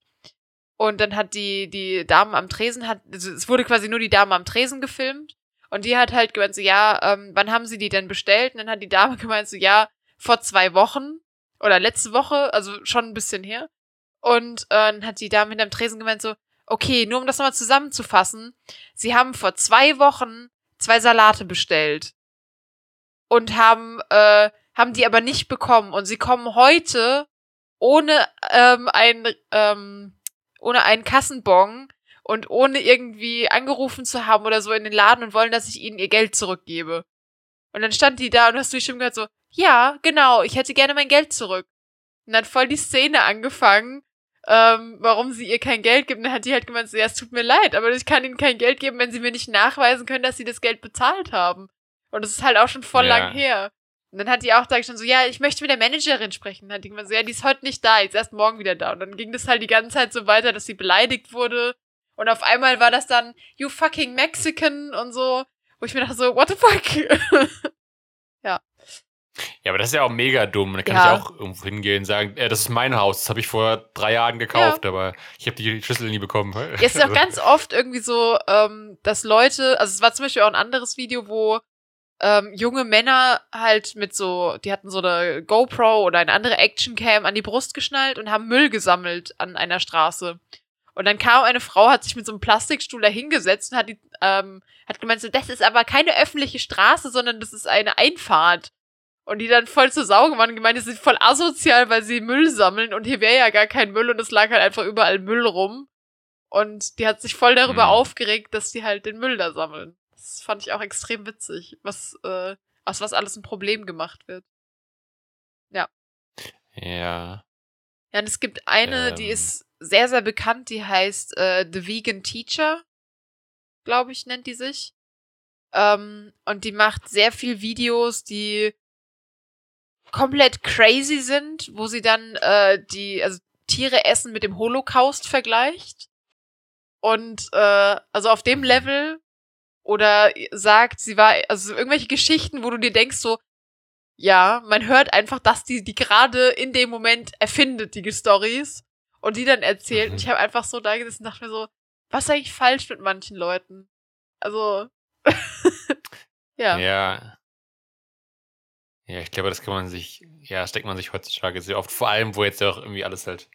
[SPEAKER 4] Und dann hat die, die Dame am Tresen, hat, also es wurde quasi nur die Dame am Tresen gefilmt. Und die hat halt gemeint so, ja, ähm, wann haben sie die denn bestellt? Und dann hat die Dame gemeint so, ja, vor zwei Wochen oder letzte Woche, also schon ein bisschen her. Und äh, dann hat die Dame hinterm Tresen gemeint so, okay, nur um das nochmal zusammenzufassen, sie haben vor zwei Wochen zwei Salate bestellt und haben, äh, haben die aber nicht bekommen und sie kommen heute ohne ähm, ein, ähm, ohne einen Kassenbon und ohne irgendwie angerufen zu haben oder so in den Laden und wollen, dass ich ihnen ihr Geld zurückgebe. Und dann stand die da und hast du die Stimme gehört so, ja, genau, ich hätte gerne mein Geld zurück. Und dann voll die Szene angefangen ähm, warum sie ihr kein Geld gibt. Und dann hat die halt gemeint, so, ja, es tut mir leid, aber ich kann ihnen kein Geld geben, wenn sie mir nicht nachweisen können, dass sie das Geld bezahlt haben. Und das ist halt auch schon voll ja. lang her. Und dann hat die auch da schon so, ja, ich möchte mit der Managerin sprechen. Und dann hat die gemeint so, ja, die ist heute nicht da, jetzt erst morgen wieder da. Und dann ging das halt die ganze Zeit so weiter, dass sie beleidigt wurde. Und auf einmal war das dann, you fucking Mexican und so. Wo ich mir dachte so, what the fuck? ja.
[SPEAKER 2] Aber das ist ja auch mega dumm. Da kann ja. ich auch irgendwo hingehen und sagen, äh, das ist mein Haus, das habe ich vor drei Jahren gekauft, ja. aber ich habe die Schlüssel nie bekommen.
[SPEAKER 4] Jetzt ist auch ganz oft irgendwie so, ähm, dass Leute, also es war zum Beispiel auch ein anderes Video, wo ähm, junge Männer halt mit so, die hatten so eine GoPro oder eine andere Actioncam an die Brust geschnallt und haben Müll gesammelt an einer Straße. Und dann kam eine Frau, hat sich mit so einem Plastikstuhl da hingesetzt und hat, die, ähm, hat gemeint, so, das ist aber keine öffentliche Straße, sondern das ist eine Einfahrt. Und die dann voll zur Sau gemacht und gemeint, das ist voll asozial, weil sie Müll sammeln und hier wäre ja gar kein Müll und es lag halt einfach überall Müll rum. Und die hat sich voll darüber mhm. aufgeregt, dass die halt den Müll da sammeln. Das fand ich auch extrem witzig, was, äh, aus was alles ein Problem gemacht wird. Ja.
[SPEAKER 2] Ja.
[SPEAKER 4] Ja, und es gibt eine, ähm. die ist sehr, sehr bekannt, die heißt äh, The Vegan Teacher, glaube ich, nennt die sich. Ähm, und die macht sehr viel Videos, die komplett crazy sind, wo sie dann äh, die, also Tiere essen mit dem Holocaust vergleicht. Und äh, also auf dem Level oder sagt, sie war, also irgendwelche Geschichten, wo du dir denkst, so, ja, man hört einfach, dass die die gerade in dem Moment erfindet, die Stories, und die dann erzählt. Mhm. Und ich habe einfach so da gesessen und dachte mir so, was ist eigentlich falsch mit manchen Leuten? Also, ja.
[SPEAKER 2] Ja. Ja, ich glaube, das kann man sich, ja, steckt man sich heutzutage sehr oft, vor allem, wo jetzt ja auch irgendwie alles halt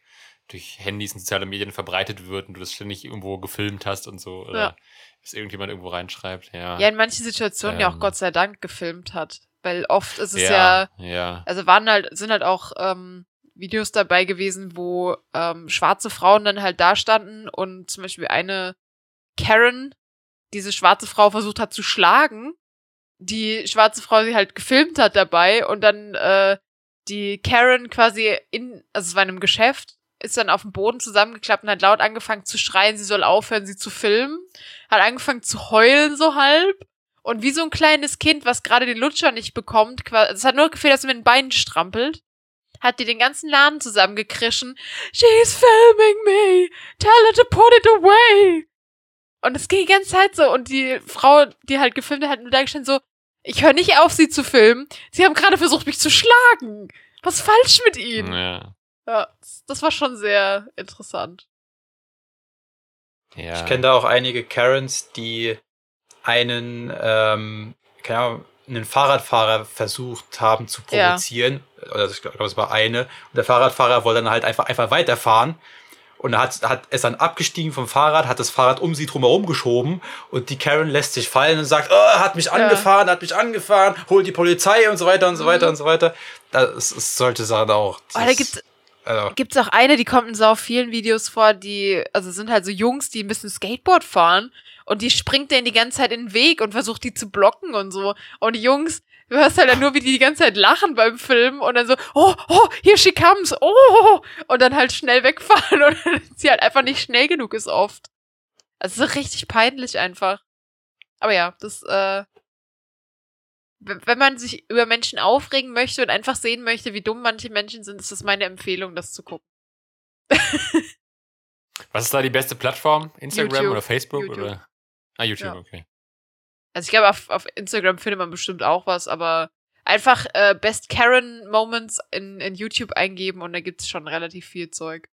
[SPEAKER 2] durch Handys und soziale Medien verbreitet wird und du das ständig irgendwo gefilmt hast und so. Oder ja. dass irgendjemand irgendwo reinschreibt, ja.
[SPEAKER 4] Ja, in manchen Situationen ähm, ja auch ähm. Gott sei Dank gefilmt hat. Weil oft ist es ja, ja, ja. also waren halt, sind halt auch ähm, Videos dabei gewesen, wo ähm, schwarze Frauen dann halt da standen und zum Beispiel eine Karen diese schwarze Frau versucht hat zu schlagen, die schwarze Frau sie halt gefilmt hat dabei und dann äh, die Karen quasi in, also es war in einem Geschäft, ist dann auf dem Boden zusammengeklappt und hat laut angefangen zu schreien, sie soll aufhören, sie zu filmen. Hat angefangen zu heulen so halb. Und wie so ein kleines Kind, was gerade den Lutscher nicht bekommt, es hat nur gefehlt, dass sie mit den Beinen strampelt, hat die den ganzen Laden zusammengekrischen. She's filming me! Tell her to put it away! Und es ging die ganze Zeit so. Und die Frau, die halt gefilmt hat, hat nur da gestanden so, ich höre nicht auf, sie zu filmen. Sie haben gerade versucht, mich zu schlagen. Was ist falsch mit ihnen? Ja. Ja, das war schon sehr interessant.
[SPEAKER 3] Ja. Ich kenne da auch einige Karens, die einen, ähm, keine Ahnung, einen Fahrradfahrer versucht haben zu provozieren. Ja. Oder ich glaube, es war eine. Und der Fahrradfahrer wollte dann halt einfach, einfach weiterfahren. Und er hat, hat, ist dann abgestiegen vom Fahrrad, hat das Fahrrad um sie drumherum geschoben und die Karen lässt sich fallen und sagt, oh, hat mich angefahren, ja. hat mich angefahren, holt die Polizei und so weiter und so weiter mhm. und so weiter. Das, das sollte Sachen auch.
[SPEAKER 4] Oh, da gibt's, also. Gibt's auch eine, die kommt in so vielen Videos vor, die, also sind halt so Jungs, die ein bisschen Skateboard fahren und die springt denen die ganze Zeit in den Weg und versucht die zu blocken und so. Und die Jungs, du hörst halt dann nur, wie die die ganze Zeit lachen beim Film und dann so, oh, oh, here she comes, oh, und dann halt schnell wegfahren und sie halt einfach nicht schnell genug ist oft. Also richtig peinlich einfach. Aber ja, das, äh, wenn man sich über Menschen aufregen möchte und einfach sehen möchte, wie dumm manche Menschen sind, ist das meine Empfehlung, das zu gucken.
[SPEAKER 2] Was ist da die beste Plattform? Instagram YouTube. oder Facebook? YouTube. Oder? Ah, YouTube, ja. okay.
[SPEAKER 4] Also ich glaube, auf, auf Instagram findet man bestimmt auch was, aber einfach äh, Best Karen Moments in, in YouTube eingeben und da gibt es schon relativ viel Zeug.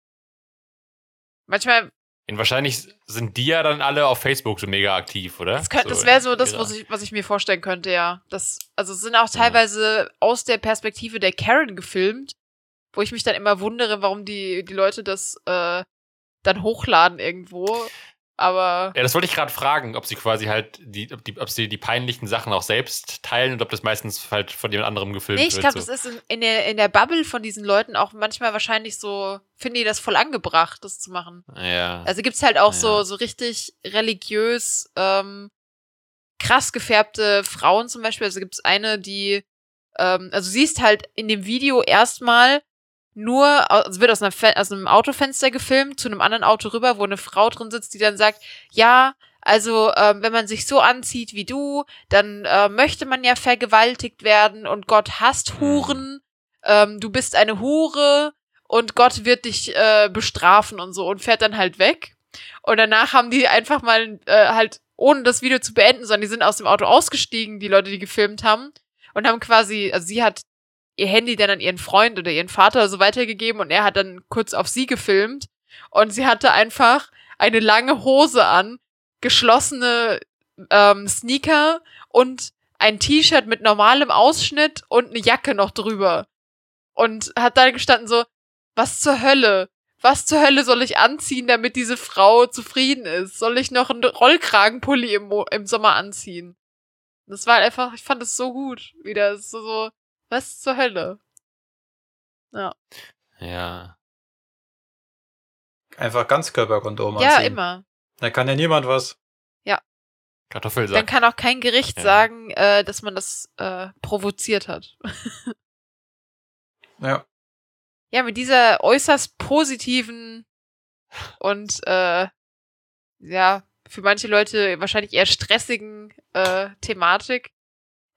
[SPEAKER 4] Manchmal
[SPEAKER 2] und wahrscheinlich sind die ja dann alle auf Facebook so mega aktiv, oder?
[SPEAKER 4] Das, so das wäre so das, was ich, was ich mir vorstellen könnte, ja. Das, also sind auch teilweise ja. aus der Perspektive der Karen gefilmt, wo ich mich dann immer wundere, warum die, die Leute das äh, dann hochladen irgendwo. Aber.
[SPEAKER 2] Ja, das wollte ich gerade fragen, ob sie quasi halt die, ob, die, ob sie die peinlichen Sachen auch selbst teilen und ob das meistens halt von jemand anderem gefilmt wird. Nee,
[SPEAKER 4] ich glaube, so. das ist in, der, in der Bubble von diesen Leuten auch manchmal wahrscheinlich so, finden die das voll angebracht, das zu machen.
[SPEAKER 2] Ja.
[SPEAKER 4] Also gibt's halt auch ja. so, so richtig religiös, ähm, krass gefärbte Frauen zum Beispiel. Also gibt's eine, die, ähm, also siehst halt in dem Video erstmal, nur, also wird aus, einer, aus einem Autofenster gefilmt, zu einem anderen Auto rüber, wo eine Frau drin sitzt, die dann sagt, ja, also ähm, wenn man sich so anzieht wie du, dann äh, möchte man ja vergewaltigt werden und Gott hasst mhm. Huren, ähm, du bist eine Hure und Gott wird dich äh, bestrafen und so und fährt dann halt weg. Und danach haben die einfach mal äh, halt, ohne das Video zu beenden, sondern die sind aus dem Auto ausgestiegen, die Leute, die gefilmt haben, und haben quasi, also sie hat ihr Handy dann an ihren Freund oder ihren Vater so weitergegeben und er hat dann kurz auf sie gefilmt und sie hatte einfach eine lange Hose an, geschlossene ähm, Sneaker und ein T-Shirt mit normalem Ausschnitt und eine Jacke noch drüber. Und hat da gestanden so, was zur Hölle? was zur Hölle soll ich anziehen, damit diese Frau zufrieden ist? Soll ich noch einen Rollkragenpulli im, im Sommer anziehen? Das war einfach, ich fand es so gut. Wieder so, so, was zur Hölle? Ja.
[SPEAKER 2] Ja.
[SPEAKER 3] Einfach Ganzkörperkondom
[SPEAKER 4] anziehen. Ja, immer.
[SPEAKER 3] Da kann ja niemand was.
[SPEAKER 4] Ja.
[SPEAKER 2] Kartoffelsack.
[SPEAKER 4] Dann kann auch kein Gericht ja. sagen, äh, dass man das äh, provoziert hat.
[SPEAKER 3] ja.
[SPEAKER 4] Ja, mit dieser äußerst positiven und äh, ja, für manche Leute wahrscheinlich eher stressigen äh, Thematik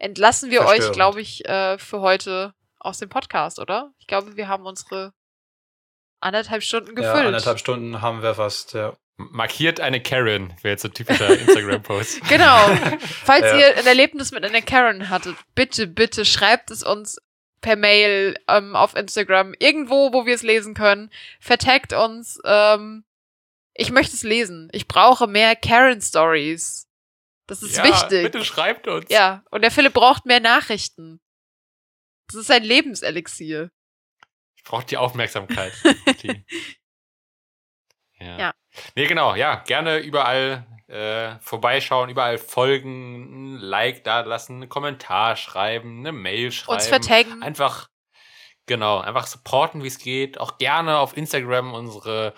[SPEAKER 4] entlassen wir Verstörend. euch, glaube ich, äh, für heute aus dem Podcast, oder? Ich glaube, wir haben unsere anderthalb Stunden gefüllt. Ja,
[SPEAKER 3] anderthalb Stunden haben wir fast, ja.
[SPEAKER 2] Markiert eine Karen, wäre jetzt ein typischer Instagram-Post.
[SPEAKER 4] genau. Falls ja. ihr ein Erlebnis mit einer Karen hattet, bitte, bitte schreibt es uns per Mail ähm, auf Instagram, irgendwo, wo wir es lesen können. Vertagt uns. Ähm, ich möchte es lesen. Ich brauche mehr Karen-Stories. Das ist ja, wichtig.
[SPEAKER 2] Bitte schreibt uns.
[SPEAKER 4] Ja, und der Philipp braucht mehr Nachrichten. Das ist ein Lebenselixier.
[SPEAKER 2] Ich brauche die Aufmerksamkeit. die.
[SPEAKER 4] Ja. ja.
[SPEAKER 2] Nee, genau, ja. Gerne überall äh, vorbeischauen, überall folgen, ein Like da lassen, einen Kommentar schreiben, eine Mail schreiben.
[SPEAKER 4] Uns vertaggen.
[SPEAKER 2] Einfach, genau, einfach supporten, wie es geht. Auch gerne auf Instagram unsere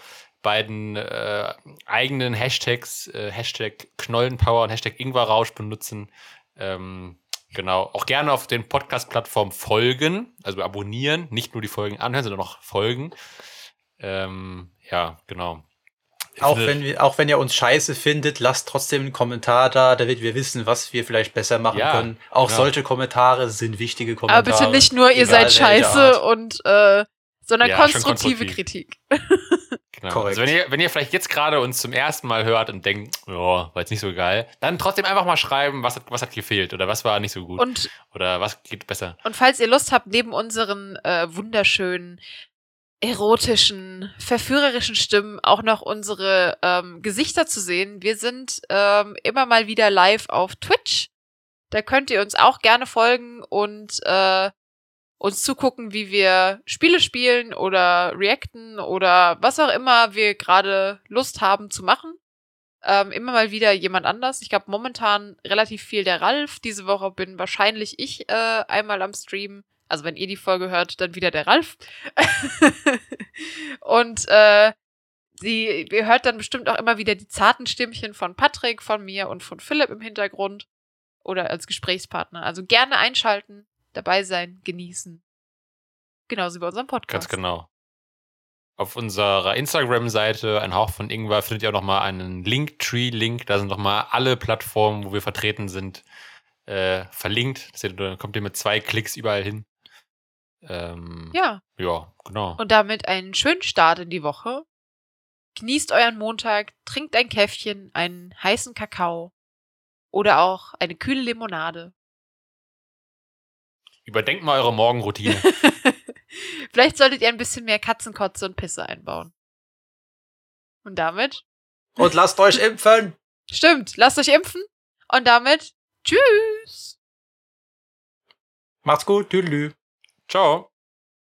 [SPEAKER 2] beiden äh, eigenen Hashtags, äh, Hashtag Knollenpower und Hashtag Ingwerrausch benutzen. Ähm, genau. Auch gerne auf den Podcast-Plattformen folgen, also abonnieren, nicht nur die Folgen anhören, sondern auch folgen. Ähm, ja, genau.
[SPEAKER 3] Auch wenn, wir, auch wenn ihr uns scheiße findet, lasst trotzdem einen Kommentar da, damit wir wissen, was wir vielleicht besser machen ja, können. Auch genau. solche Kommentare sind wichtige Kommentare.
[SPEAKER 4] Aber bitte nicht nur, ihr seid scheiße und, äh, sondern ja, konstruktive konstruktiv. Kritik.
[SPEAKER 2] Genau. Korrekt. Also wenn ihr, wenn ihr vielleicht jetzt gerade uns zum ersten Mal hört und denkt, ja, war jetzt nicht so geil, dann trotzdem einfach mal schreiben, was hat, was hat gefehlt oder was war nicht so gut.
[SPEAKER 4] Und,
[SPEAKER 2] oder was geht besser.
[SPEAKER 4] Und falls ihr Lust habt, neben unseren äh, wunderschönen erotischen, verführerischen Stimmen auch noch unsere ähm, Gesichter zu sehen. Wir sind ähm, immer mal wieder live auf Twitch. Da könnt ihr uns auch gerne folgen und äh, uns zugucken, wie wir Spiele spielen oder reacten oder was auch immer wir gerade Lust haben zu machen. Ähm, immer mal wieder jemand anders. Ich glaube momentan relativ viel der Ralf. Diese Woche bin wahrscheinlich ich äh, einmal am Stream. Also wenn ihr die Folge hört, dann wieder der Ralf. und äh, die, ihr hört dann bestimmt auch immer wieder die zarten Stimmchen von Patrick, von mir und von Philipp im Hintergrund oder als Gesprächspartner. Also gerne einschalten, dabei sein, genießen. Genauso wie bei unserem Podcast.
[SPEAKER 2] Ganz genau. Auf unserer Instagram-Seite, ein Hauch von Ingwer, findet ihr auch nochmal einen Linktree-Link. Da sind nochmal alle Plattformen, wo wir vertreten sind, äh, verlinkt. Da kommt ihr mit zwei Klicks überall hin. Ähm,
[SPEAKER 4] ja.
[SPEAKER 2] Ja, genau.
[SPEAKER 4] Und damit einen schönen Start in die Woche. Genießt euren Montag, trinkt ein Käffchen, einen heißen Kakao oder auch eine kühle Limonade.
[SPEAKER 2] Überdenkt mal eure Morgenroutine.
[SPEAKER 4] Vielleicht solltet ihr ein bisschen mehr Katzenkotze und Pisse einbauen. Und damit?
[SPEAKER 3] Und lasst euch impfen!
[SPEAKER 4] Stimmt, lasst euch impfen. Und damit, tschüss!
[SPEAKER 3] Macht's gut, tüdelü.
[SPEAKER 2] Ciao.